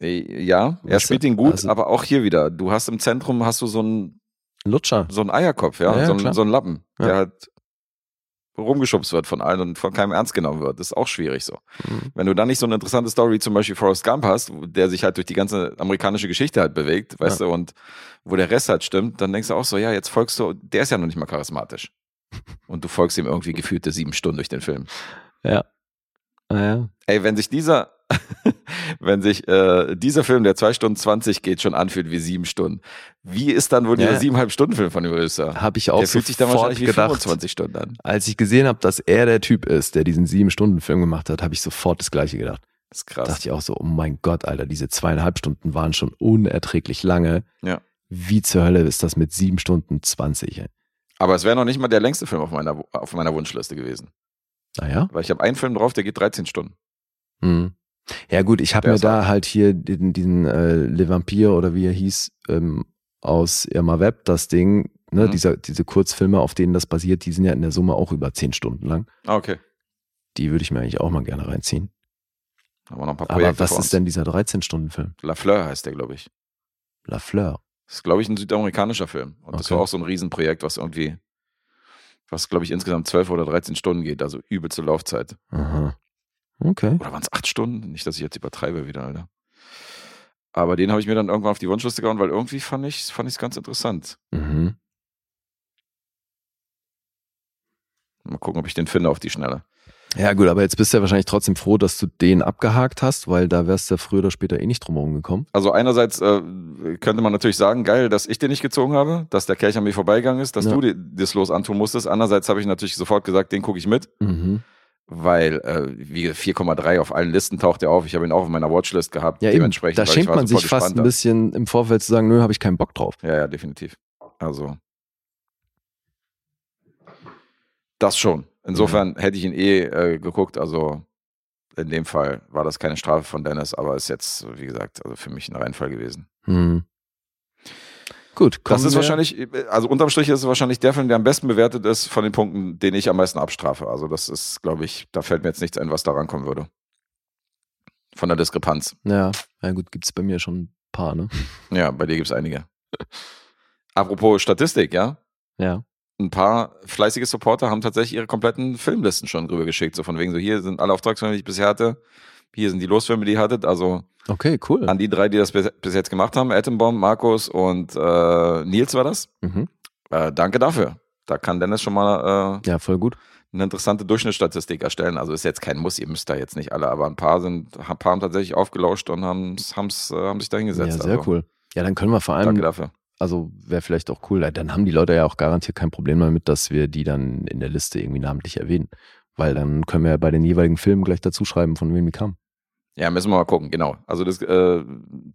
Äh, Ja, er Was- spielt ihn gut, also- aber auch hier wieder. Du hast im Zentrum hast du so einen Lutscher. so einen Eierkopf, ja, Ja, ja, so, einen, so einen Lappen, Ja. der halt rumgeschubst wird von allen und von keinem ernst genommen wird. Das ist auch schwierig so. Mhm. Wenn du dann nicht so eine interessante Story zum Beispiel Forrest Gump hast, der sich halt durch die ganze amerikanische Geschichte halt bewegt, weißt du, und wo der Rest halt stimmt, dann denkst du auch so, ja, jetzt folgst du, der ist ja noch nicht mal charismatisch. Und du folgst ihm irgendwie gefühlte sieben Stunden durch den Film. Ja. Ah, ja. Ey, wenn sich dieser, wenn sich äh, dieser Film, der zwei Stunden 20 geht, schon anfühlt wie sieben Stunden, wie ist dann wohl Ja. dieser siebeneinhalb Stunden Film von Regisseur? Habe ich auch Der fühlt sich dann wahrscheinlich wie gedacht. 25 Stunden an. Als ich gesehen habe, dass er der Typ ist, der diesen Sieben-Stunden-Film gemacht hat, habe ich sofort das Gleiche gedacht. Das ist krass. dachte ich auch so, oh mein Gott, Alter, diese zweieinhalb Stunden waren schon unerträglich lange. Ja. Wie zur Hölle ist das mit sieben Stunden 20? Ey? Aber es wäre noch nicht mal der längste Film auf meiner, auf meiner Wunschliste gewesen. Naja. Weil ich habe einen Film drauf, der geht 13 Stunden. Hm. Ja gut, ich habe mir da halt hier diesen, diesen äh, Le Vampire oder wie er hieß, ähm, aus Irma Web, das Ding, ne, Mhm. dieser, diese Kurzfilme, auf denen das basiert, die sind ja in der Summe auch über zehn Stunden lang. Ah, okay. Die würde ich mir eigentlich auch mal gerne reinziehen. Haben wir noch ein paar Aber was ist denn dieser 13-Stunden-Film? La Fleur heißt der, glaube ich. La Fleur. Das ist, glaube ich, ein südamerikanischer Film. Und das Okay. war auch so ein Riesenprojekt, was irgendwie, was, glaube ich, insgesamt 12 oder 13 Stunden geht, also übelste Laufzeit. Aha. Okay. Oder waren es 8 Stunden? Nicht, dass ich jetzt übertreibe wieder, Alter. Aber den habe ich mir dann irgendwann auf die Wunschliste gehauen, weil irgendwie fand ich es fand ich's ganz interessant. Mhm. Mal gucken, ob ich den finde auf die Schnelle. Ja gut, aber jetzt bist du ja wahrscheinlich trotzdem froh, dass du den abgehakt hast, weil da wärst du ja früher oder später eh nicht drum herum gekommen. Also einerseits äh, könnte man natürlich sagen, geil, dass ich den nicht gezogen habe, dass der Kelch an mir vorbeigegangen ist, dass Ja. du dir das Los antun musstest. Andererseits habe ich natürlich sofort gesagt, den gucke ich mit, Mhm. Weil äh, wie 4,3 auf allen Listen taucht er auf. Ich habe ihn auch auf meiner Watchlist gehabt. Ja, eben. dementsprechend, Da weil ich schämt man sich fast ein da. bisschen im Vorfeld zu sagen, nö, habe ich keinen Bock drauf. Ja, ja, definitiv. Also das schon. Insofern Mhm. hätte ich ihn eh äh, geguckt. Also in dem Fall war das keine Strafe von Dennis, aber ist jetzt, wie gesagt, also für mich ein Reinfall gewesen. Hm. Gut, Das ist wahrscheinlich, also unterm Strich ist es wahrscheinlich der Film, der am besten bewertet ist von den Punkten, den ich am meisten abstrafe. Also das ist, glaube ich, da fällt mir jetzt nichts ein, was da rankommen würde. Von der Diskrepanz. Ja, ja gut, gibt's bei mir schon ein paar, ne? Ja, bei dir gibt es einige. Apropos Statistik, ja. Ja. Ein paar fleißige Supporter haben tatsächlich ihre kompletten Filmlisten schon rüber geschickt. So von wegen so, hier sind alle Auftragsfilme, die ich bisher hatte. Hier sind die Losfilme, die ihr hattet. Also Okay, cool. an die drei, die das bis, bis jetzt gemacht haben. Atombaum, Markus und äh, Nils war das. Mhm. Äh, danke dafür. Da kann Dennis schon mal äh, Ja, voll gut. eine interessante Durchschnittsstatistik erstellen. Also ist jetzt kein Muss, ihr müsst da jetzt nicht alle, aber ein paar sind, ein paar haben tatsächlich aufgelauscht und haben, haben's, äh, haben sich da hingesetzt. Ja, sehr also, cool. Ja, dann können wir vor allem, Danke dafür. also wäre vielleicht auch cool, dann haben die Leute ja auch garantiert kein Problem damit, dass wir die dann in der Liste irgendwie namentlich erwähnen. Weil dann können wir ja bei den jeweiligen Filmen gleich dazu schreiben, von wem die kamen. Ja, müssen wir mal gucken, genau. Also das, äh,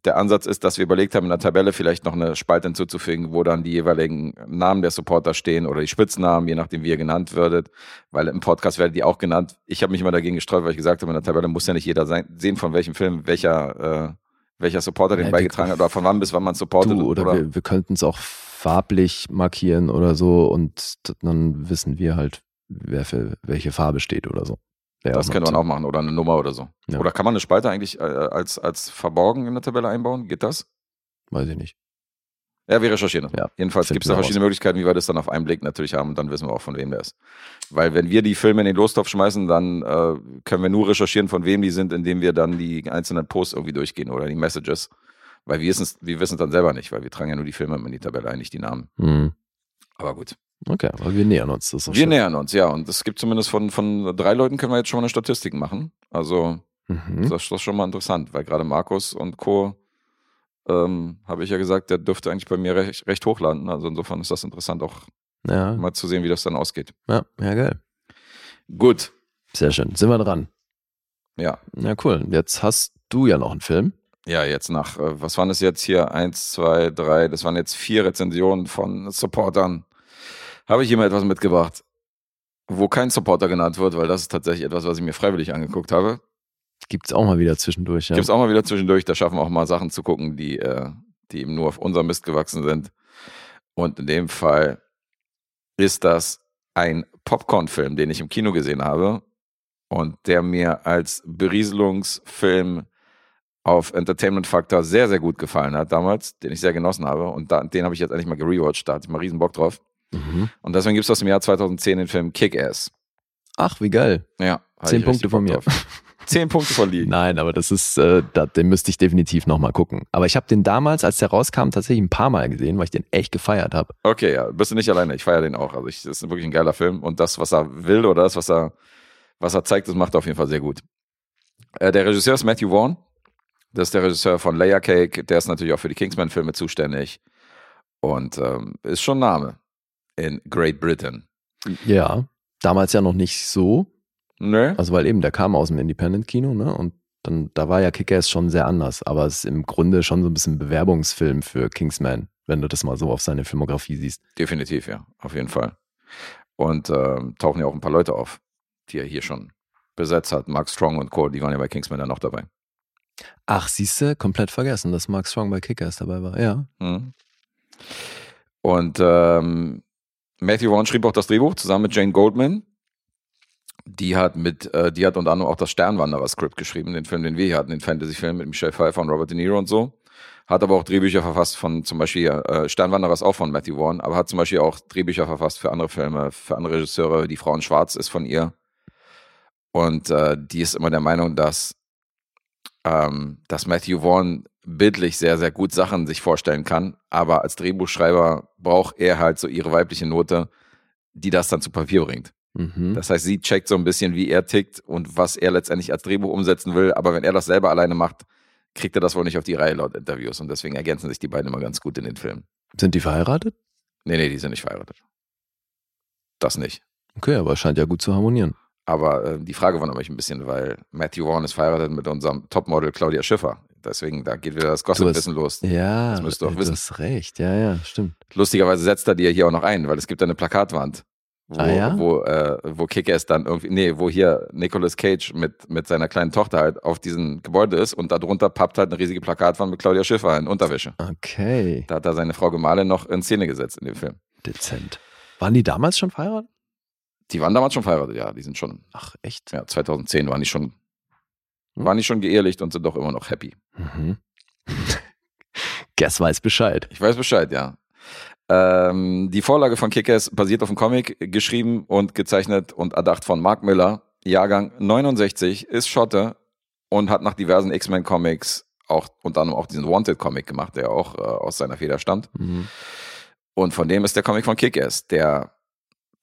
der Ansatz ist, dass wir überlegt haben, in der Tabelle vielleicht noch eine Spalte hinzuzufügen, wo dann die jeweiligen Namen der Supporter stehen oder die Spitznamen, je nachdem, wie ihr genannt würdet. Weil im Podcast werdet ihr auch genannt. Ich habe mich immer dagegen gesträubt, weil ich gesagt habe, in der Tabelle muss ja nicht jeder sein, sehen, von welchem Film welcher, äh, welcher Supporter den Ja, wir- beigetragen hat oder von wann bis wann man supportet. Du, oder, wir, wir könnten es auch farblich markieren oder so und dann wissen wir halt, wer für welche Farbe steht oder so. Das könnte man auch machen oder eine Nummer oder so. Ja. Oder kann man eine Spalte eigentlich äh, als, als verborgen in der Tabelle einbauen? Geht das? Weiß ich nicht. Ja, wir recherchieren. Ja, Jedenfalls gibt es da verschiedene Möglichkeiten, wie wir das dann auf einen Blick natürlich haben und dann wissen wir auch, von wem der ist. Weil wenn wir die Filme in den Lostopf schmeißen, dann äh, können wir nur recherchieren, von wem die sind, indem wir dann die einzelnen Posts irgendwie durchgehen oder die Messages. Weil wir wissen es wir wissen's dann selber nicht, weil wir tragen ja nur die Filme in die Tabelle ein, nicht die Namen. Hm. Aber gut. Okay, aber wir nähern uns. Wir schön. nähern uns, ja. Und es gibt zumindest von, von drei Leuten können wir jetzt schon mal eine Statistik machen. Also Mhm. das ist schon mal interessant, weil gerade Markus und Co. Ähm, habe ich ja gesagt, der dürfte eigentlich bei mir recht, recht hoch landen. Also insofern ist das interessant, auch Ja, mal zu sehen, wie das dann ausgeht. ja, ja, geil. Gut, Sehr schön. Sind wir dran? ja. Ja, cool. Jetzt hast du ja noch einen Film. Ja, jetzt nach, äh, was waren es jetzt hier? Eins, zwei, drei, das waren jetzt vier Rezensionen von Supportern. Habe ich hier mal etwas mitgebracht, wo kein Supporter genannt wird, weil das ist tatsächlich etwas, was ich mir freiwillig angeguckt habe. Gibt's auch mal wieder zwischendurch. Ja. Gibt's auch mal wieder zwischendurch, da schaffen wir auch mal Sachen zu gucken, die, äh, die eben nur auf unser Mist gewachsen sind. Und in dem Fall ist das ein Popcorn-Film, den ich im Kino gesehen habe und der mir als Berieselungsfilm auf Entertainment-Faktor sehr, sehr gut gefallen hat damals, den ich sehr genossen habe. Und da, den habe ich jetzt endlich mal gerewatcht, da hatte ich mal riesen Bock drauf. Mhm. Und deswegen gibt es aus dem Jahr 2010 den Film Kick-Ass. Ach, wie geil. Ja. Zehn Punkte von mir. Zehn Punkte von Lee. Nein, aber das ist, äh, da, den müsste ich definitiv nochmal gucken. Aber ich habe den damals, als der rauskam, tatsächlich ein paar Mal gesehen, weil ich den echt gefeiert habe. Okay, ja, bist du nicht alleine. Ich feiere den auch. Also ich, das ist wirklich ein geiler Film. Und das, was er will oder das, was er, was er zeigt, das macht er auf jeden Fall sehr gut. Äh, der Regisseur ist Matthew Vaughn. Das ist der Regisseur von Layer Cake. Der ist natürlich auch für die Kingsman-Filme zuständig. Und ähm, ist schon ein Name in Great Britain. Ja, damals ja noch nicht so. Nö. Also weil eben, der kam aus dem Independent-Kino, ne? Und dann, da war ja Kick-Ass schon sehr anders. Aber es ist im Grunde schon so ein bisschen ein Bewerbungsfilm für Kingsman, wenn du das mal so auf seine Filmografie siehst. Definitiv, ja. Auf jeden Fall. Und ähm, tauchen ja auch ein paar Leute auf, die er hier schon besetzt hat. Mark Strong und Co., die waren ja bei Kingsman dann noch dabei. Ach, siehste, komplett vergessen, dass Mark Strong bei Kick-Ass dabei war. Ja. Mhm. Und ähm, Matthew Vaughn schrieb auch das Drehbuch zusammen mit Jane Goldman. Die hat mit, äh, die hat unter anderem auch das Sternwanderer-Skript geschrieben, den Film, den wir hier hatten, den Fantasy-Film mit Michelle Pfeiffer und Robert De Niro und so. Hat aber auch Drehbücher verfasst von zum Beispiel, äh, Sternwanderer ist auch von Matthew Vaughn, aber hat zum Beispiel auch Drehbücher verfasst für andere Filme, für andere Regisseure. Die Frau in Schwarz ist von ihr. Und äh, die ist immer der Meinung, dass, ähm, dass Matthew Vaughn bildlich sehr, sehr gut Sachen sich vorstellen kann, aber als Drehbuchschreiber braucht er halt so ihre weibliche Note, die das dann zu Papier bringt. Mhm. Das heißt, sie checkt so ein bisschen, wie er tickt und was er letztendlich als Drehbuch umsetzen will, aber wenn er das selber alleine macht, kriegt er das wohl nicht auf die Reihe laut Interviews und deswegen ergänzen sich die beiden immer ganz gut in den Filmen. Sind die verheiratet? Nee, nee, die sind nicht verheiratet. Das nicht. Okay, aber es scheint ja gut zu harmonieren. Aber äh, die Frage war nämlich ein bisschen, weil Matthew Vaughn ist verheiratet mit unserem Topmodel Claudia Schiffer. Deswegen, da geht wieder das Gossip-Wissen los. Ja, Das müsst ihr auch du wissen. hast recht. Ja, ja, stimmt. Lustigerweise setzt er dir hier auch noch ein, weil es gibt eine Plakatwand, wo, Ah, ja? wo, äh, wo Kick-Ass dann irgendwie, nee, wo hier Nicolas Cage mit, mit seiner kleinen Tochter halt auf diesem Gebäude ist und darunter pappt halt eine riesige Plakatwand mit Claudia Schiffer in Unterwäsche. Okay, Da hat er seine Frau Gemahlin noch in Szene gesetzt in dem Film. dezent. Waren die damals schon verheiratet? Die waren damals schon verheiratet, ja, die sind schon, Ach, echt? ja, 2010 waren die schon, waren die schon geehrlicht und sind doch immer noch happy. Mhm. Guess weiß Bescheid. Ich weiß Bescheid, ja. Ähm, die Vorlage von Kickers basiert auf einem Comic, geschrieben und gezeichnet und erdacht von Mark Miller, Jahrgang 69, ist Schotte und hat nach diversen X-Men-Comics auch unter anderem auch diesen Wanted-Comic gemacht, der auch äh, aus seiner Feder stammt. Mhm. Und von dem ist der Comic von Kick-Ass, der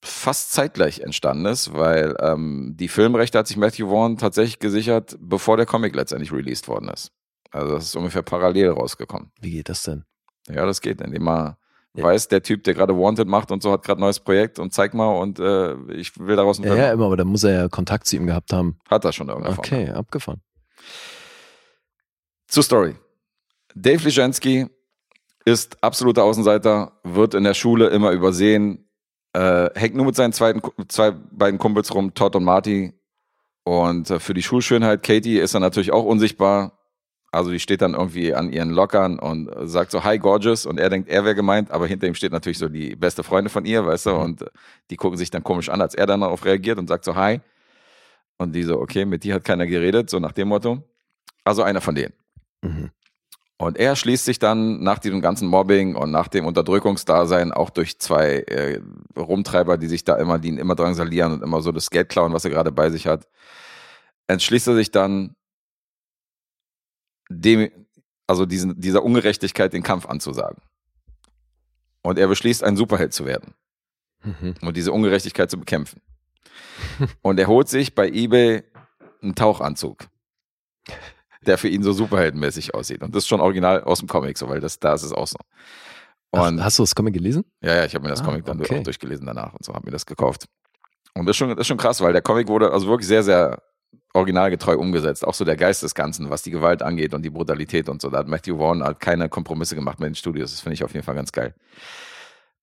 fast zeitgleich entstanden ist, weil ähm, die Filmrechte hat sich Matthew Vaughn tatsächlich gesichert, bevor der Comic letztendlich released worden ist. Also das ist ungefähr parallel rausgekommen. Wie geht das denn? Ja, das geht, indem man Ja. weiß, der Typ, der gerade Wanted macht und so, hat gerade ein neues Projekt und zeig mal und äh, ich will daraus einen Ja, Film ja, immer, aber da muss er ja Kontakt zu ihm gehabt haben. Hat er schon in irgendeiner Form. Okay, abgefahren. Zur Story. Dave Lischensky ist absoluter Außenseiter, wird in der Schule immer übersehen, äh, hängt nur mit seinen zweiten, zwei beiden Kumpels rum, Todd und Marty. Und äh, für die Schulschönheit Katie ist er natürlich auch unsichtbar. Also die steht dann irgendwie an ihren Lockern und äh, sagt so, hi gorgeous. Und er denkt, er wäre gemeint, aber hinter ihm steht natürlich so die beste Freundin von ihr, weißt du. Mhm. Und äh, die gucken sich dann komisch an, als er dann darauf reagiert und sagt so, hi. Und die so, okay, mit dir hat keiner geredet, so nach dem Motto. Also einer von denen. Mhm. Und er schließt sich dann nach diesem ganzen Mobbing und nach dem Unterdrückungsdasein auch durch zwei äh, Rumtreiber, die sich da immer, die ihn immer drangsalieren und immer so das Geld klauen, was er gerade bei sich hat, entschließt er sich dann, dem also diesen, dieser Ungerechtigkeit den Kampf anzusagen. Und er beschließt, ein Superheld zu werden Mhm. und diese Ungerechtigkeit zu bekämpfen. Und er holt sich bei eBay einen Tauchanzug, der für ihn so superheldenmäßig aussieht. Und das ist schon original aus dem Comic, so, weil das, da ist es auch so. Ach, Und hast du das Comic gelesen? ja, ja, ich habe mir das Ah, Comic dann okay. auch durchgelesen danach und so, habe mir das gekauft. Und das ist, schon, das ist schon krass, weil der Comic wurde also wirklich sehr, sehr originalgetreu umgesetzt. Auch so der Geist des Ganzen, was die Gewalt angeht und die Brutalität und so. Da hat Matthew Vaughn halt keine Kompromisse gemacht mit den Studios. Das finde ich auf jeden Fall ganz geil.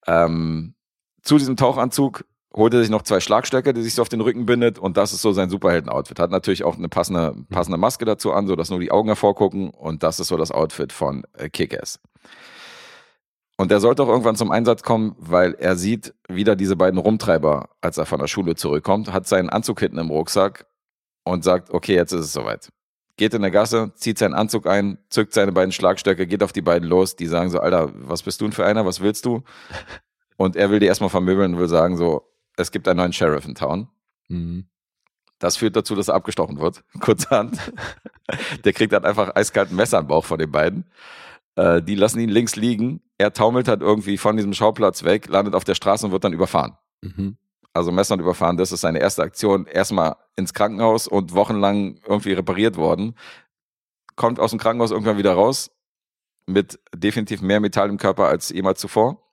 Ähm, zu diesem Tauchanzug holt er sich noch zwei Schlagstöcke, die sich so auf den Rücken bindet und das ist so sein Superhelden-Outfit. Hat natürlich auch eine passende, passende Maske dazu an, so dass nur die Augen hervorgucken und das ist so das Outfit von äh, Kick-Ass. Und der sollte auch irgendwann zum Einsatz kommen, weil er sieht wieder diese beiden Rumtreiber, als er von der Schule zurückkommt, hat seinen Anzug hinten im Rucksack und sagt, okay, jetzt ist es soweit. Geht in der Gasse, zieht seinen Anzug ein, zückt seine beiden Schlagstöcke, geht auf die beiden los, die sagen so, Alter, was bist du denn für einer, was willst du? Und er will die erstmal vermöbeln und will sagen so, es gibt einen neuen Sheriff in Town. Mhm. Das führt dazu, dass er abgestochen wird. Kurzhand. Der kriegt dann einfach eiskalt ein Messer am Bauch von den beiden. Äh, die lassen ihn links liegen. Er taumelt halt irgendwie von diesem Schauplatz weg, landet auf der Straße und wird dann überfahren. Mhm. Also Messer und überfahren, das ist seine erste Aktion. Erstmal ins Krankenhaus und wochenlang irgendwie repariert worden. Kommt aus dem Krankenhaus irgendwann wieder raus mit definitiv mehr Metall im Körper als jemals zuvor.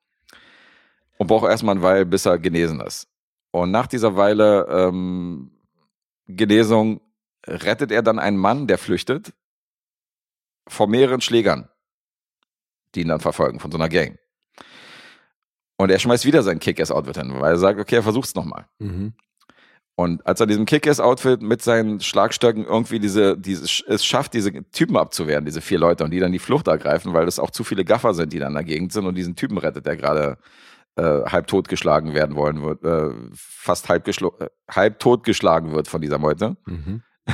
Und braucht erstmal eine Weile, bis er genesen ist. Und nach dieser Weile ähm, Genesung rettet er dann einen Mann, der flüchtet, vor mehreren Schlägern, die ihn dann verfolgen, von so einer Gang. Und er schmeißt wieder sein Kick-Ass-Outfit hin, weil er sagt, okay, er versucht's nochmal. Mhm. Und als er diesem Kick-Ass-Outfit mit seinen Schlagstöcken irgendwie diese, diese, es schafft, diese Typen abzuwehren, diese vier Leute, und die dann die Flucht ergreifen, weil das auch zu viele Gaffer sind, die dann in der Gegend sind und diesen Typen rettet, der gerade äh, halb totgeschlagen werden wollen wird, äh, fast halb, äh, halb totgeschlagen wird von dieser Meute, Mhm.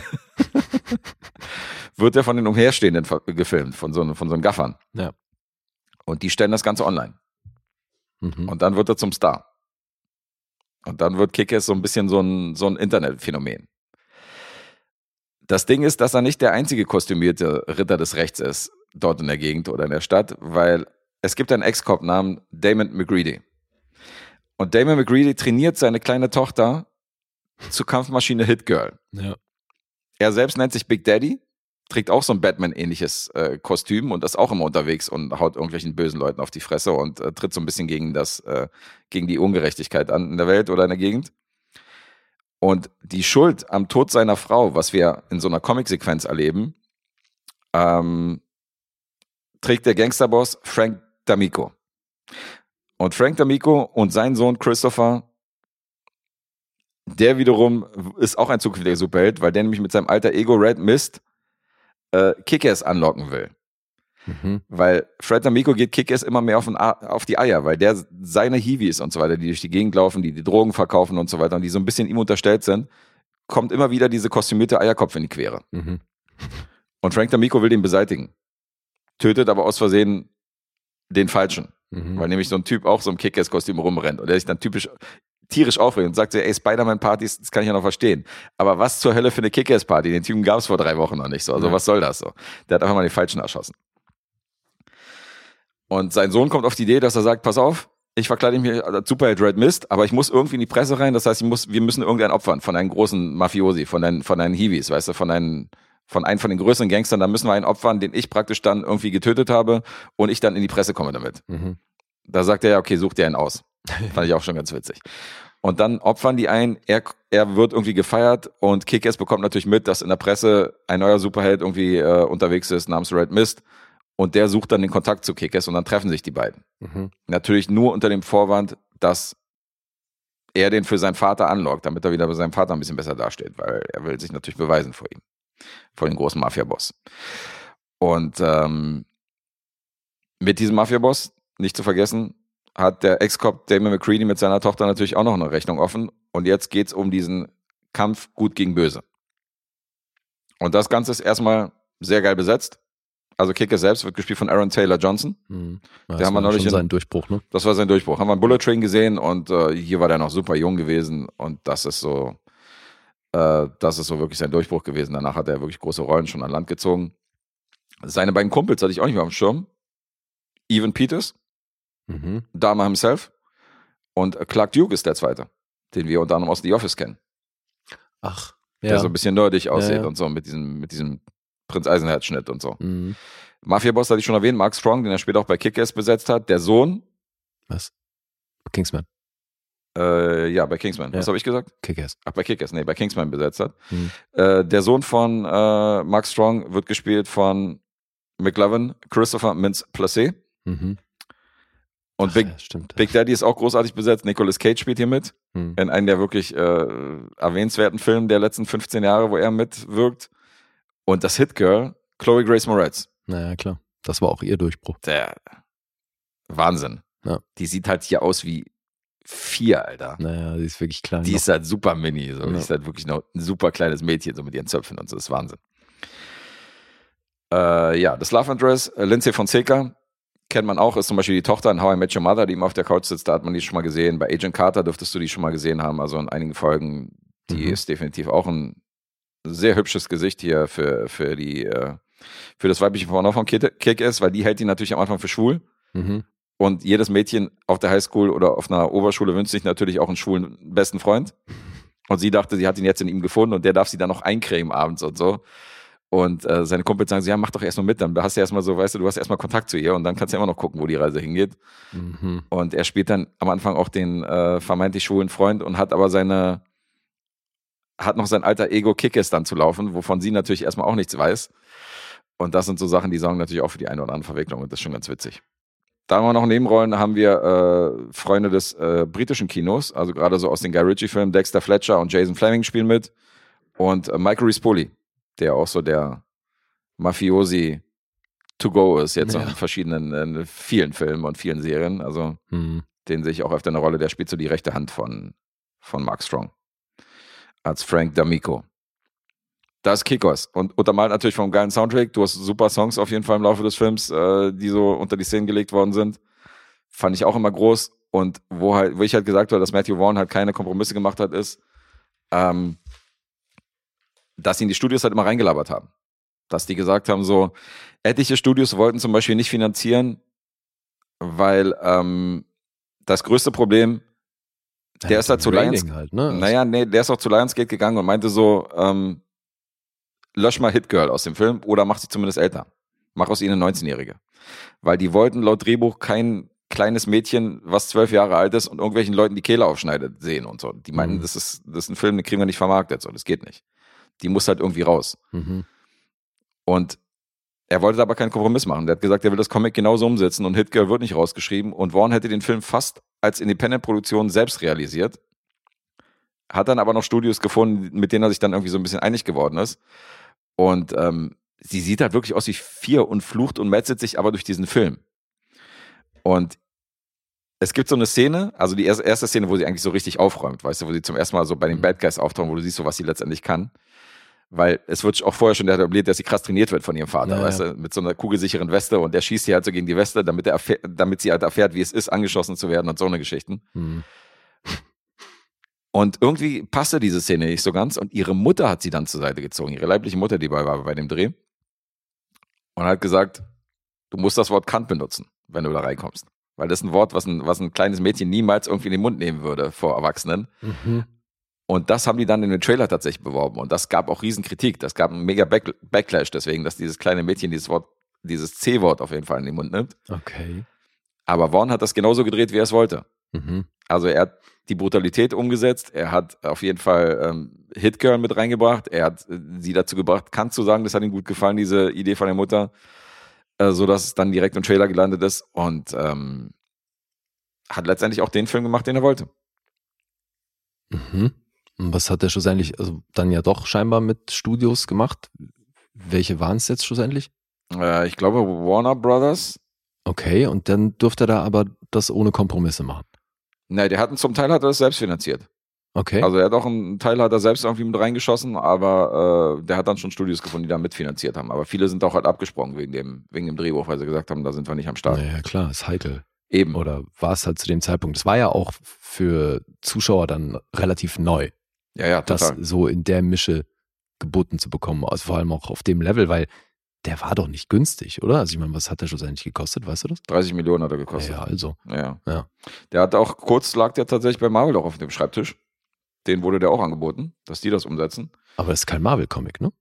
wird er von den Umherstehenden gefilmt, von so, von so einem Gaffern. Ja. Und die stellen das Ganze online. Mhm. Und dann wird er zum Star. Und dann wird Kickers so ein bisschen so ein, so ein Internetphänomen. Das Ding ist, dass er nicht der einzige kostümierte Ritter des Rechts ist, dort in der Gegend oder in der Stadt, weil es gibt einen Ex-Cop namens Damon McGreedy. Und Damon McGreedy trainiert seine kleine Tochter zur Kampfmaschine Hit Girl. Ja. Er selbst nennt sich Big Daddy, trägt auch so ein Batman-ähnliches äh, Kostüm und ist auch immer unterwegs und haut irgendwelchen bösen Leuten auf die Fresse und äh, tritt so ein bisschen gegen das, äh, gegen die Ungerechtigkeit an in der Welt oder in der Gegend. Und die Schuld am Tod seiner Frau, was wir in so einer Comic-Sequenz erleben, ähm, trägt der Gangsterboss Frank D'Amico. Und Frank D'Amico und sein Sohn Christopher der wiederum ist auch ein zukünftiger Superheld, weil der nämlich mit seinem alter Ego Red Mist äh, Kickers anlocken will. Mhm. Weil Fred Amico geht Kickers immer mehr auf, auf die Eier, weil der seine Hiwis und so weiter, die durch die Gegend laufen, die die Drogen verkaufen und so weiter und die so ein bisschen ihm unterstellt sind, kommt immer wieder diese kostümierte Eierkopf in die Quere. Mhm. Und Frank D'Amico will den beseitigen. Tötet aber aus Versehen den Falschen. Mhm. Weil nämlich so ein Typ auch so im Kickers-Kostüm rumrennt und der sich dann typisch tierisch aufregt und sagt so, ey, Spider-Man-Partys, das kann ich ja noch verstehen. Aber was zur Hölle für eine Kickers-Party? Den Typen gab es vor drei Wochen noch nicht so. Also Ja. was soll das so? Der hat einfach mal den Falschen erschossen. Und sein Sohn kommt auf die Idee, dass er sagt, pass auf, ich verkleide mich als Superheld Red Mist, aber ich muss irgendwie in die Presse rein. Das heißt, ich muss, wir müssen irgendeinen opfern von einem großen Mafiosi, von deinen, von deinen Hiwis, weißt du, von deinen, von einem von den größeren Gangstern. Da müssen wir einen opfern, den ich praktisch dann irgendwie getötet habe und ich dann in die Presse komme damit. Mhm. Da sagt er ja, okay, such dir einen aus. Fand ich auch schon ganz witzig. Und dann opfern die einen, er, er wird irgendwie gefeiert und Kick-Ass bekommt natürlich mit, dass in der Presse ein neuer Superheld irgendwie äh, unterwegs ist namens Red Mist und der sucht dann den Kontakt zu Kick-Ass und dann treffen sich die beiden. Mhm. Natürlich nur unter dem Vorwand, dass er den für seinen Vater anlockt, damit er wieder bei seinem Vater ein bisschen besser dasteht, weil er will sich natürlich beweisen vor ihm, vor dem großen Mafia-Boss. Und ähm, mit diesem Mafia-Boss, nicht zu vergessen, hat der Ex-Cop Damon McCready mit seiner Tochter natürlich auch noch eine Rechnung offen. Und jetzt geht's um diesen Kampf gut gegen böse. Und das Ganze ist erstmal sehr geil besetzt. Also Kicker selbst wird gespielt von Aaron Taylor Johnson. Mhm. Der Das haben wir neulich schon in- seinen Durchbruch, ne? Das war sein Durchbruch. Haben wir einen Bullet Train gesehen und äh, hier war der noch super jung gewesen und das ist so, äh, das ist so wirklich sein Durchbruch gewesen. Danach hat er wirklich große Rollen schon an Land gezogen. Seine beiden Kumpels hatte ich auch nicht mehr dem Schirm. Evan Peters, Mhm. Dama himself. Und Clark Duke ist der zweite, den wir unter anderem aus The Office kennen. Ach, Der ja. so ein bisschen nerdig aussieht ja. und so, mit diesem, mit diesem Prinz Eisenherz-Schnitt und so. Mhm. Mafia-Boss hatte ich schon erwähnt, Mark Strong, den er später auch bei Kick-Ass besetzt hat. Der Sohn, Was? Kingsman, äh, ja, bei Kingsman. Was Ja. habe ich gesagt? Kick-Ass. Ach, bei Kick-Ass, nee, bei Kingsman besetzt hat. Mhm. Äh, der Sohn von äh, Mark Strong wird gespielt von McLovin, Christopher Mintz-Placé. Mhm. Und Ach, Big, ja. Big Daddy ist auch großartig besetzt. Nicolas Cage spielt hier mit. Mhm. In einem der wirklich äh, erwähnenswerten Filme der letzten 15 Jahre, wo er mitwirkt. Und das Hit Girl, Chloe Grace Moretz. Naja, klar. Das war auch ihr Durchbruch. Der Wahnsinn. Ja. Die sieht halt hier aus wie vier, Alter. Naja, sie ist wirklich klein. Die noch. ist halt super mini. So. Die Ja. ist halt wirklich noch ein super kleines Mädchen, so mit ihren Zöpfen und so. Das ist Wahnsinn. Äh, ja, das Love Interest, äh, Lindsay Fonseca, kennt man auch, ist zum Beispiel die Tochter in How I Met Your Mother, die immer auf der Couch sitzt, da hat man die schon mal gesehen. Bei Agent Carter dürftest du die schon mal gesehen haben, also in einigen Folgen. Die Mhm. ist definitiv auch ein sehr hübsches Gesicht hier für, für die, äh, für das weibliche Porno von Kick ist, weil die hält die natürlich am Anfang für schwul. Mhm. Und jedes Mädchen auf der Highschool oder auf einer Oberschule wünscht sich natürlich auch einen schwulen besten Freund. Und sie dachte, sie hat ihn jetzt in ihm gefunden und der darf sie dann noch eincremen abends und so. Und äh, seine Kumpels sagen, sie, ja, mach doch erstmal mit, dann hast du erstmal so, weißt du, du hast erstmal Kontakt zu ihr und dann kannst du immer noch gucken, wo die Reise hingeht. Mhm. Und er spielt dann am Anfang auch den äh, vermeintlich schwulen Freund und hat aber seine, hat noch sein alter Ego Kickes dann zu laufen, wovon sie natürlich erstmal auch nichts weiß. Und das sind so Sachen, die sorgen natürlich auch für die eine oder andere Verwicklung und das ist schon ganz witzig. Da haben wir noch Nebenrollen, haben wir äh, Freunde des äh, britischen Kinos, also gerade so aus den Guy Ritchie-Filmen, Dexter Fletcher und Jason Fleming spielen mit. Und äh, Michael Rispoli, der auch so der Mafiosi to go ist, jetzt Ja. in verschiedenen, in vielen Filmen und vielen Serien. Also Mhm. den sehe ich auch öfter eine Rolle, der spielt so die rechte Hand von, von Mark Strong. Als Frank D'Amico. Das ist Kikos. Und untermalt natürlich vom geilen Soundtrack. Du hast super Songs auf jeden Fall im Laufe des Films, äh, die so unter die Szenen gelegt worden sind. Fand ich auch immer groß. Und wo halt, wo ich halt gesagt habe, dass Matthew Vaughn halt keine Kompromisse gemacht hat, ist, ähm, dass ihn die Studios halt immer reingelabert haben. Dass die gesagt haben, so, etliche Studios wollten zum Beispiel nicht finanzieren, weil ähm, das größte Problem, der Ja, ist halt zu Lions, halt, ne? naja, nee, der ist auch zu Lionsgate gegangen und meinte so, ähm, lösch mal Hit Girl aus dem Film oder mach sie zumindest älter. Mach aus ihnen eine 19-Jährige. Weil die wollten laut Drehbuch kein kleines Mädchen, was zwölf Jahre alt ist und irgendwelchen Leuten die Kehle aufschneidet, sehen und so. Die meinten, Mhm. das ist, das ist ein Film, den kriegen wir nicht vermarktet, so, das geht nicht. Die muss halt irgendwie raus. Mhm. Und er wollte aber keinen Kompromiss machen. Der hat gesagt, er will das Comic genauso umsetzen und Hit Girl wird nicht rausgeschrieben. Und Vaughn hätte den Film fast als Independent-Produktion selbst realisiert. Hat dann aber noch Studios gefunden, mit denen er sich dann irgendwie so ein bisschen einig geworden ist. Und ähm, sie sieht halt wirklich aus wie vier und flucht und metzelt sich aber durch diesen Film. Und es gibt so eine Szene, also die erste, Szene, wo sie eigentlich so richtig aufräumt, weißt du, wo sie zum ersten Mal so bei den Mhm. Bad Guys auftauchen, wo du siehst, so was sie letztendlich kann. Weil es wird auch vorher schon etabliert, dass sie krass trainiert wird von ihrem Vater, Ja, weißt du, mit so einer kugelsicheren Weste und der schießt sie halt so gegen die Weste, damit, er damit sie halt erfährt, wie es ist, angeschossen zu werden und so eine Geschichten. Mhm. Und irgendwie passte diese Szene nicht so ganz und ihre Mutter hat sie dann zur Seite gezogen, ihre leibliche Mutter, die bei war bei dem Dreh. Und hat gesagt, du musst das Wort Kant benutzen, wenn du da reinkommst. Weil das ist ein Wort, was ein, was ein kleines Mädchen niemals irgendwie in den Mund nehmen würde vor Erwachsenen. Mhm. Und das haben die dann in den Trailer tatsächlich beworben. Und das gab auch Riesenkritik. Das gab einen mega Back Backlash deswegen, dass dieses kleine Mädchen dieses Wort, dieses C-Wort auf jeden Fall in den Mund nimmt. Okay. Aber Vaughn hat das genauso gedreht, wie er es wollte. Mhm. Also er hat die Brutalität umgesetzt, er hat auf jeden Fall ähm, Hit Girl mit reingebracht, er hat äh, sie dazu gebracht, Kant zu sagen, das hat ihm gut gefallen, diese Idee von der Mutter, äh, so dass es dann direkt im Trailer gelandet ist und ähm, hat letztendlich auch den Film gemacht, den er wollte. Mhm. Und was hat er schlussendlich, also dann ja doch scheinbar mit Studios gemacht? Welche waren es jetzt schlussendlich? Äh, ich glaube Warner Brothers. Okay, und dann durfte er da aber das ohne Kompromisse machen. Ne, der hat zum Teil hat er das selbst finanziert. Okay. Also er hat auch einen Teil hat er selbst irgendwie mit reingeschossen, aber äh, der hat dann schon Studios gefunden, die da mitfinanziert haben. Aber viele sind auch halt abgesprungen wegen dem, wegen dem Drehbuch, weil sie gesagt haben, da sind wir nicht am Start. naja, klar, ist heikel. Eben. Oder war es halt zu dem Zeitpunkt? Das war ja auch für Zuschauer dann relativ neu, Ja, ja, das total. so in der Mische geboten zu bekommen. Also vor allem auch auf dem Level, weil der war doch nicht günstig, oder? Also ich meine, was hat der schlussendlich gekostet, weißt du das? 30 Millionen hat er gekostet. Ja, also. Ja. Ja. Der hat auch kurz lag der tatsächlich bei Marvel auch auf dem Schreibtisch. Den wurde der auch angeboten, dass die das umsetzen. Aber das ist kein Marvel-Comic, ne?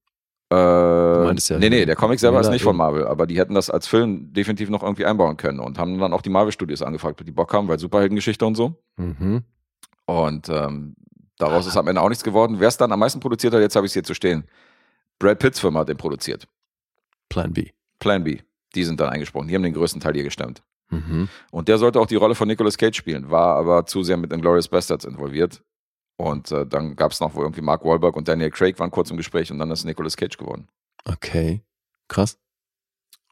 Äh, meintest ja- nee, nee, der Comic selber ist nicht von. Marvel, aber die hätten das als Film definitiv noch irgendwie einbauen können und haben dann auch die Marvel-Studios angefragt, ob die Bock haben, weil Superheldengeschichte und so. Mhm. Und ähm, daraus ist am Ende auch nichts geworden. Wer es dann am meisten produziert hat, jetzt habe ich es hier zu stehen. Brad Pitts Firma hat den produziert. Plan B. Plan B. Die sind dann eingesprungen. Die haben den größten Teil hier gestemmt. Mhm. Und der sollte auch die Rolle von Nicolas Cage spielen, war aber zu sehr mit Inglourious Bastards involviert. Und äh, dann gab es noch, wo irgendwie Mark Wahlberg und Daniel Craig waren kurz im Gespräch und dann ist Nicolas Cage geworden. Okay. Krass.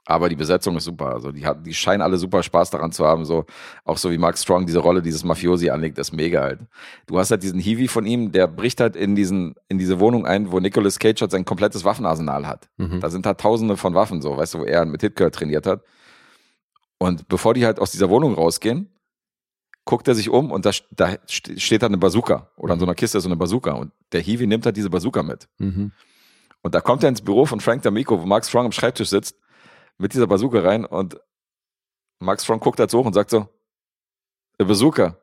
Aber die Besetzung ist super. Also die, hat, die scheinen alle super Spaß daran zu haben. So, auch so wie Mark Strong diese Rolle dieses Mafiosi anlegt, ist mega halt. Du hast halt diesen Hiwi von ihm, der bricht halt in, diesen, in diese Wohnung ein, wo Nicolas Cage halt sein komplettes Waffenarsenal hat. Mhm. Da sind halt tausende von Waffen, so, weißt du, wo er mit Hitgirl trainiert hat. Und bevor die halt aus dieser Wohnung rausgehen, guckt er sich um und da, da st- steht da eine Bazooka. Oder an so einer Kiste ist so eine Bazooka. Und der Hiwi nimmt halt diese Bazooka mit. Mhm. Und da kommt er ins Büro von Frank D'Amico, wo Mark Strong am Schreibtisch sitzt, mit dieser Bazooka rein und Mark Strong guckt halt so hoch und sagt so, eine Bazooka.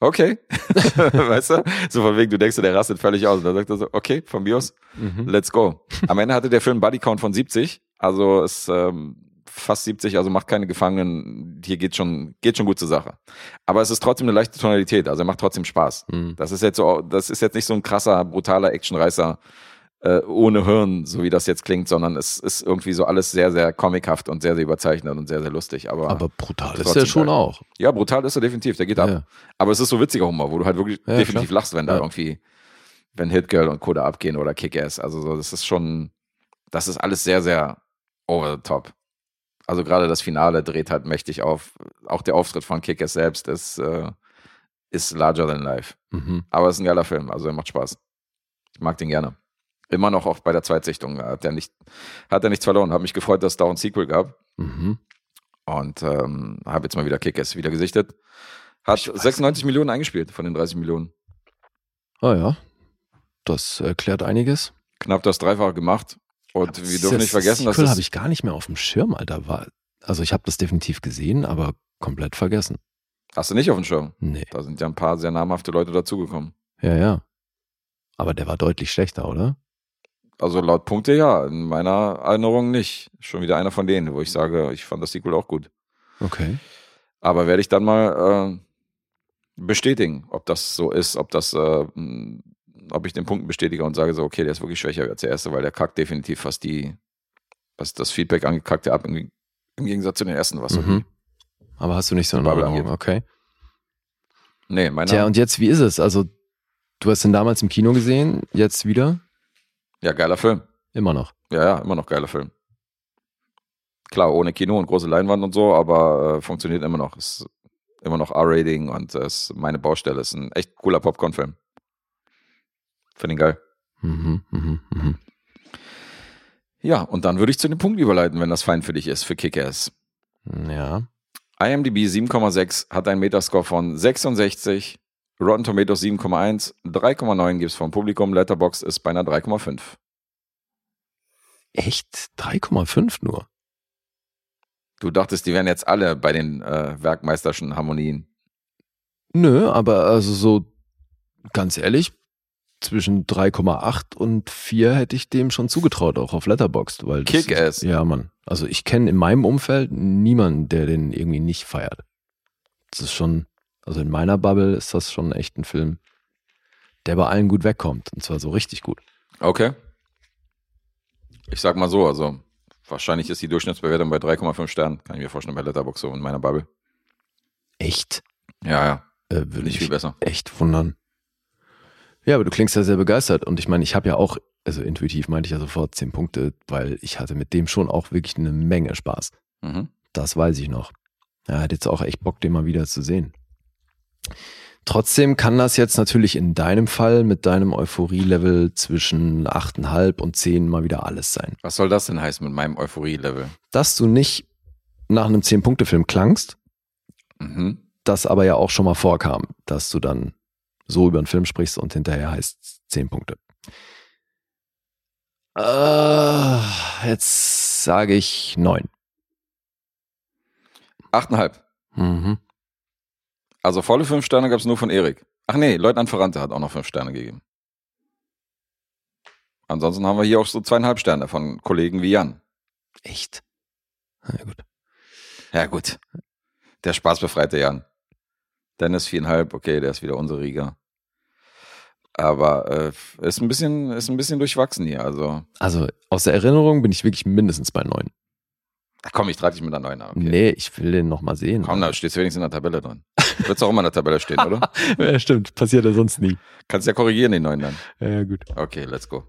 Okay. weißt du? So von wegen, du denkst, der rastet völlig aus. Und dann sagt er so, okay, von mir aus, Mhm. let's go. Am Ende hatte der Film Bodycount von 70, also ist ähm, fast 70, also macht keine Gefangenen. Hier geht schon, geht schon gut zur Sache. Aber es ist trotzdem eine leichte Tonalität, also er macht trotzdem Spaß. Mhm. Das ist jetzt so, das ist jetzt nicht so ein krasser, brutaler Actionreißer äh, ohne Hirn, so wie das jetzt klingt, sondern es ist irgendwie so alles sehr, sehr comichaft und sehr, sehr überzeichnet und sehr, sehr lustig. Aber, Aber brutal ist der schon auch. ja, brutal ist er definitiv, der geht ab. Ja. Aber es ist so witziger Humor, wo du halt wirklich Ja, definitiv klar. lachst, wenn da irgendwie, wenn Hitgirl und Coda abgehen oder Kick-Ass. Also so, das ist schon, das ist alles sehr, sehr over the top. Also gerade das Finale dreht halt mächtig auf. Auch der Auftritt von Kick-Ass selbst ist, äh, ist larger than life. Mhm. Aber es ist ein geiler Film, also er macht Spaß. Ich mag den gerne. Immer noch auch bei der Zweitsichtung hat er nicht, hat er nichts verloren. Hat mich gefreut, dass es da ein Sequel gab. Mhm. Und ähm, habe jetzt mal wieder Kick-Ass wieder gesichtet. Hat 96 Millionen eingespielt von den 30 Millionen. Ah ja. Das erklärt einiges. Knapp das Dreifache gemacht. Und wir dürfen nicht vergessen, dass das das, habe ich gar nicht mehr auf dem Schirm, Alter. War, also ich habe das definitiv gesehen, aber komplett vergessen. hast du nicht auf dem Schirm. Nee. Da sind ja ein paar sehr namhafte Leute dazugekommen. Ja, ja. Aber der war deutlich schlechter, oder? Also laut Punkte ja, in meiner Erinnerung nicht. Schon wieder einer von denen, wo ich sage, ich fand das Sequel auch gut. Okay. Aber werde ich dann mal äh, bestätigen, ob das so ist, ob das, äh, mh, ob ich den Punkten bestätige und sage so, okay, der ist wirklich schwächer als der erste, weil der kackt definitiv fast die, was das Feedback angeht, kackt der ab im, im Gegensatz zu den ersten, was so Mhm. Aber hast du nicht so eine Erinnerung, okay. Nee, meiner, Tja, und jetzt, wie ist es? Also, du hast ihn damals im Kino gesehen, jetzt wieder? Ja, geiler Film. Immer noch. Ja, ja, immer noch geiler Film. Klar, ohne Kino und große Leinwand und so, aber äh, funktioniert immer noch. Ist immer noch R-Rating und äh, ist meine Baustelle. Ist ein echt cooler Popcorn-Film. Finde ihn geil. Mhm, mhm, mhm. Ja, und dann würde ich zu den Punkten überleiten, wenn das fein für dich ist, für Kick-Ass. Ja. IMDb 7,6 hat einen Metascore von 66, Rotten Tomatoes 7,1, 3,9 gibt es vom Publikum, Letterboxd ist bei einer 3,5. Echt? 3,5 nur? Du dachtest, die wären jetzt alle bei den äh, Werkmeisterschen Harmonien. Nö, aber also so, ganz ehrlich, zwischen 3,8 und 4 hätte ich dem schon zugetraut, auch auf Letterboxd. Weil Kick-Ass. Ist, ja, Mann. Also ich kenne in meinem Umfeld niemanden, der den irgendwie nicht feiert. Das ist schon, also in meiner Bubble ist das schon echt ein Film, der bei allen gut wegkommt. Und zwar so richtig gut. Okay. Ich sag mal so, also wahrscheinlich ist die Durchschnittsbewertung bei 3,5 Sternen. Kann ich mir vorstellen, bei Letterboxd so in meiner Bubble. Echt? Ja, ja, Äh, Würde nicht viel besser. echt wundern. Ja, aber du klingst ja sehr begeistert. Und ich meine, ich habe ja auch, also intuitiv meinte ich ja sofort 10 Punkte, weil ich hatte mit dem schon auch wirklich eine Menge Spaß. Mhm. Das weiß ich noch. Er hat jetzt auch echt Bock, den mal wieder zu sehen. Trotzdem kann das jetzt natürlich in deinem Fall mit deinem Euphorie-Level zwischen 8,5 und 10 mal wieder alles sein. Was soll das denn heißen mit meinem Euphorie-Level? Dass du nicht nach einem 10-Punkte-Film klangst, Mhm. das aber ja auch schon mal vorkam, dass du dann so über einen Film sprichst und hinterher heißt 10 Punkte. Äh, jetzt sage ich neun. Achteinhalb. Mhm. Also volle fünf Sterne gab es nur von Erik. Ach nee, Leutnant Ferrante hat auch noch fünf Sterne gegeben. Ansonsten haben wir hier auch so zweieinhalb Sterne von Kollegen wie Jan. Echt? Na gut. Ja gut, der spaßbefreite Jan. Dennis viereinhalb, okay, der ist wieder unsere Riga. Aber äh, ist ein bisschen, ist ein bisschen durchwachsen hier. Also, Also aus der Erinnerung bin ich wirklich mindestens bei neun. Ach komm, ich trage dich mit der Neuner. Okay. Nee, ich will den noch mal sehen. Komm, da stehst du wenigstens in der Tabelle drin. Wird auch immer in der Tabelle stehen, oder? ja, stimmt. Passiert ja sonst nie. Kannst ja korrigieren, den neuen dann. Ja, ja, gut. Okay, let's go.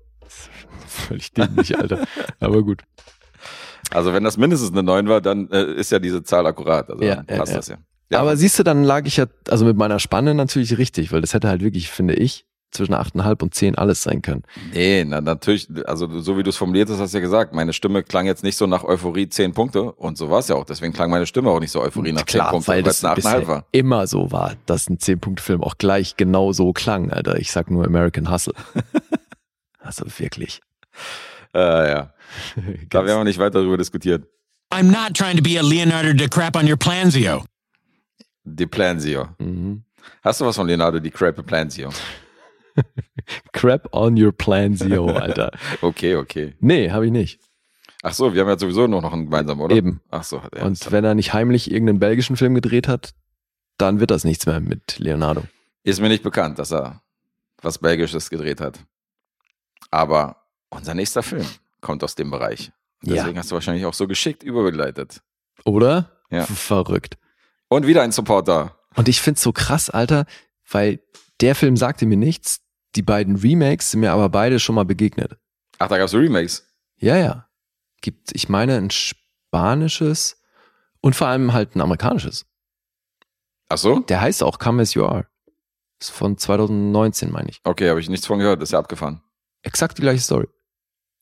Völlig dämlich, Alter. Aber gut. Also wenn das mindestens eine 9 war, dann äh, ist ja diese Zahl akkurat. Also ja, passt ja. das ja. ja. Aber siehst du, dann lag ich ja, also mit meiner Spanne natürlich richtig, weil das hätte halt wirklich, finde ich, zwischen 8,5 und 10 alles sein können. Nee, na, natürlich, also so wie du es formuliert hast, hast du ja gesagt, meine Stimme klang jetzt nicht so nach Euphorie 10 Punkte und so war es ja auch. Deswegen klang meine Stimme auch nicht so Euphorie nach 10 Punkten, weil das es eine 8,5 bisher war. immer so war, dass ein 10-Punkt-Film auch gleich genau so klang, Alter. Ich sag nur American Hustle. also wirklich. Äh, ja, da werden wir nicht weiter darüber diskutieren. I'm not trying to be a Leonardo DiCrap on your Planzio. Die Plansio. Mhm. Hast du was von Leonardo DiCaprio Plansio? Crap on your plan, Zio, Alter. Okay, okay. Nee, habe ich nicht. Ach so, wir haben ja sowieso noch einen gemeinsamen, oder? Eben. Ach so. Ja, Und wenn er nicht heimlich irgendeinen belgischen Film gedreht hat, dann wird das nichts mehr mit Leonardo. Ist mir nicht bekannt, dass er was Belgisches gedreht hat. Aber unser nächster Film kommt aus dem Bereich. Deswegen hast du wahrscheinlich auch so geschickt überbegleitet. Oder? Ja. Verrückt. Und wieder ein Supporter. Und ich find's so krass, Alter, weil der Film sagte mir nichts. Die beiden Remakes sind mir aber beide schon mal begegnet. Ach, da gab's Remakes. Ja, ja. Gibt, ich meine, ein spanisches und vor allem halt ein amerikanisches. Ach so? Der heißt auch Come As You Are. Ist von 2019, meine ich. Okay, habe ich nichts von gehört. Ist ja abgefahren. Exakt die gleiche Story.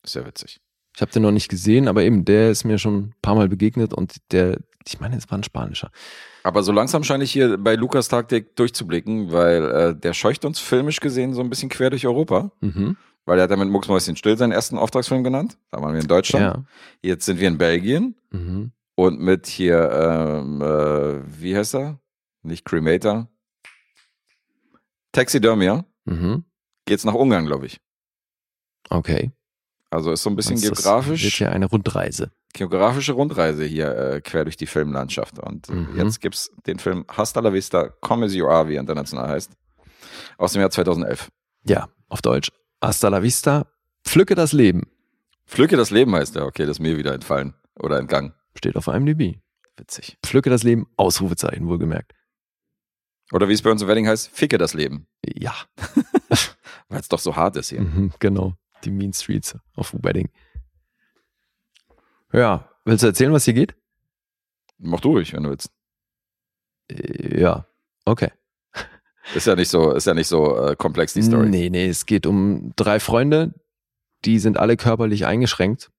Ist ja witzig. Ich habe den noch nicht gesehen, aber eben, der ist mir schon ein paar Mal begegnet und der, ich meine, es war ein spanischer. Aber so langsam scheine ich hier bei Lukas Taktik durchzublicken, weil äh, der scheucht uns filmisch gesehen so ein bisschen quer durch Europa. Mhm. Weil er hat ja mit Mucksmäuschen still seinen ersten Auftragsfilm genannt. Da waren wir in Deutschland. Ja. Jetzt sind wir in Belgien. Mhm. Und mit hier, ähm, äh, wie heißt er? Nicht Cremator. Taxidermia. Mhm. Geht's nach Ungarn, glaube ich. Okay. Also ist so ein bisschen das geografisch, Wird ja eine Rundreise. Geografische Rundreise hier äh, quer durch die Filmlandschaft. Und Mhm. jetzt gibt's den Film Hasta la Vista, Come As You Are, wie er international heißt. Aus dem Jahr 2011. Ja, auf Deutsch. Hasta la vista. Pflücke das Leben. Pflücke das Leben heißt er. Okay, das ist mir wieder entfallen. Oder entgangen. Steht auf IMDb. Witzig. Pflücke das Leben. Ausrufezeichen, wohlgemerkt. Oder wie es bei uns im Wedding heißt, Ficke das Leben. Ja, Weil es doch so hart ist hier. mhm, genau. Die Mean Streets of Wedding. Ja, willst du erzählen, was hier geht? Mach du ruhig, wenn du willst. Äh, Ja, okay. Ist ja nicht so, ist ja nicht so äh, komplex, die Story. Nee, nee, es geht um drei Freunde, die sind alle körperlich eingeschränkt.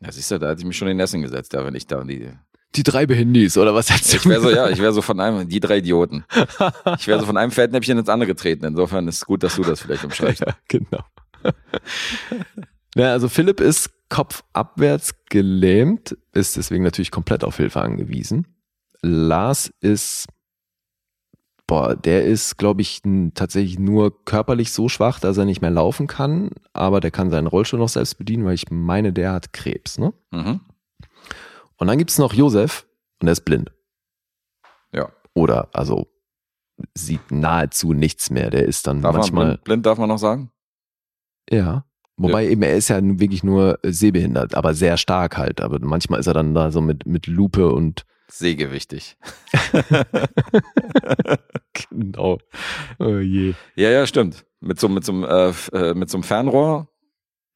Ja, siehst du, da hätte ich mich schon in Essen gesetzt, ja, wenn ich da die. Die drei Behindis, oder was hättest Ich wäre so, ja, ich wäre so von einem, die drei Idioten. Ich wäre so von einem Fettnäpfchen ins andere getreten. Insofern ist es gut, dass du das vielleicht umschreibst. Ja, genau. ja, also Philipp ist kopfabwärts gelähmt, ist deswegen natürlich komplett auf Hilfe angewiesen. Lars ist, boah, der ist, glaube ich, tatsächlich nur körperlich so schwach, dass er nicht mehr laufen kann, aber der kann seinen Rollstuhl noch selbst bedienen, weil ich meine, der hat Krebs, ne? Mhm. Und dann gibt's noch Josef und der ist blind. Ja. Oder, also, sieht nahezu nichts mehr. Der ist dann Darf man manchmal. blind, blind darf man noch sagen? Ja. Wobei eben, er ist ja wirklich nur äh, sehbehindert, aber sehr stark halt. Aber manchmal ist er dann da so mit, mit Lupe und Sägewichtig. genau. Oh je. Ja, ja, stimmt. Mit so, mit so, einem, äh, äh, mit so einem Fernrohr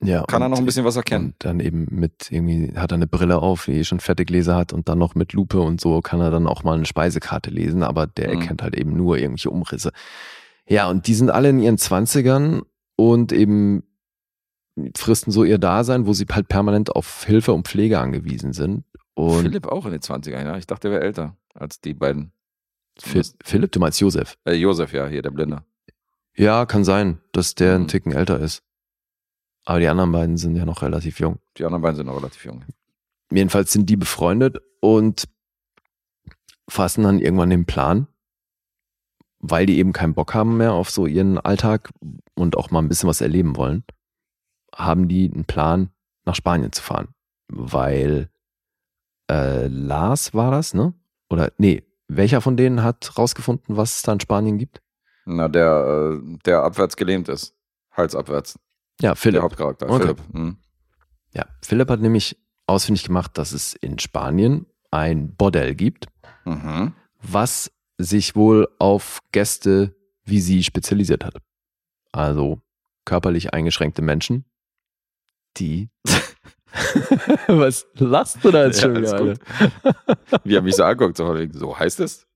Ja, kann er noch ein bisschen was erkennen. Und dann eben mit irgendwie hat er eine Brille auf, die eh schon fette Gläser hat und dann noch mit Lupe und so kann er dann auch mal eine Speisekarte lesen, aber der Mhm. erkennt halt eben nur irgendwelche Umrisse. Ja, und die sind alle in ihren Zwanzigern und eben fristen so ihr Dasein, wo sie halt permanent auf Hilfe und Pflege angewiesen sind. Und Philipp auch in den 20ern, ja. Ich dachte, er wäre älter als die beiden. Phil Philipp, du meinst Josef? Äh, Josef, ja, hier, der Blinde. Ja, kann sein, dass der Mhm. ein Ticken älter ist. Aber die anderen beiden sind ja noch relativ jung. Die anderen beiden sind noch relativ jung. Jedenfalls sind die befreundet und fassen dann irgendwann den Plan, weil die eben keinen Bock haben mehr auf so ihren Alltag und auch mal ein bisschen was erleben wollen, haben die einen Plan, nach Spanien zu fahren. Weil äh, Lars war das, ne? Oder nee, welcher von denen hat rausgefunden, was es da in Spanien gibt? Na, der, äh, der abwärts gelähmt ist. Halsabwärts. Ja, Der Philipp. Hauptcharakter. Okay. Philipp. Mhm. Ja, Philipp hat nämlich ausfindig gemacht, dass es in Spanien ein Bordell gibt, Mhm. was sich wohl auf Gäste wie sie spezialisiert hat. Also körperlich eingeschränkte Menschen, die. was lachst du da jetzt Ja, schon wieder? Alter? Wie er mich so anguckt, so, heißt es?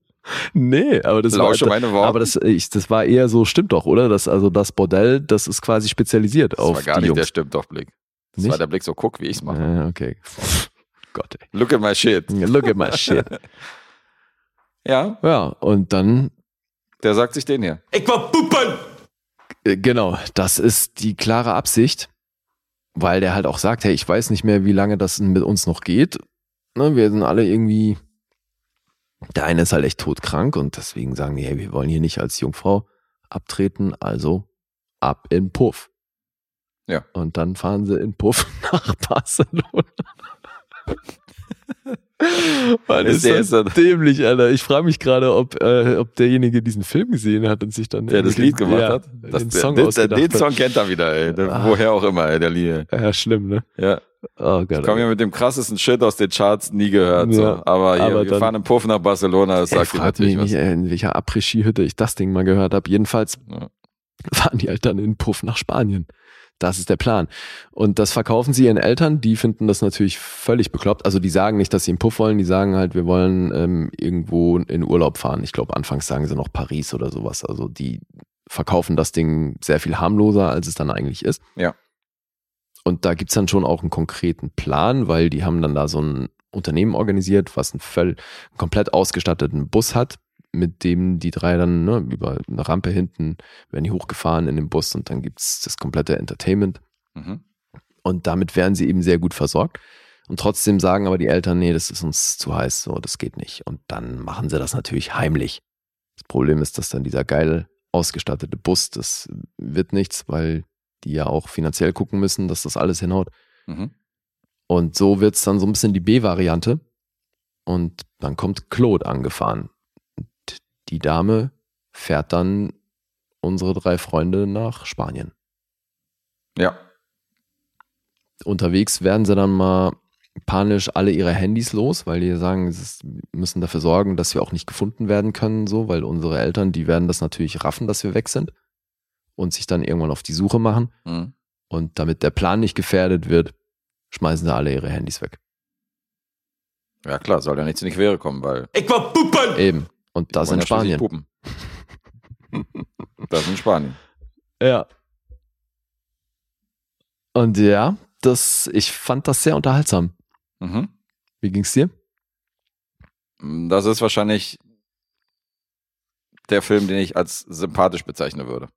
Nee, aber das war, Lausche meine Worte. aber das, ich, das war eher so, stimmt doch, oder? Das, also das Bordell, das ist quasi spezialisiert Das auf war gar die nicht der Jungs. stimmt doch Blick. Das Nicht? war der Blick so, guck, wie ich's mache. Ja, okay. Gott, ey. Look at my shit. Look at my shit. Ja, Ja, und dann der sagt sich den hier. Ich war puppen! Äh, Genau, das ist die klare Absicht, weil der halt auch sagt, hey, ich weiß nicht mehr, wie lange das mit uns noch geht. Ne, wir sind alle irgendwie, der eine ist halt echt todkrank und deswegen sagen die, hey, wir wollen hier nicht als Jungfrau abtreten, also ab in Puff. Ja. Und dann fahren sie in Puff nach Barcelona. Mann, Ist ist der- der- dämlich, Alter. Ich frage mich gerade, ob, äh, ob derjenige diesen Film gesehen hat und sich dann Der das Lied gemacht ja, hat. Das, den der, Song den, ausgedacht den. Song kennt er wieder, ey. Der, Ah. Woher auch immer, ey, der Lied. Ja, schlimm, ne? Ja. Oh Gott. Komm ja mit dem krassesten Shit aus den Charts nie gehört. So. Ja, aber hier, aber wir dann- fahren im Puff nach Barcelona, das sagt dir frag mich nicht, ey, in welcher Après-Ski-Hütte ich das Ding mal gehört habe. Jedenfalls Ja. fahren die halt dann in Puff nach Spanien. Das ist der Plan. Und das verkaufen sie ihren Eltern, die finden das natürlich völlig bekloppt. Also die sagen nicht, dass sie in Puff wollen, die sagen halt, wir wollen ähm, irgendwo in Urlaub fahren. Ich glaube, anfangs sagen sie noch Paris oder sowas. Also die verkaufen das Ding sehr viel harmloser, als es dann eigentlich ist. Ja. Und da gibt's dann schon auch einen konkreten Plan, weil die haben dann da so ein Unternehmen organisiert, was einen voll komplett ausgestatteten Bus hat, mit dem die drei dann ne, über eine Rampe hinten werden die hochgefahren in den Bus und dann gibt's das komplette Entertainment. Mhm. Und damit werden sie eben sehr gut versorgt. Und trotzdem sagen aber die Eltern, nee, das ist uns zu heiß, so, das geht nicht. Und dann machen sie das natürlich heimlich. Das Problem ist, dass dann dieser geil ausgestattete Bus, das wird nichts, weil die ja auch finanziell gucken müssen, dass das alles hinhaut. Mhm. Und so wird's dann so ein bisschen die B-Variante. Und dann kommt Claude angefahren. Die Dame fährt dann unsere drei Freunde nach Spanien. Ja. Unterwegs werden sie dann mal panisch alle ihre Handys los, weil die sagen, sie müssen dafür sorgen, dass wir auch nicht gefunden werden können, so, weil unsere Eltern, die werden das natürlich raffen, dass wir weg sind und sich dann irgendwann auf die Suche machen. Mhm. Und damit der Plan nicht gefährdet wird, schmeißen sie alle ihre Handys weg. Ja klar, soll ja nichts in die Quere kommen, weil Ich war puppen! Eben. Und das wollen in ja schließlich Spanien. Puppen. das in Spanien. Ja. Und ja, das, ich fand das sehr unterhaltsam. Mhm. Wie ging's dir? Das ist wahrscheinlich der Film, den ich als sympathisch bezeichnen würde.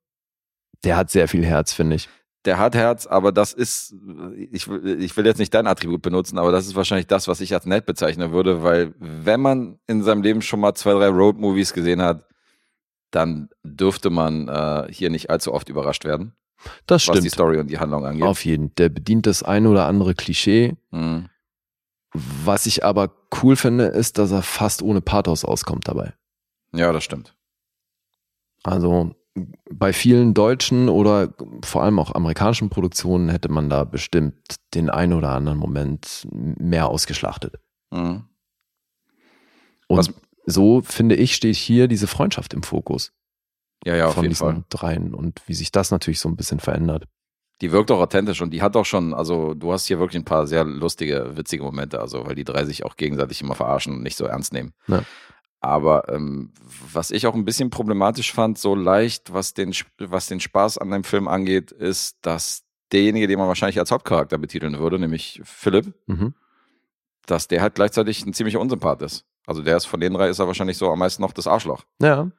Der hat sehr viel Herz, finde ich. Der hat Herz, aber das ist, ich, will- ich will jetzt nicht dein Attribut benutzen, aber das ist wahrscheinlich das, was ich als nett bezeichnen würde, weil wenn man in seinem Leben schon mal zwei, drei Road-Movies gesehen hat, dann dürfte man äh, hier nicht allzu oft überrascht werden, Das was die stimmt. Story und die Handlung angeht. Auf jeden. Der bedient das ein oder andere Klischee. Mhm. Was ich aber cool finde, ist, dass er fast ohne Pathos auskommt dabei. Ja, das stimmt. Also bei vielen deutschen oder vor allem auch amerikanischen Produktionen hätte man da bestimmt den ein oder anderen Moment mehr ausgeschlachtet. Mhm. Und Was- so finde ich, steht hier diese Freundschaft im Fokus Ja, ja, auf von jeden diesen Fall. dreien und wie sich das natürlich so ein bisschen verändert. Die wirkt auch authentisch und die hat auch schon, also du hast hier wirklich ein paar sehr lustige, witzige Momente, also weil die drei sich auch gegenseitig immer verarschen und nicht so ernst nehmen. Ja. Aber ähm, was ich auch ein bisschen problematisch fand, so leicht, was den, was den Spaß an dem Film angeht, ist, dass derjenige, den man wahrscheinlich als Hauptcharakter betiteln würde, nämlich Philipp, Mhm. dass der halt gleichzeitig ein ziemlicher Unsympath ist. Also der ist von den drei ist er wahrscheinlich so am meisten noch das Arschloch. Ja,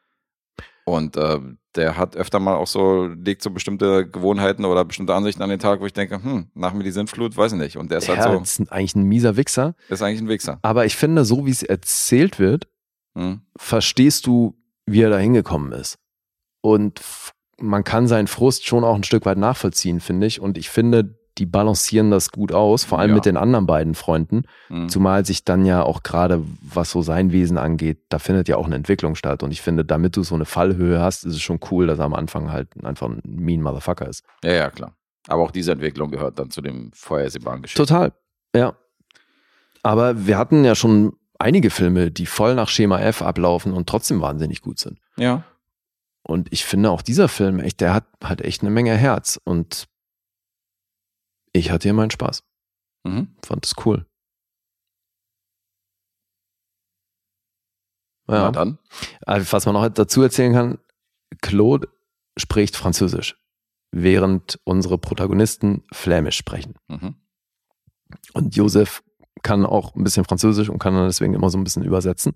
Und äh, der hat öfter mal auch so, legt so bestimmte Gewohnheiten oder bestimmte Ansichten an den Tag, wo ich denke, hm, nach mir die Sintflut, weiß ich nicht. Und der ist ja, halt ist eigentlich ein mieser Wichser. so, ist eigentlich ein Wichser. Aber ich finde, so wie es erzählt wird, Hm? verstehst du, wie er da hingekommen ist. Und man kann seinen Frust schon auch ein Stück weit nachvollziehen, finde ich. Und ich finde, die balancieren das gut aus, vor allem Ja. mit den anderen beiden Freunden. Hm. Zumal sich dann ja auch gerade, was so sein Wesen angeht, da findet ja auch eine Entwicklung statt. Und ich finde, damit du so eine Fallhöhe hast, ist es schon cool, dass er am Anfang halt einfach ein mean Motherfucker ist. Ja, ja, klar. Aber auch diese Entwicklung gehört dann zu dem vorhersehbaren Geschichte. Total, ja. Aber wir hatten ja schon einige Filme, die voll nach Schema F ablaufen und trotzdem wahnsinnig gut sind. Ja. Und ich finde auch dieser Film echt, der hat, hat echt eine Menge Herz. Und ich hatte hier meinen Spaß. Mhm. Fand es cool. Na Ja. dann. Also, was man noch dazu erzählen kann, Claude spricht Französisch, während unsere Protagonisten Flämisch sprechen. Mhm. Und Josef kann auch ein bisschen Französisch und kann dann deswegen immer so ein bisschen übersetzen.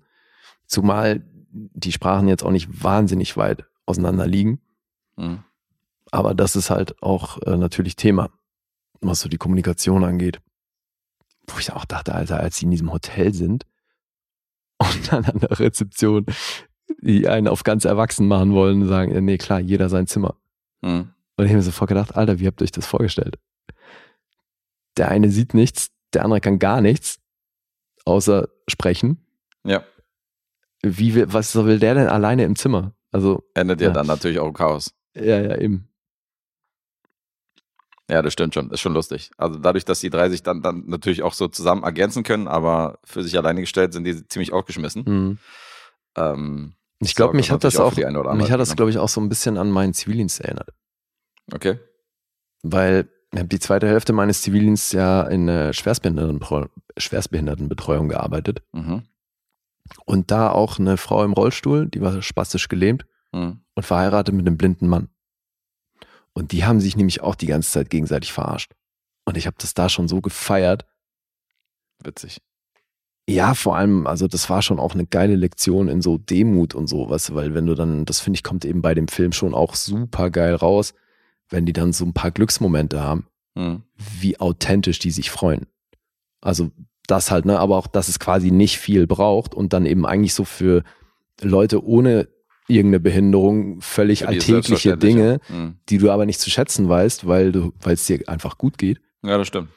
Zumal die Sprachen jetzt auch nicht wahnsinnig weit auseinander liegen. Mhm. Aber das ist halt auch äh, natürlich Thema, was so die Kommunikation angeht. Wo ich auch dachte, Alter, als sie in diesem Hotel sind und dann an der Rezeption die einen auf ganz erwachsen machen wollen sagen, ja, nee, klar, jeder sein Zimmer. Mhm. Und ich habe mir sofort gedacht, Alter, wie habt ihr euch das vorgestellt? Der eine sieht nichts, der andere kann gar nichts, außer sprechen. Ja. Wie will, was will der denn alleine im Zimmer? Also, Endet ja Ja. dann natürlich auch im Chaos. ja, ja, eben. Ja, das stimmt schon. Ist schon lustig. Also dadurch, dass die drei sich dann, dann natürlich auch so zusammen ergänzen können, aber für sich alleine gestellt sind die ziemlich aufgeschmissen. Hm. Ähm, Ich glaube, mich hat das auch, mich hat das, glaube ich, auch so ein bisschen an meinen Zivildienst erinnert. Okay. Weil ich habe die zweite Hälfte meines Zivildienstes ja in der Schwerstbehindertenbetreu- Schwerstbehindertenbetreuung gearbeitet. Mhm. Und da auch eine Frau im Rollstuhl, die war spastisch gelähmt Mhm. und verheiratet mit einem blinden Mann. Und die haben sich nämlich auch die ganze Zeit gegenseitig verarscht. Und ich habe das da schon so gefeiert. Witzig. Ja, vor allem, also das war schon auch eine geile Lektion in so Demut und so, weißt du, weil wenn du dann, das finde ich, kommt eben bei dem Film schon auch super geil raus, wenn die dann so ein paar Glücksmomente haben, Mhm. wie authentisch die sich freuen. Also das halt, ne, aber auch, dass es quasi nicht viel braucht und dann eben eigentlich so für Leute ohne irgendeine Behinderung völlig ist alltägliche Dinge, ja. Mhm. die du aber nicht zu schätzen weißt, weil du, weil es dir einfach gut geht. Ja, das stimmt.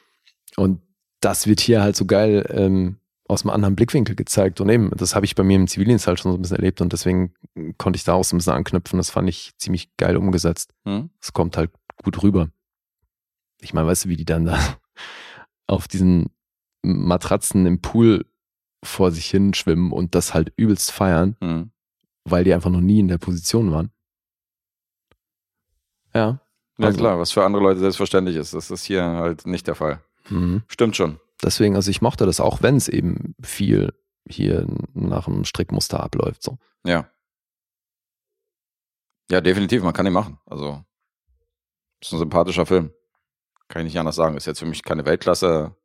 Und das wird hier halt so geil ähm, aus einem anderen Blickwinkel gezeigt. Und eben, das habe ich bei mir im Zivildienst halt schon so ein bisschen erlebt und deswegen konnte ich da auch so ein bisschen anknüpfen. Das fand ich ziemlich geil umgesetzt. Mhm. Es kommt halt gut rüber. Ich meine, weißt du, wie die dann da auf diesen Matratzen im Pool vor sich hin schwimmen und das halt übelst feiern, Mhm. weil die einfach noch nie in der Position waren. Ja. Ja, Also- klar, was für andere Leute selbstverständlich ist. Das ist hier halt nicht der Fall. Mhm. Stimmt schon. Deswegen, also ich mochte das auch, wenn es eben viel hier nach einem Strickmuster abläuft. So. Ja. Ja, definitiv, man kann ihn machen. Also, ist ein sympathischer Film. Kann ich nicht anders sagen. Ist jetzt für mich keine Weltklasse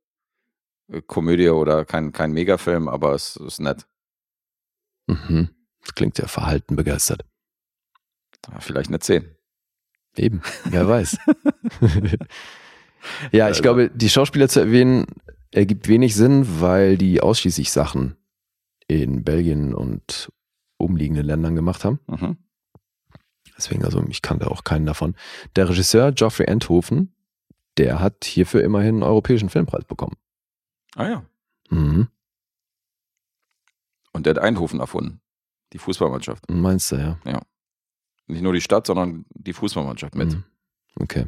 äh, oder kein, kein Megafilm, aber es ist nett. Mhm. Das klingt ja verhalten begeistert. Ja, Vielleicht eine 10. Eben, wer weiß. ja, ich Also- glaube, die Schauspieler zu erwähnen, ergibt wenig Sinn, weil die ausschließlich Sachen in Belgien und umliegenden Ländern gemacht haben. Mhm. Deswegen, also ich kannte auch keinen davon. Der Regisseur Geoffrey Enthofen, der hat hierfür immerhin einen europäischen Filmpreis bekommen. Ah ja. Mhm. Und der hat Eindhoven erfunden. Die Fußballmannschaft. Meinst du, ja? Nicht nur die Stadt, sondern die Fußballmannschaft mit. Mhm. Okay.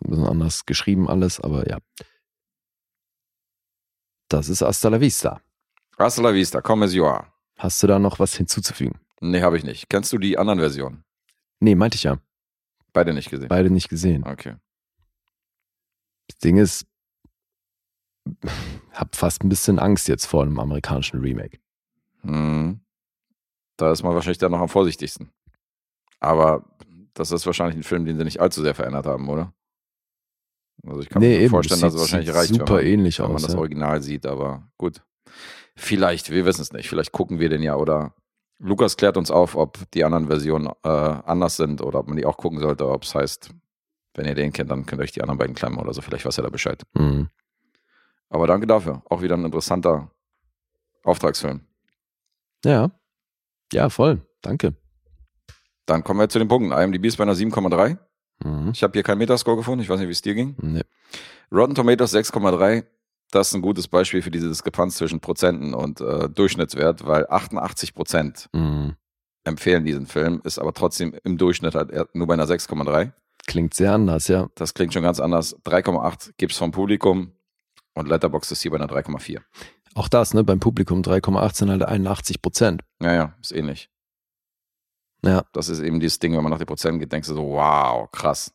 Ein bisschen anders geschrieben alles, aber ja. Das ist Hasta la Vista. Hasta la vista, come as you are. Hast du da noch was hinzuzufügen? Nee, habe ich nicht. Kennst du die anderen Versionen? Nee, meinte ich ja. Beide nicht gesehen. Beide nicht gesehen. Okay. Das Ding ist, hab fast ein bisschen Angst jetzt vor einem amerikanischen Remake. Hm. Da ist man wahrscheinlich dann noch am vorsichtigsten. Aber das ist wahrscheinlich ein Film, den sie nicht allzu sehr verändert haben, oder? Also ich kann Nee, mir eben, vorstellen, dass es wahrscheinlich reicht, super wenn man, ähnlich wenn man aus, das ja. Original sieht, aber gut. Vielleicht, wir wissen es nicht. Vielleicht gucken wir den ja oder Lukas klärt uns auf, ob die anderen Versionen äh, anders sind oder ob man die auch gucken sollte, ob es heißt, wenn ihr den kennt, dann könnt ihr euch die anderen beiden klemmen oder so. Vielleicht weiß er da Bescheid. Mhm. Aber danke dafür. Auch wieder ein interessanter Auftragsfilm. Ja. Ja, voll. Danke. Dann kommen wir zu den Punkten. IMDb ist bei einer 7,3. Mhm. Ich habe hier keinen Metascore gefunden. Ich weiß nicht, wie es dir ging. Nee. Rotten Tomatoes 6,3. Das ist ein gutes Beispiel für diese Diskrepanz zwischen Prozenten und äh, Durchschnittswert, weil 88 Prozent Mhm. empfehlen diesen Film, ist aber trotzdem im Durchschnitt halt nur bei einer 6,3. Klingt sehr anders, ja. Das klingt schon ganz anders. 3,8 gibt's vom Publikum und Letterboxd ist hier bei einer 3,4. Auch das, ne, beim Publikum 3,8 sind halt 81 Prozent. Ja, ja, ist ähnlich. Ja. Das ist eben dieses Ding, wenn man nach den Prozenten geht, denkst du so, wow, krass.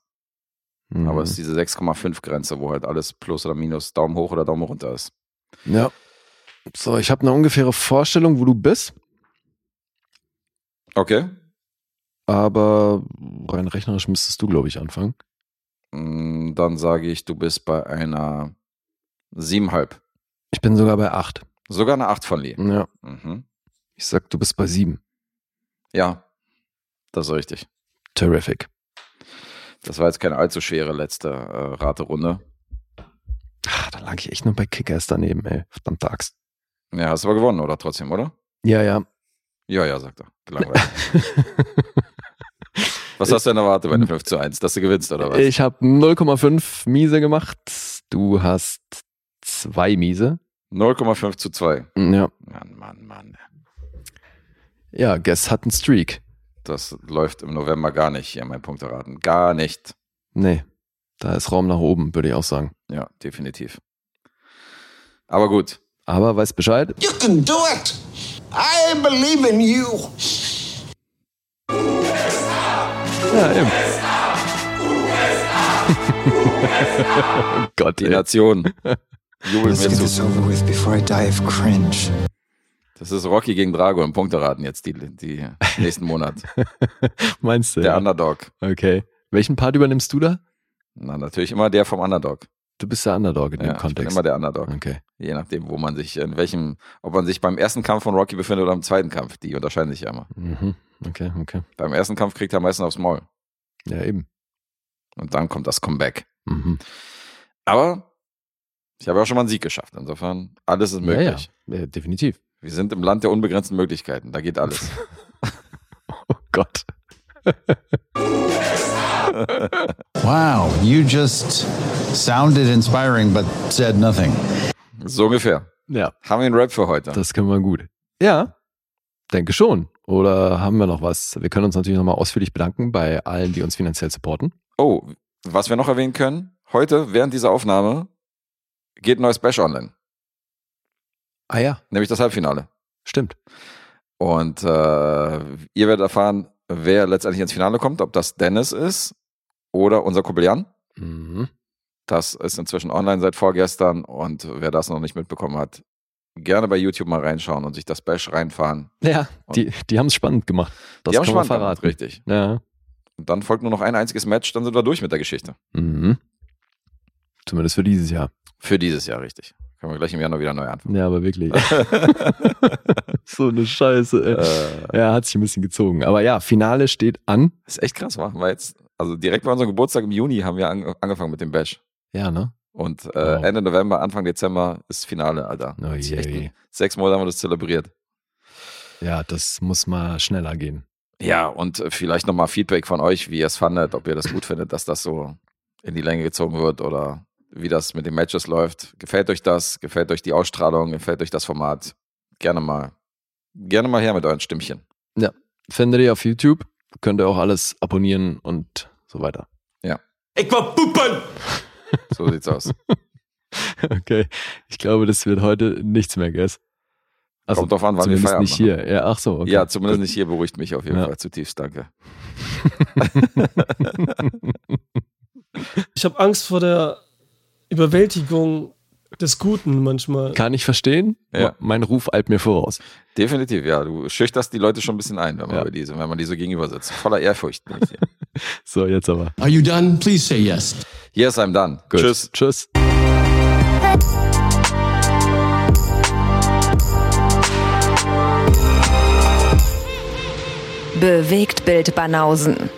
Mhm. Aber es ist diese 6,5 Grenze, wo halt alles plus oder minus Daumen hoch oder Daumen runter ist. Ja. So, ich habe eine ungefähre Vorstellung, wo du bist, Okay. aber rein rechnerisch müsstest du, glaube ich, anfangen. Mm, Dann sage ich, du bist bei einer 7,5. Ich bin sogar bei 8. Sogar eine 8 von Lee. Ja. Mhm. Ich sag, du bist bei 7. Ja, das ist richtig. Terrific. Das war jetzt keine allzu schwere letzte äh, Raterunde. Ach, da lag ich echt nur bei Kickers daneben, ey. Verdammt Axt. Ja, hast du aber gewonnen, oder trotzdem, oder? Ja, ja. Ja, ja, sagt er. Gelangweilt. Was hast du denn erwartet bei einem 5 zu 1? Dass du gewinnst, oder was? Ich habe 0,5 Miese gemacht. Du hast zwei Miese. 0,5 zu 2. Ja. Mann, Mann, Mann. Ja, Guess hat einen Streak. Das läuft im November gar nicht hier, mein Punkteraten. Gar nicht. Nee. Da ist Raum nach oben, würde ich auch sagen. Ja, definitiv. Aber gut. Aber weiß Bescheid. You can do it. I believe in you. Ja, eben. oh Gott, Die. Nation. Jubelt mir zu. Das ist Rocky gegen Drago im Punkteraten jetzt, die, die nächsten Monat. Meinst du? Der ja? Underdog. Okay. Welchen Part übernimmst du da? Na, natürlich immer der vom Underdog. Du bist der Underdog in Ja, dem ich bin Kontext. immer der Underdog. okay. Je nachdem, wo man sich, in welchem, ob man sich beim ersten Kampf von Rocky befindet oder im zweiten Kampf. Die unterscheiden sich ja immer. Mhm. Okay, okay. Beim ersten Kampf kriegt er meistens aufs Maul. Ja, eben. Und dann kommt das Comeback. Mhm. Aber ich habe auch schon mal einen Sieg geschafft. Insofern, alles ist möglich. Ja, ja. ja, definitiv. Wir sind im Land der unbegrenzten Möglichkeiten. Da geht alles. Oh Gott. Wow, you just sounded inspiring but said nothing. so ungefähr. Ja, Haben wir einen Rap für heute? das können wir gut. Ja, denke schon. Oder haben wir noch was? Wir können uns natürlich nochmal ausführlich bedanken bei allen, die uns finanziell supporten. Oh, was wir noch erwähnen können, heute, während dieser Aufnahme, geht ein neues Bash online. Ah ja, Nämlich das Halbfinale. stimmt. Und äh, ihr werdet erfahren, wer letztendlich ins Finale kommt, ob das Dennis ist oder unser Kumpel Jan. Mhm. Das ist inzwischen online seit vorgestern und wer das noch nicht mitbekommen hat, gerne bei YouTube mal reinschauen und sich das Bash reinfahren. Ja, die, die haben es spannend gemacht. Das Die haben man spannend gemacht, verraten. richtig. Ja. Und dann folgt nur noch ein einziges Match, dann sind wir durch mit der Geschichte. Mhm. Zumindest für dieses Jahr. Für dieses Jahr, richtig. Können wir gleich im Januar wieder neu anfangen. Ja, aber wirklich. so eine Scheiße. Ey. Äh, Ja, hat sich ein bisschen gezogen. Aber ja, Finale steht an. ist echt krass, machen wir jetzt. Also direkt bei unserem Geburtstag im Juni haben wir an, angefangen mit dem Bash. Ja, ne? Und äh, Wow. Ende November, Anfang Dezember ist Finale, Alter. Oh je, echt je. Sechs Monate haben wir das zelebriert. Ja, das muss mal schneller gehen. Ja, und äh, vielleicht nochmal Feedback von euch, wie ihr es fandet, ob ihr das gut findet, dass das so in die Länge gezogen wird oder wie das mit den Matches läuft. Gefällt euch das? Gefällt euch die Ausstrahlung? Gefällt euch das Format? Gerne mal, gerne mal her mit euren Stimmchen. Findet ihr auf YouTube. Könnt ihr auch alles abonnieren und so weiter. Ich war puppen! So sieht's aus. Okay. Ich glaube, das wird heute nichts mehr, Guess. Also Kommt drauf an, wann wir zumindest Feierabend nicht hier. Ja, ach so. Okay. Ja, zumindest nicht hier beruhigt mich auf jeden Ja. Fall zutiefst. Danke. Ich habe Angst vor der Überwältigung des Guten manchmal. Kann ich verstehen. Ja. Mein Ruf eilt mir voraus. Definitiv, ja. Du schüchterst die Leute schon ein bisschen ein, wenn man, Ja. über diese, wenn man die so gegenüber sitzt. Voller Ehrfurcht. So, jetzt aber. Are you done? Please say yes. Yes, I'm done. Gut. Tschüss. Tschüss. Bewegt Bild Banausen.